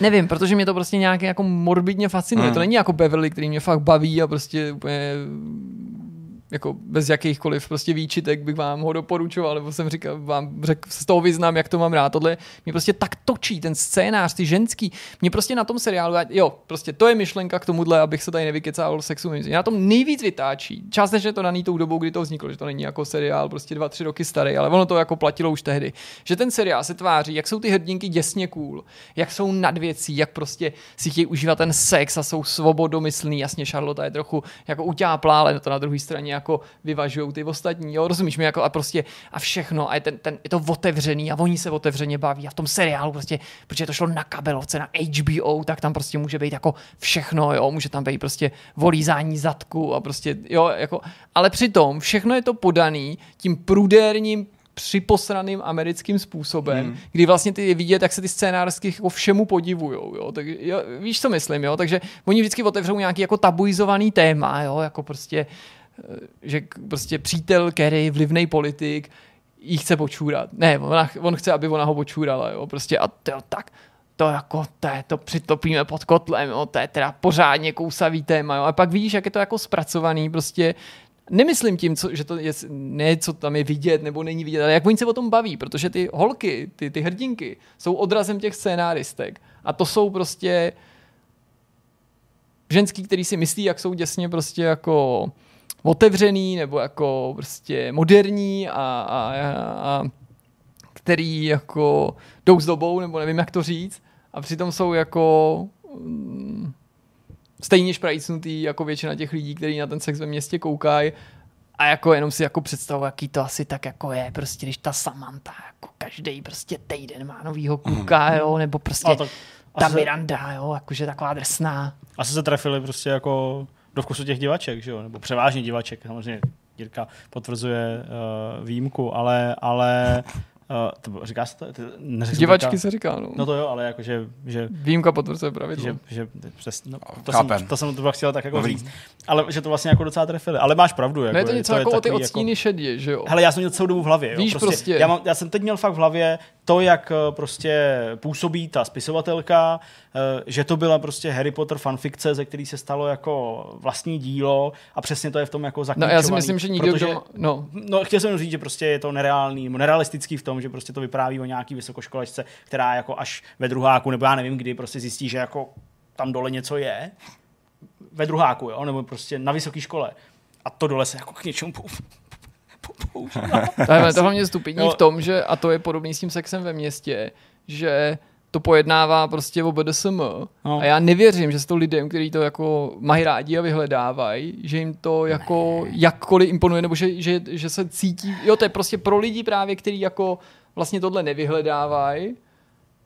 Nevím, protože mě to prostě nějak jako morbidně fascinuje. Hmm. To není jako Beverly, který mě fakt baví a prostě úplně jako bez jakýchkoliv prostě výčitek bych vám ho doporučoval, nebo jsem říkal, vám řekl, z toho vyznám, jak to mám rád. Tohle mě prostě tak točí, ten scénář, ty ženský. Mě prostě na tom seriálu, jo, prostě to je myšlenka k tomuhle, abych se tady nevykecal o sexu. Mě na tom nejvíc vytáčí. Částečně to daný tou dobou, kdy to vzniklo, že to není jako seriál prostě dva, tři roky starý, ale ono to jako platilo už tehdy. Že ten seriál se tváří, jak jsou ty hrdinky děsně cool, jak jsou nad věcí, jak prostě si chtějí užívat ten sex a jsou svobodomyslný. Jasně, Charlotte je trochu jako utáplá, ale to na druhé straně jako vyvažují ty ostatní, jo, rozumíš mi, jako a prostě a všechno a je, ten, ten, je to otevřený a oni se otevřeně baví a v tom seriálu prostě, protože to šlo na kabelovce, na HBO, tak tam prostě může být jako všechno, jo, může tam být prostě volízání zadku a prostě, jo, jako, ale přitom všechno je to podaný tím prudérním připosraným americkým způsobem, hmm. kdy vlastně ty je vidět, jak se ty scénářsky jako všemu podivujou, jo, tak jo, víš, co myslím, jo, takže oni vždycky otevřou nějaký jako tabuizovaný téma, jo, jako prostě Eh, že prostě přítel Kerry, vlivný politik, jí chce počůrat. Ne, ona, on chce, aby ona ho počůrala, jo, prostě a to tak, to jako, to, je, to přitopíme pod kotlem, jo, to je teda pořádně kousavý téma, jo, a pak vidíš, jak je to jako zpracovaný, prostě Nemyslím tím, co, že to je ne, co tam je vidět nebo není vidět, ale jak oni se o tom baví, protože ty holky, ty, ty hrdinky jsou odrazem těch scénáristek. A to jsou prostě ženský, který si myslí, jak jsou děsně prostě jako otevřený nebo jako prostě moderní a, a, a který jako jdou s dobou, nebo nevím, jak to říct, a přitom jsou jako mm, stejně šprajcnutý jako většina těch lidí, kteří na ten sex ve městě koukají. A jako jenom si jako představu, jaký to asi tak jako je, prostě když ta Samantha jako každý prostě týden má novýho kluka, jo, nebo prostě A tak ta Miranda, jo, jakože taková drsná. Asi se trefili prostě jako do vkusu těch divaček, že jo? nebo převážně divaček, samozřejmě Jirka potvrzuje uh, výjimku, ale, ale uh, to, bylo- říká se to? Ty- Divačky teďka- se říká, no. No to jo, ale jako, že, že Výjimka potvrzuje pravidlo. že, že přes, no, to, Chápem. jsem, to jsem to chtěl tak jako Dobrý. říct. Ale že to vlastně jako docela trefili. Ale máš pravdu. Jako, No je to něco jako o ty takový odstíny šedě, že jo? Hele, já jsem měl celou dobu v hlavě. Jo. Víš prostě. Já, mám, já jsem teď měl fakt v hlavě to, jak eh, prostě působí ta spisovatelka, eh, že to byla prostě Harry Potter fanfikce, ze který se stalo jako vlastní dílo a přesně to je v tom jako No zaklíčovaný. já si myslím, že nikdo, protože, kdo no, No, chtěl jsem říct, že prostě je to nereálný, nerealistický v tom, že prostě to vypráví o nějaký vysokoškolačce, která jako až ve druháku, nebo já nevím kdy, prostě zjistí, že jako tam dole něco je, ve druháku, jo, nebo prostě na vysoké škole. A to dole se jako k něčemu pou- pou- používá. Ale to hlavně stupidní Jo. v tom, že, a to je podobný s tím sexem ve městě, že to pojednává prostě o BDSM. No. A já nevěřím, že se to lidem, kteří to jako mají rádi a vyhledávají, že jim to jako jakkoliv imponuje, nebo že, že, že se cítí, jo, to je prostě pro lidi právě, kteří jako vlastně tohle nevyhledávají,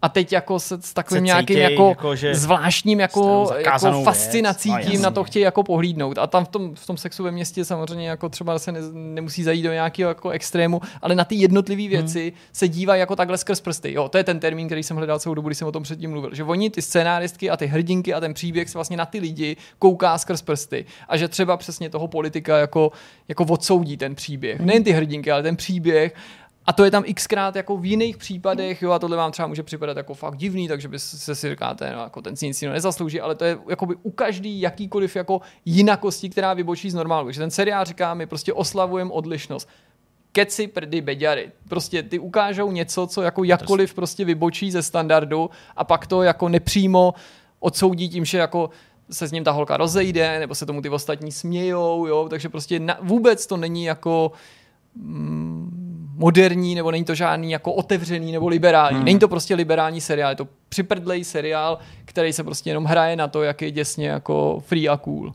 a teď jako se s takovým Se nějakým jako, jako, že zvláštním jako, jako fascinací věc. No, tím na to chtějí jako pohlídnout. A tam v tom, v tom sexu ve městě samozřejmě jako třeba se ne, nemusí zajít do nějakého jako extrému, ale na ty jednotlivé Hmm. věci se dívají jako takhle skrz prsty. Jo, to je ten termín, který jsem hledal celou dobu, když jsem o tom předtím mluvil. Že oni, ty scénáristky a ty hrdinky a ten příběh se vlastně na ty lidi kouká skrz prsty. A že třeba přesně toho politika jako, jako odsoudí ten příběh. Hmm. Nejen ty hrdinky, ale ten příběh. A to je tam xkrát jako v jiných případech, jo, a tohle vám třeba může připadat jako fakt divný, takže by se si říkáte, no, jako ten si nic jiného nezaslouží, ale to je jakoby u každý jakýkoliv jako jinakosti, která vybočí z normálu. Že ten seriál říká, my prostě oslavujeme odlišnost. Keci, prdy, beďary. Prostě ty ukážou něco, co jako jakkoliv prostě vybočí ze standardu a pak to jako nepřímo odsoudí tím, že jako se s ním ta holka rozejde, nebo se tomu ty ostatní smějou, jo, takže prostě na, vůbec to není jako mm, moderní, nebo není to žádný jako otevřený nebo liberální. Hmm. Není to prostě liberální seriál, je to připrdlej seriál, který se prostě jenom hraje na to, jak je děsně jako free a cool.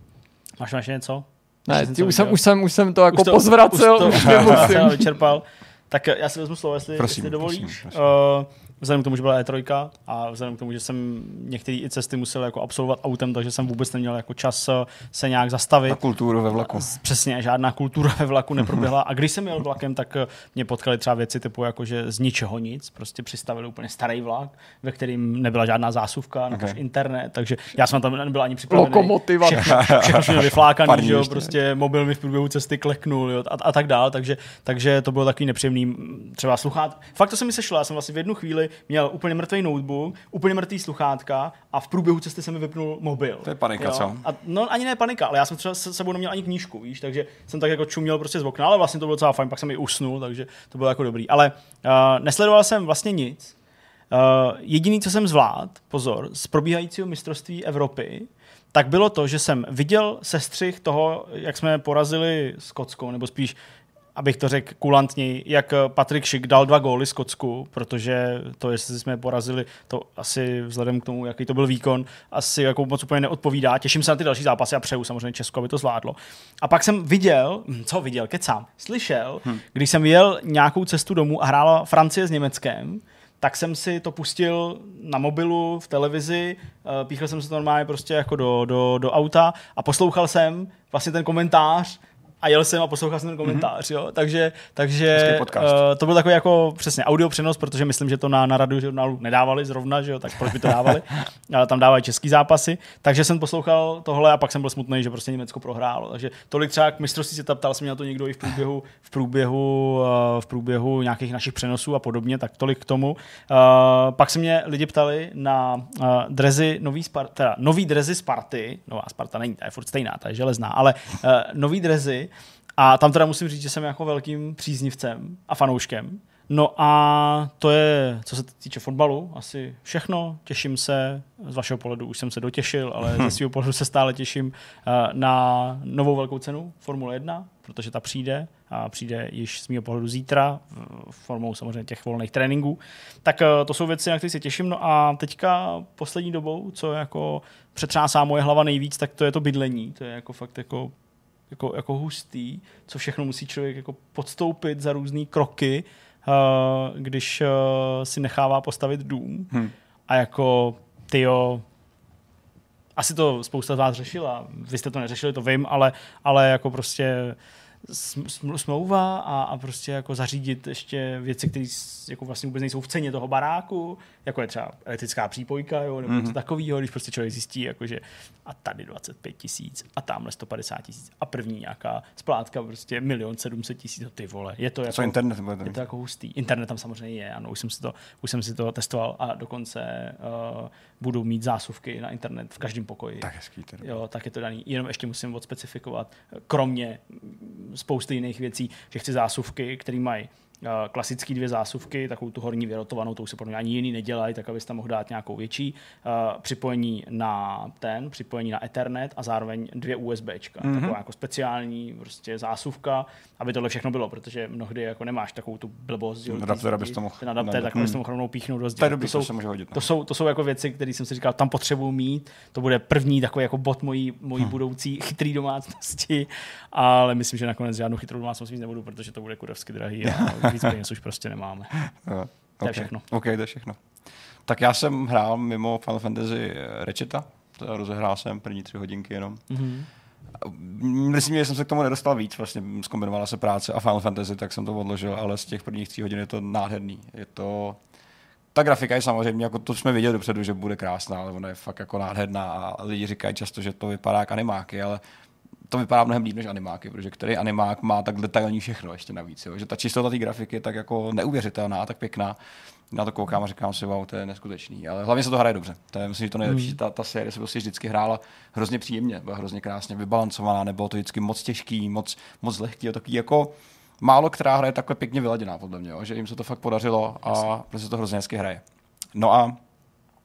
Máš ještě něco? Ne, Ještě jsem ty, to už, jsem, už, jsem, už jsem to jako Už to- pozvracel, už, už už to nemusím. vyčerpal. Tak eh, já si vezmu slovo, jestli, Prosím, jestli dovolíš. prosím, prosím. Uh, vzhledem k tomu, že byla E3 a vzhledem k tomu, že jsem některé i cesty musel jako absolvovat autem, takže jsem vůbec neměl jako čas eh, se nějak zastavit. Na kulturu ve vlaku. Přesně, žádná kultura ve vlaku neproběhla. A když jsem jel vlakem, tak eh, mě potkaly třeba věci typu, jako, že z ničeho nic, prostě přistavili úplně starý vlak, ve kterým nebyla žádná zásuvka, Okay. internet, takže já jsem tam nebyl ani připravený. Lokomotiva. Všechno, všechno vyflákaný, že jo, prostě mobil mi v průběhu cesty kleknul jo, a, a, tak dál, takže, takže to bylo takový nepříjemný třeba sluchát. Fakt to se mi sešlo, já jsem vlastně v jednu chvíli měl úplně mrtvý notebook, úplně mrtvý sluchátka a v průběhu cesty se mi vypnul mobil. To je panika, jo. co? A, no ani ne panika, ale já jsem třeba se sebou neměl ani knížku, víš, takže jsem tak jako čuměl prostě z okna, ale vlastně to bylo docela fajn, pak jsem i usnul, takže to bylo jako dobrý. Ale uh, nesledoval jsem vlastně nic. Uh, jediný, co jsem zvlád, pozor, z probíhajícího mistrovství Evropy, tak bylo to, že jsem viděl sestřih toho, jak jsme porazili Skotskou, nebo spíš abych to řekl kulantněji, jak Patrik Šik dal dva góly Skotsku, protože to, jestli jsme porazili, to asi vzhledem k tomu, jaký to byl výkon, asi jako moc úplně neodpovídá. Těším se na ty další zápasy a přeju samozřejmě Česku, aby to zvládlo. A pak jsem viděl, hm, co viděl, kecám, slyšel, hmm. když jsem jel nějakou cestu domů a hrála Francie s Německem, tak jsem si to pustil na mobilu, v televizi, eh, píchl jsem se to normálně prostě jako do, do, do auta a poslouchal jsem vlastně ten komentář a jel jsem a poslouchal jsem ten komentář, mm-hmm. jo. Takže, takže uh, to byl takový jako přesně audio přenos, protože myslím, že to na, na radiožurnálu nedávali zrovna, že jo, tak proč by to dávali, ale tam dávají český zápasy. Takže jsem poslouchal tohle a pak jsem byl smutný, že prostě Německo prohrálo. Takže tolik třeba k mistrovství se ptal se mě na to někdo i v průběhu, v průběhu, uh, v průběhu nějakých našich přenosů a podobně, tak tolik k tomu. Uh, pak se mě lidi ptali na uh, drezy nový, Spar- teda, nový drezy Sparty, nová Sparta není, ta je furt stejná, ta je železná, ale uh, nový drezy a tam teda musím říct, že jsem jako velkým příznivcem a fanouškem No a to je, co se týče fotbalu, asi všechno. Těším se, z vašeho pohledu už jsem se dotěšil, ale ze svého pohledu se stále těším eh, na novou velkou cenu Formule 1, protože ta přijde a přijde již z mého pohledu zítra, v- formou samozřejmě těch volných tréninků. Tak eh, to jsou věci, na které se těším. No a teďka poslední dobou, co jako přetřásá moje hlava nejvíc, tak to je to bydlení. To je jako fakt jako jako, jako hustý, co všechno musí člověk jako podstoupit za různé kroky, uh, když uh, si nechává postavit dům. Hm. A jako, tyjo, asi to spousta z vás řešila, vy jste to neřešili, to vím, ale, ale jako prostě smlouva a, a prostě jako zařídit ještě věci, které jako vlastně vůbec nejsou v ceně toho baráku, jako je třeba elektrická přípojka, jo, nebo mm-hmm. něco takového, když prostě člověk zjistí, jako že a tady 25 tisíc a tamhle 150 tisíc a první nějaká splátka prostě milion 700 tisíc, ty vole, je to jako... Co internet bude Je to jako hustý. Internet tam samozřejmě je, ano, už jsem si to, už jsem si to testoval a dokonce uh, budou mít zásuvky na internet v každém pokoji. Tak hezký teda. Jo, tak je to daný. Jenom ještě musím odspecifikovat, kromě spousty jiných věcí, že chci zásuvky, které mají klasické dvě zásuvky, takovou tu horní vyrotovanou, to už se podle mě ani jiný nedělají, tak abys tam mohl dát nějakou větší, uh, připojení na ten, připojení na Ethernet a zároveň dvě USBčka. Mm-hmm. Taková jako speciální prostě zásuvka, aby tohle všechno bylo, protože mnohdy jako nemáš takovou tu blbost, ty- abys to mohl- ten adaptér, ne, tak hm. abys to mohl rovnou píchnout do To jsou, se může hodit. no. to, jsou, to jsou jako věci, které jsem si říkal, tam potřebuji mít. To bude první takový jako bod mojí, mojí Hm. budoucí chytrý domácnosti, ale myslím, že nakonec žádnou chytrou domácnost mít nebudu, protože to bude kudovsky drahý a víc peněz už prostě nemáme. Jo, To je ok. všechno. OK, to je všechno. Tak já jsem hrál mimo Final Fantasy Ratcheta, to rozehrál jsem první tři hodinky jenom. Mm-hmm. Myslím, že jsem se k tomu nedostal víc, vlastně zkombinovala se práce a Final Fantasy, tak jsem to odložil, ale z těch prvních tří hodin je to nádherný. Je to ta grafika je samozřejmě, jako to jsme viděli dopředu, že bude krásná, ale ona je fakt jako nádherná a lidi říkají často, že to vypadá jak animáky, ale to vypadá mnohem líp než animáky, protože který animák má tak detailní všechno ještě navíc, jo? že ta čistota té grafiky je tak jako neuvěřitelná, tak pěkná. Na to koukám a říkám si, wow, to je neskutečný. Ale hlavně se to hraje dobře. To je, myslím, že to nejlepší. Hmm. Ta, ta série se prostě vždycky hrála hrozně příjemně, byla hrozně krásně vybalancovaná, nebylo to vždycky moc těžký, moc, moc lehký, a takový jako málo která hra je takhle pěkně vyladěná, podle mě, jo? že jim se to fakt podařilo a prostě to hrozně hezky hraje. No a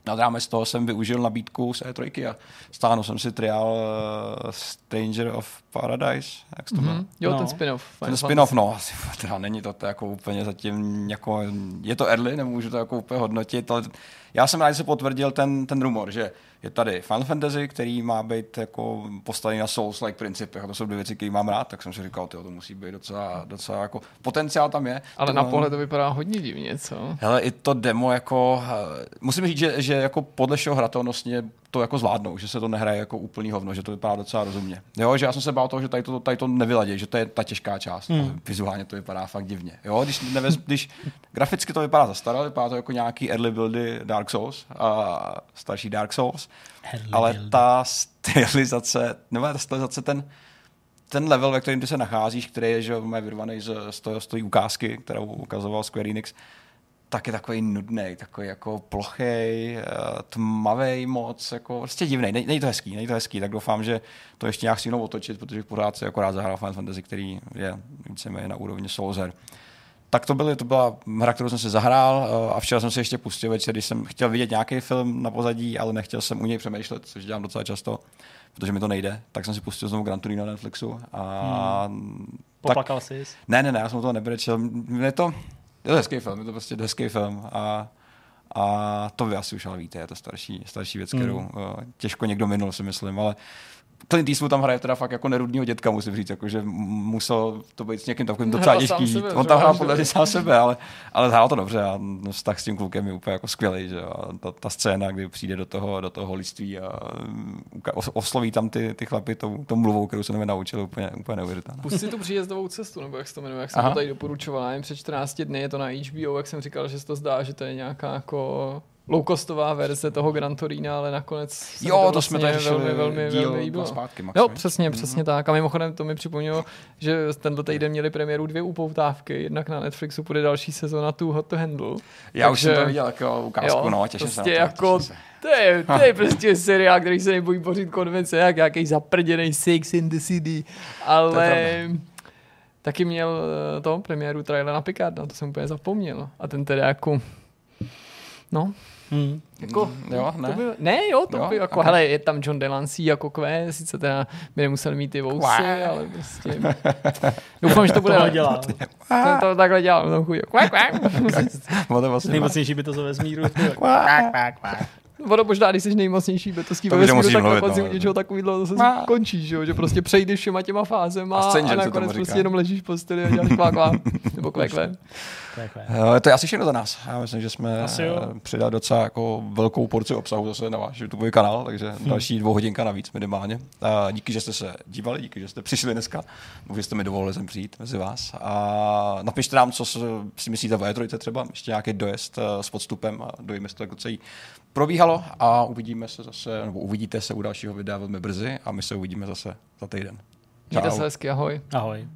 nad rámec toho jsem využil nabídku z E3 a stáhnul jsem si trial uh, Stranger of Paradise, jak to? Mhm. Jo, No. ten spin-off. Ten spin-off, no, asi teda není to, to jako úplně zatím jako, je to early, nemůžu to jako úplně hodnotit, ale já jsem rád, že se potvrdil ten, ten rumor, že je tady Final Fantasy, který má být jako postavený na Souls-like principech, a to jsou dvě věci, které mám rád, tak jsem si říkal, tyjo, to musí být docela, docela jako, potenciál tam je. Ale To- na pohled to vypadá hodně divně, co? Hele, i to demo jako, eh, musím říct, že, že jako podle všeho hratelnostně to jako zvládnou, že se to nehraje jako úplný hovno, že to vypadá docela rozumně. Jo, že já jsem se bál toho, že tady to, tady to nevyladí, že to je ta těžká část. Hmm. Vizuálně to vypadá fakt divně. Jo, když, nevez, když graficky to vypadá zastaralé, vypadá to jako nějaký early buildy Dark Souls a starší Dark Souls, Early ale buildy. ta stylizace, nebo ta stylizace, ten, ten level, ve kterém ty se nacházíš, který je že vyrvaný z, z, toho, z té ukázky, kterou ukazoval Square Enix, tak je takový nudný, takový jako plochej, tmavý moc, jako prostě divný. Nej, není to hezký, není to hezký, tak doufám, že to ještě nějak stihnou otočit, protože pořád se jako rád zahrál Final Fantasy, který je víceméně na úrovni Soulser. Tak to, byly, to byla hra, kterou jsem si zahrál eh, a včera jsem si ještě pustil večer, když jsem chtěl vidět nějaký film na pozadí, ale nechtěl jsem u něj přemýšlet, což dělám docela často, protože mi to nejde, tak jsem si pustil znovu Gran Torino na Netflixu a tak, Poplakal jsi? ne, ne, ne, já jsem to nebrečel. Je to, je to hezký film, je to prostě hezký film a, a to vy asi už ale víte, je to starší, starší věc, kterou mm. těžko někdo minul, si myslím, ale Clint Eastwood tam hraje teda fakt jako nerudního dětka, musím říct, jako, že musel to být s někým takovým docela těžký. sebe, On tam hrál podle sám sebe, ale, ale hrál to dobře a no, vztah s tím klukem je úplně jako skvělý. Že? A ta, ta, scéna, kdy přijde do toho, do toho holiství a osloví tam ty, ty chlapy tou, tou mluvou, kterou se nevím naučil, úplně, úplně neuvěřitelná. Pust si tu příjezdovou cestu, nebo jak se to jmenuje, jak jsem Aha. to tady doporučoval, nevím, před 14 dny je to na HBO, jak jsem říkal, že se to zdá, že to je nějaká jako low-costová verze toho Gran Torina, ale nakonec se Jo, to, vlastně jsme tady velmi, velmi, díl velmi líbilo. zpátky, Max, Jo, přesně, přesně tak. A mimochodem to mi připomnělo, že tenhle týden měli premiéru dvě upoutávky. Jednak na Netflixu bude další sezóna Too Hot to Handle. Já už jsem Takže- to viděl jako ukázku, Jo, no, těším se prostě na to. jako- se. To je, to je prostě seriál, který se nebojí pořít konvence, jak nějaký zaprděný Six in the City. Ale taky měl eh, to premiéru trailer na Picarda, to jsem úplně zapomněl. A ten teda jako, no, Hmm. jako, Mm, jo, ne? To by, ne, jo, to Jo, by jako, ok. hele, je tam John Delancey jako kvé, sice teda by nemusel mít ty vousy, Kvá. ale prostě, doufám, že to bude, To dělá. to, to takhle dělal, no chuj, kvá, kvá. Ono to vlastně Nejmocnější by to ze vesmíru. Ono možná, když jsi nejmocnější betovský To ve vesmíru, tak mluvit, na konci no. u něčeho takového zase Kvá. končíš, že, jo? že prostě přejdeš všema těma fázema A a, a nakonec prostě jenom ležíš v posteli a děláš kvá, kvá, nebo kvé, kvé. Jo, to je asi všechno za nás. Já myslím, že jsme eh, přidali docela jako velkou porci obsahu zase na váš YouTube kanál, takže Hmm. další dvou hodinka navíc minimálně. A díky, že jste se dívali, díky, že jste přišli dneska, že jste mi dovolili sem přijít mezi vás. A napište nám, co si- si myslíte o E3 třeba, ještě nějaký dojezd eh, s podstupem a dojíme to, jak celý probíhalo a uvidíme se zase, nebo uvidíte se u dalšího videa velmi brzy a my se uvidíme zase za týden. Mějte se hezky, ahoj. Ahoj.